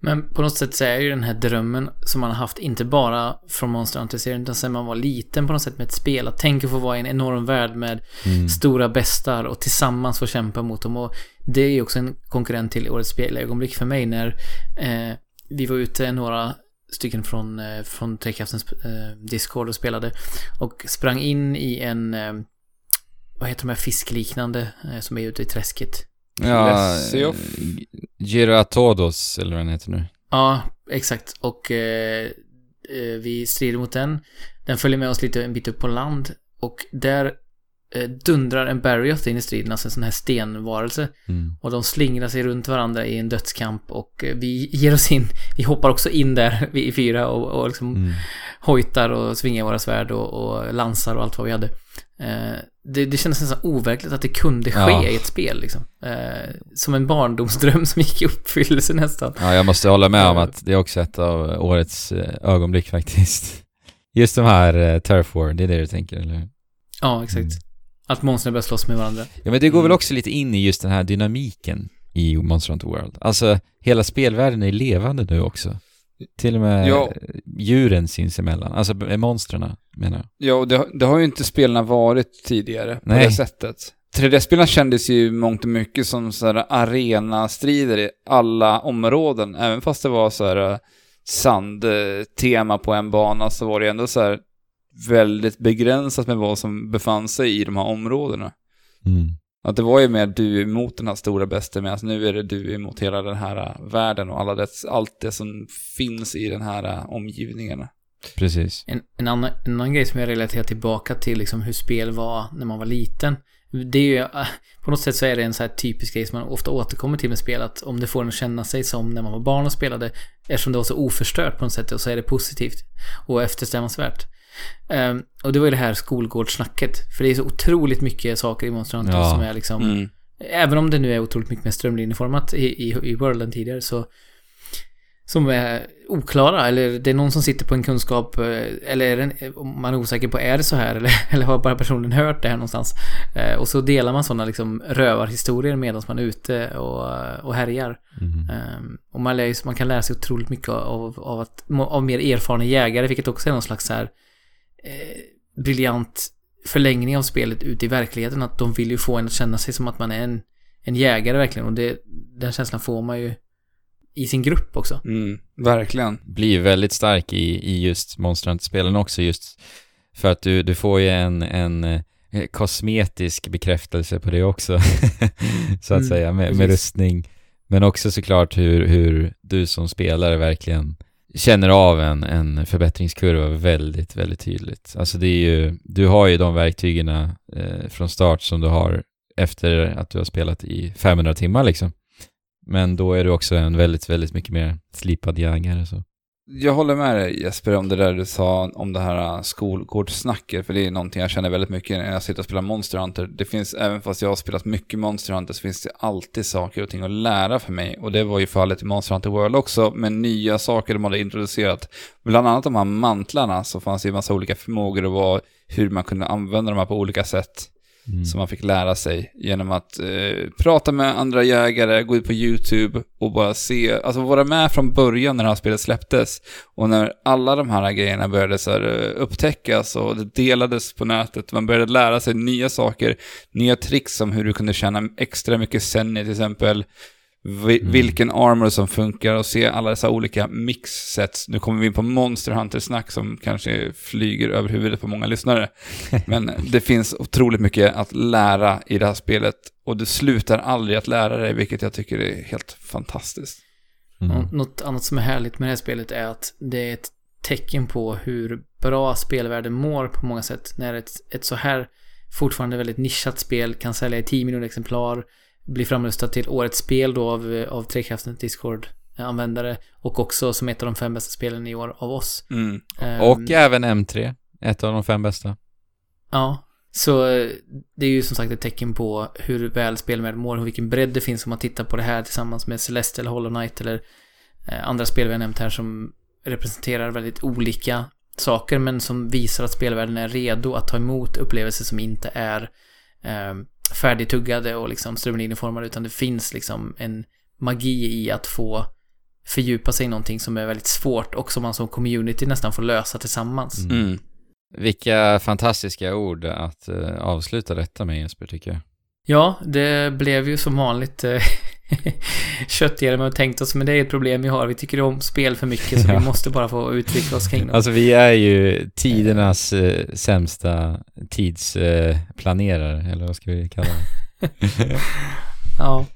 Men på något sätt så är ju den här drömmen som man har haft, inte bara från Monster Hunter-serien, utan sen man var liten på något sätt med ett spel. Att tänka få vara i en enorm värld med Mm. stora bästar och tillsammans få kämpa mot dem. Och det är ju också en konkurrent till årets spelögonblick för mig när eh, vi var ute några stycken från, eh, från Trekraftens eh, Discord och spelade. Och sprang in i en, eh, vad heter de här fiskliknande eh, som är ute i träsket. Ja. Giratodos, eller vad den heter nu. Ja, exakt. Och eh, eh, vi strider mot den. Den följer med oss lite en bit upp på land. Och där eh, dundrar en Barrioth in i striden, alltså en sån här stenvarelse. Mm. Och de slingrar sig runt varandra i en dödskamp och eh, vi ger oss in, vi hoppar också in där <laughs> vi i fyra och, och liksom Mm. hojtar och svingar våra svärd och, och lansar och allt vad vi hade. Eh, det, det kändes nästan overkligt att det kunde ske Ja. i ett spel liksom. Eh, som en barndomsdröm som gick i uppfyllelse nästan. Ja, jag måste hålla med om att det är också ett av årets eh, ögonblick faktiskt. Just de här uh, Turf War, det är det du tänker, eller? Ja, exakt. Mm. Att monstren börjar slåss med varandra. Ja, men det går väl Mm. också lite in i just den här dynamiken i Monster Hunter World. Alltså, hela spelvärlden är levande nu också. Till och med Ja. djuren sinsemellan, alltså b- monstren menar jag. Ja, och det, det har ju inte spelarna varit tidigare på Nej. det sättet. 3D-spelarna kändes ju mångt och mycket som så här arena-strider i alla områden. Även fast det var så här eh, sandtema på en bana så var det ändå så här väldigt begränsat med vad som befann sig i de här områdena. Mm. Att det var ju mer du emot den här stora bästa medan nu är det du emot hela den här eh, världen och alla dess, allt det som finns i den här eh, omgivningen. Precis. En, en, annan, en annan grej som jag relaterar tillbaka till liksom hur spel var när man var liten. Det är ju, äh, på något sätt så är det en så här typisk grej som man ofta återkommer till med spel. Att om det får en att känna sig som när man var barn och spelade. Eftersom det var så oförstört på något sätt och så är det positivt. Och eftersträvansvärt. Ehm, och det var ju det här skolgårdssnacket. För det är så otroligt mycket saker i Monster Hunter Ja. som är liksom... Mm. Även om det nu är otroligt mycket mer strömlinjeformat i, i, i World än tidigare så som är oklara eller det är någon som sitter på en kunskap eh, eller är det, om man är osäker på är det så här <laughs> eller, eller har bara personen hört det här någonstans eh, och så delar man sådana liksom rövarhistorier medan man är ute och, och härjar Mm. eh, och man, lär, man kan lära sig otroligt mycket av, av, att, av mer erfarna jägare vilket också är någon slags så här eh, briljant förlängning av spelet ut i verkligheten. Att de vill ju få en att känna sig som att man är en, en jägare verkligen. Och det, den känslan får man ju i sin grupp också. Mm. Verkligen. Blir väldigt stark i, i just Monster Hunter-spelen också just för att du, du får ju en, en eh, kosmetisk bekräftelse på det också, <laughs> så att Mm, säga, med, med rustning. Men också såklart hur, hur du som spelare verkligen känner av en, en förbättringskurva väldigt, väldigt tydligt. Alltså det är ju, du har ju de verktygen eh, från start som du har efter att du har spelat i 500 timmar liksom. Men då är du också en väldigt, väldigt mycket mer slipad jägare så. Jag håller med dig Jesper om det där du sa om det här äh, skolgårdssnacket, för det är någonting jag känner väldigt mycket när jag sitter och spelar Monster Hunter. Det finns, även fast jag har spelat mycket Monster Hunter, så finns det alltid saker och ting att lära för mig. Och det var ju fallet i Monster Hunter World också, med nya saker de hade introducerat. Bland annat de här mantlarna, så fanns det ju massa olika förmågor och vad, hur man kunde använda de här på olika sätt. Mm. som man fick lära sig genom att eh, prata med andra jägare, gå ut på YouTube och bara se, alltså vara med från början när det här spelet släpptes. Och när alla de här grejerna började så här, eh, upptäckas och det delades på nätet, man började lära sig nya saker, nya tricks som hur du kunde tjäna extra mycket senni till exempel, vi, Mm. vilken armor som funkar och se alla dessa olika mix-sets. Nu kommer vi in på Monster Hunter-snack som kanske flyger över huvudet på många lyssnare. <laughs> Men det finns otroligt mycket att lära i det här spelet och du slutar aldrig att lära dig, vilket jag tycker är helt fantastiskt. Mm. Något annat som är härligt med det här spelet är att det är ett tecken på hur bra spelvärlden mår på många sätt. När ett, ett så här fortfarande väldigt nischat spel kan sälja i 10 miljoner exemplar, bli framröstat till årets spel då av, av Trekraftens Discord-användare och också som ett av de fem bästa spelen i år av oss. Mm. Ehm, Och även M3, ett av de fem bästa. Ja, Så eh, det är ju som sagt ett tecken på hur väl spelvärlden mår och vilken bredd det finns om man tittar på det här tillsammans med Celeste eller Hollow Knight eller eh, andra spel vi har nämnt här som representerar väldigt olika saker men som visar att spelvärlden är redo att ta emot upplevelser som inte är eh, färdigtuggade och liksom strömlinjeformade utan det finns liksom en magi i att få fördjupa sig i någonting som är väldigt svårt och som man som community nästan får lösa tillsammans. Mm. Mm. Vilka fantastiska ord att eh, avsluta detta med Jesper, tycker jag. Ja, det blev ju som vanligt <laughs> <laughs> eh, vad vi tänkt oss, men det är ett problem vi har. Vi tycker om spel för mycket, så Ja. vi måste bara få utveckla oss kring det. Alltså vi är ju tidernas eh, sämsta tidsplanerare, eh, eller vad ska vi kalla det? <laughs> Ja,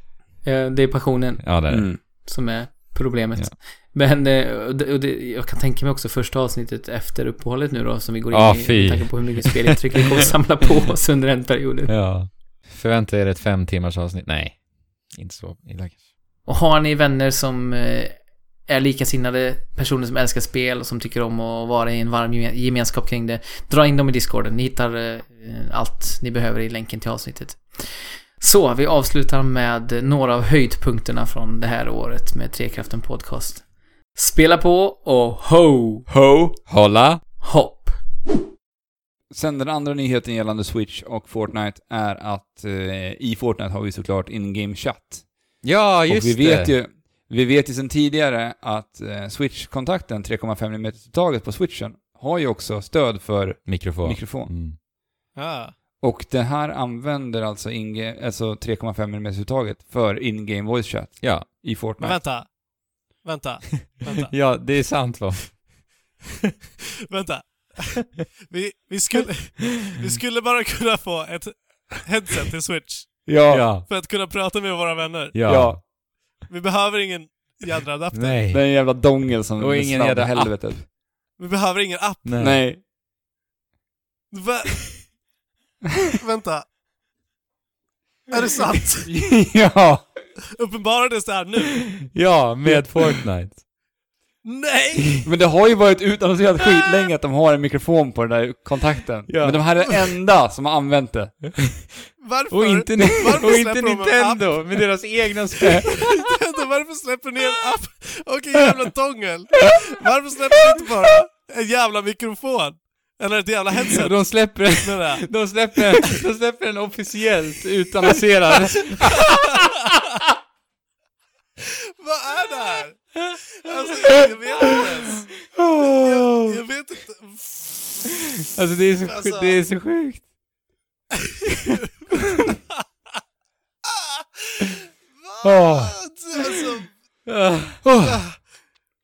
eh, det är passionen ja, det är det. Mm. som är problemet. Ja. Men eh, och det, och det, jag kan tänka mig också första avsnittet efter uppehållet nu då, som vi går in Ja, i, fy. med tanke på hur mycket spelintryck vi kommer samla på <laughs> oss under den perioden. Ja. Förvänta er ett fem timmars avsnitt. Nej, inte så illa kanske. Och har ni vänner som eh, är likasinnade personer som älskar spel och som tycker om att vara i en varm geme- gemenskap kring det, dra in dem i discorden. Ni hittar eh, allt ni behöver i länken till avsnittet. Så, vi avslutar med några av höjdpunkterna från det här året med Trekraften Podcast. Spela på och ho! Ho! Hålla! Hopp! Sen den andra nyheten gällande Switch och Fortnite är att eh, i Fortnite har vi såklart in-game chatt. Ja, just och vi vet det. ju, vi vet ju sedan tidigare att eh, Switch-kontakten, 3,5 mm uttaget på Switchen, har ju också stöd för Mikrofon. mikrofon. Mm. Ja. Och det här använder alltså, alltså 3,5 mm uttaget för in-game voice chat Ja. i Men Fortnite. vänta. Vänta. <laughs> Vänta. ja, det är sant va? <laughs> vänta. Vi, vi, skulle, vi skulle bara kunna få ett headset till Switch Ja. Ja. för att kunna prata med våra vänner. Ja. ja. Vi behöver ingen jädra adapter. Nej. Det är en jävla dongel som Och ingen jävla helvetet. Vi behöver ingen app. Nej. Nej. Va? <laughs> vänta. Är det sant? <laughs> ja. Uppenbarades det här nu? Ja, med Fortnite. Nej! <laughs> Men det har ju varit utannonserat skitlänge att de har en mikrofon på den där kontakten. Ja. Men de här är den <laughs> enda som har använt det. Varför? Och inte, Varför och inte släpper de Nintendo med deras egna <laughs> spel. Vänta, Varför släpper ni en app och en jävla tångel? Varför släpper ni inte bara en jävla mikrofon? Eller ett jävla headset? De släpper, de släpper, de släpper den officiellt utannonserad. Vad är det här? Alltså, jag vet inte ens. Jag, jag vet inte. Alltså det är så, Alltså- det är så sjukt. <laughs> Vad? Alltså,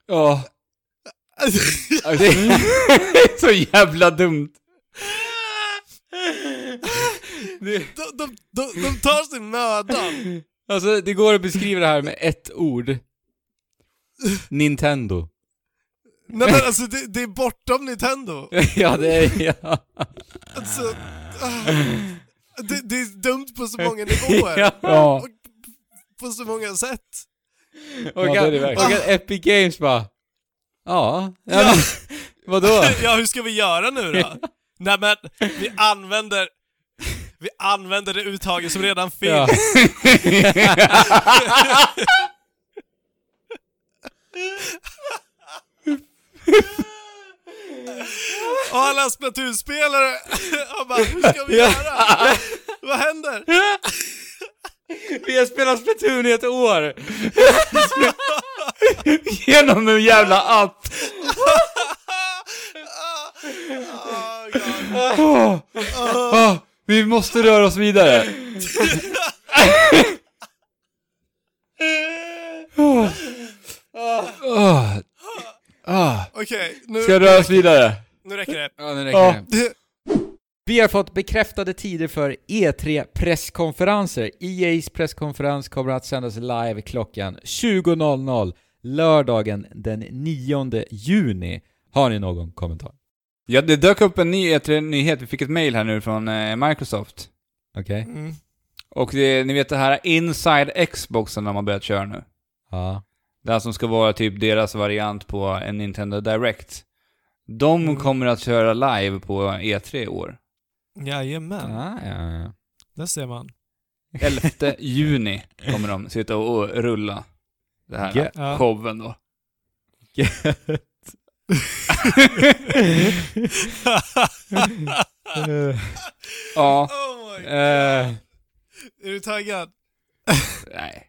Ja. alltså, Det är så jävla dumt. de, de, de, de tar sig mödan. Alltså det går att beskriva det här med ett ord. Nintendo. Nej men alltså det, det är bortom Nintendo. <laughs> ja, det är... Ja. Alltså, ah, det, det är dumt på så många <laughs> nivåer. Ja. Och på så många sätt. Och, Ja, det är det att, och att Epic Games bara... Ja, ja, Ja. <laughs> vadå? Ja, hur ska vi göra nu då? Nej men, vi använder... Vi använder det uttaget som redan finns. Ja. <laughs> Och alla Splatoon-spelare har bara, hur ska vi göra? Vad händer? <laughs> Vi har spelat Splatoon i ett år! <laughs> Genom en jävla app. Oh. Åh. Åh, vi måste röra oss vidare. Åh. Åh. Okej, nu, Ska jag röra oss vidare? nu räcker det. Ja, nu Ja. Det- Vi har fått bekräftade tider för E3-presskonferenser. EA's presskonferens kommer att sändas live klockan 20.00 lördagen den 9 juni. Har ni någon kommentar? Ja, det dök upp en ny E3-nyhet. Vi fick ett mail här nu från eh, Microsoft. Okej? Mm. Och det, ni vet det här Inside Xboxen de har börjat köra nu. Ja. Det här som ska vara typ deras variant på en Nintendo Direct. De Mm. kommer att köra live på E3 i år. Jajamän, Ah, ja, ja. där ser man. 11 <laughs> juni kommer de sitta och rulla det här showen då. <laughs> Ja, oh my. eh, Är du taggad? nej.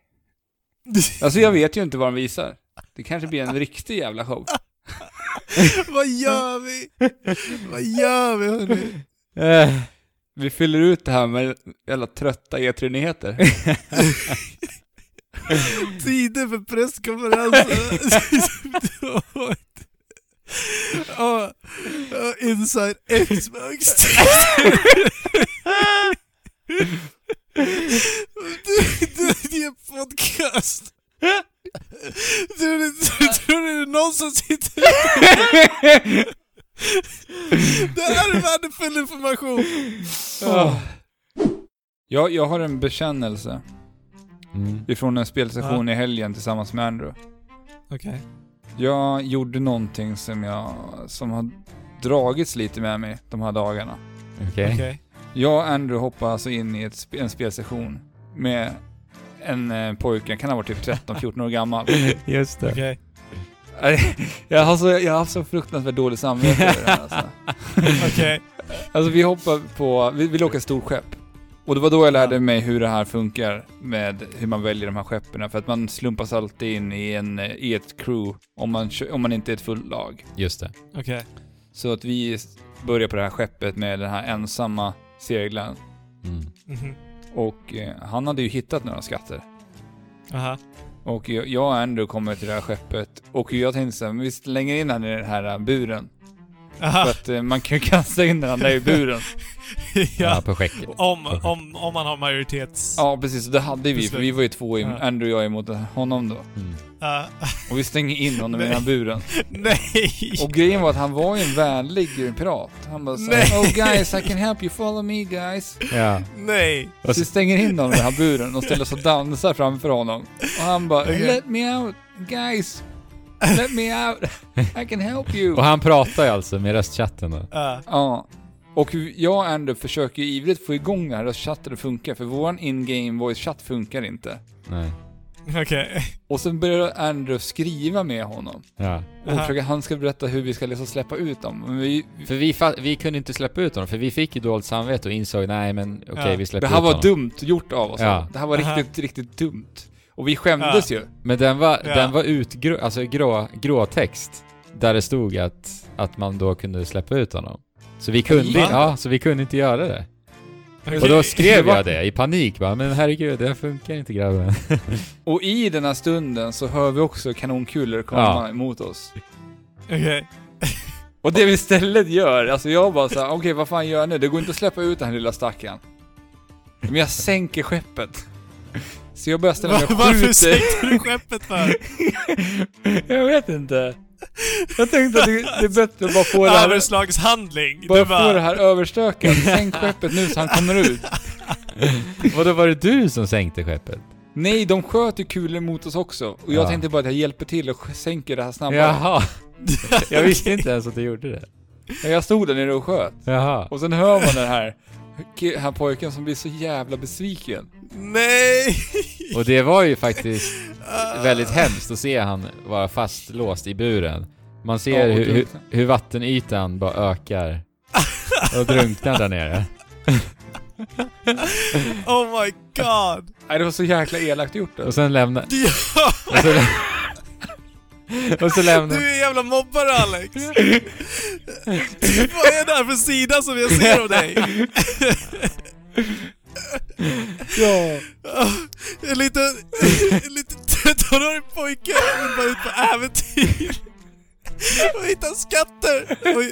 <laughs> Alltså jag vet ju inte vad de visar. Det kanske blir en riktig jävla show. <laughs> Vad gör vi? Vad gör vi hörni? Eh, vi fyller ut det här med jävla trötta E3-nyheter. <laughs> Tider för presskonferenser. oh, oh, inside Xbox. Du, du, det är podcast. Tror du, tror du det är någon som sitter Det här är värdefull information. Ja. Jag, jag har en bekännelse Mm. ifrån en spelsession i helgen tillsammans med Andrew. Okej. Jag gjorde någonting som jag, som har dragits lite med mig de här dagarna. Okej. Okej. Jag och Andrew hoppade alltså in i ett, en spelsession med en eh, pojke, kan ha varit typ 13-14 <laughs> år gammal. Just det. Okej. jag, har så, jag har haft så fruktansvärt dåligt samvete över det här alltså. <laughs> Okej. Alltså vi hoppar på, vi vill åka ett stort skepp. Och det var då jag lärde mig hur det här funkar med hur man väljer de här skeppen. För att man slumpas alltid in i, en, eh, i ett crew om man, om man inte är ett fullt lag. Just det. Okej. Så att vi börjar på det här skeppet med den här ensamma seglaren. Mm. Mhm. Och eh, han hade ju hittat några skatter. Aha. Och jag, jag och Andrew kommer till det här skeppet. Och jag tänkte såhär, men vi slänger in han i den här eh, buren. För Aha. att eh, man kan ju kasta in den där i buren. <laughs> Ja, ja. på skäcket. Om, om, om man har majoritets... Ja, precis. Det hade vi, för vi var ju två, i, Ja. Andrew och jag emot honom då. Mm. Ah, Och vi stänger in honom i den här buren. <laughs> nej! Och grejen var att han var ju en vänlig pirat. Han bara såhär, Nej. Oh guys, I can help you, follow me guys. Ja. Nej! Så vi stänger in honom i den här buren och ställer oss och dansar framför honom. Och han bara. Let me out, guys. Let me out. I can help you. Och han pratar ju alltså med röstchatten då. Ah, Ja. Och jag och Andrew försöker ju ivrigt få igång den här röstchatten att funka, för våran in-game voice-chatt funkar inte. Nej. Okej. Och sen börjar Andrew skriva med honom. Ja. Och Aha. försöker, han ska berätta hur vi ska liksom släppa ut dem. Men vi, För vi, fa- vi kunde inte släppa ut honom, för vi fick ju dåligt samvete och insåg nej men okej Ja. vi släpper det här ut var honom. dumt gjort av oss. Ja. Det här var Aha. riktigt, riktigt dumt. Och vi skämdes ju. Men den var, Ja. den var utgrå, alltså grå, grå text. Där det stod att, att man då kunde släppa ut honom. Så vi kunde, ja, så vi kunde inte göra det. Och då skrev jag det i panik bara, men herregud, det här funkar inte grabben. <laughs> Och i den här stunden så hör vi också kanonkulor komma Ja. emot oss. Okej. <laughs> Och det vi istället gör, alltså jag bara såhär, okej vad fan gör jag nu? Det går inte att släppa ut den här lilla stackaren. Men jag sänker skeppet. Så jag börjar ställa mig och varför skjuter. sänkte du skeppet för? <laughs> jag vet inte. Jag tänkte att det, det är bättre att bara få det här, Överslagshandling. bara Du få bara... det här överstökat. Sänk skeppet nu så han kommer ut. <laughs> Och då var det du som sänkte skeppet? Nej, de sköt ju kulor mot oss också. Och jag Ja. tänkte bara att jag hjälper till och sänker det här snabbare. Jaha. <laughs> Jag visste inte ens att du gjorde det. Jag stod där nere och sköt. Jaha. Och sen hör man den här, här pojken som blir så jävla besviken. Nej! Och det var ju faktiskt väldigt hemskt att se han vara fastlåst i buren. Man ser Ja, och hur, hur, vattenytan bara ökar. Och drunknar där nere. <laughs> Oh my god! Nej, det var så jäkla elakt gjort. Och Alltså. sen lämnar... Ja! <laughs> Och så, lämnar... Du är en jävla mobbare Alex! Vad är det här för sida som jag ser av dig? <laughs> Ja. En liten, en liten 13-årig pojke vill bara ut på äventyr. Och hitta skatter och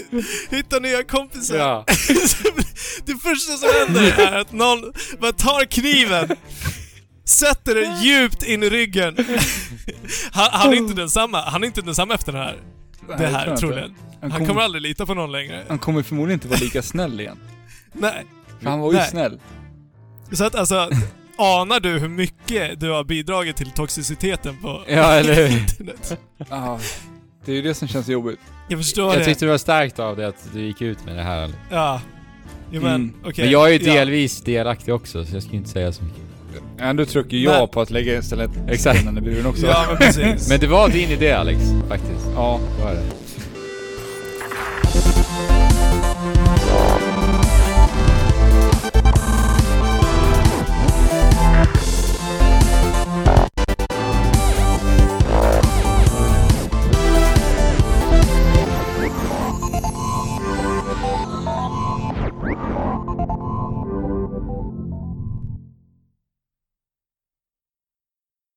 hitta nya kompisar. Ja. <laughs> Det första som händer är att någon bara tar kniven, sätter den djupt in i ryggen. <laughs> Han, han är inte densamma, han är inte densamma efter det här. Det Nej, här jag troligen. Han, Han kom, kommer aldrig lita på någon längre. han kommer förmodligen inte vara lika snäll igen. <laughs> Nej. För han var ju Nej. snäll. Så att alltså, anar du hur mycket du har bidragit till toxiciteten på Ja, eller internet? <laughs> Ja. Det är ju det som känns jobbigt. Jag förstår Jag det. tyckte det var starkt av dig att du gick ut med det här. Ja. Ja, men, Mm. okej. Men jag är ju Ja. delvis delaktig också, så jag ska inte säga så mycket. Ändå trycker jag Men- på att lägga istället Exakt. buren också. Ja, men precis. <laughs> Men det var din idé Alex, faktiskt. ja. Det var det.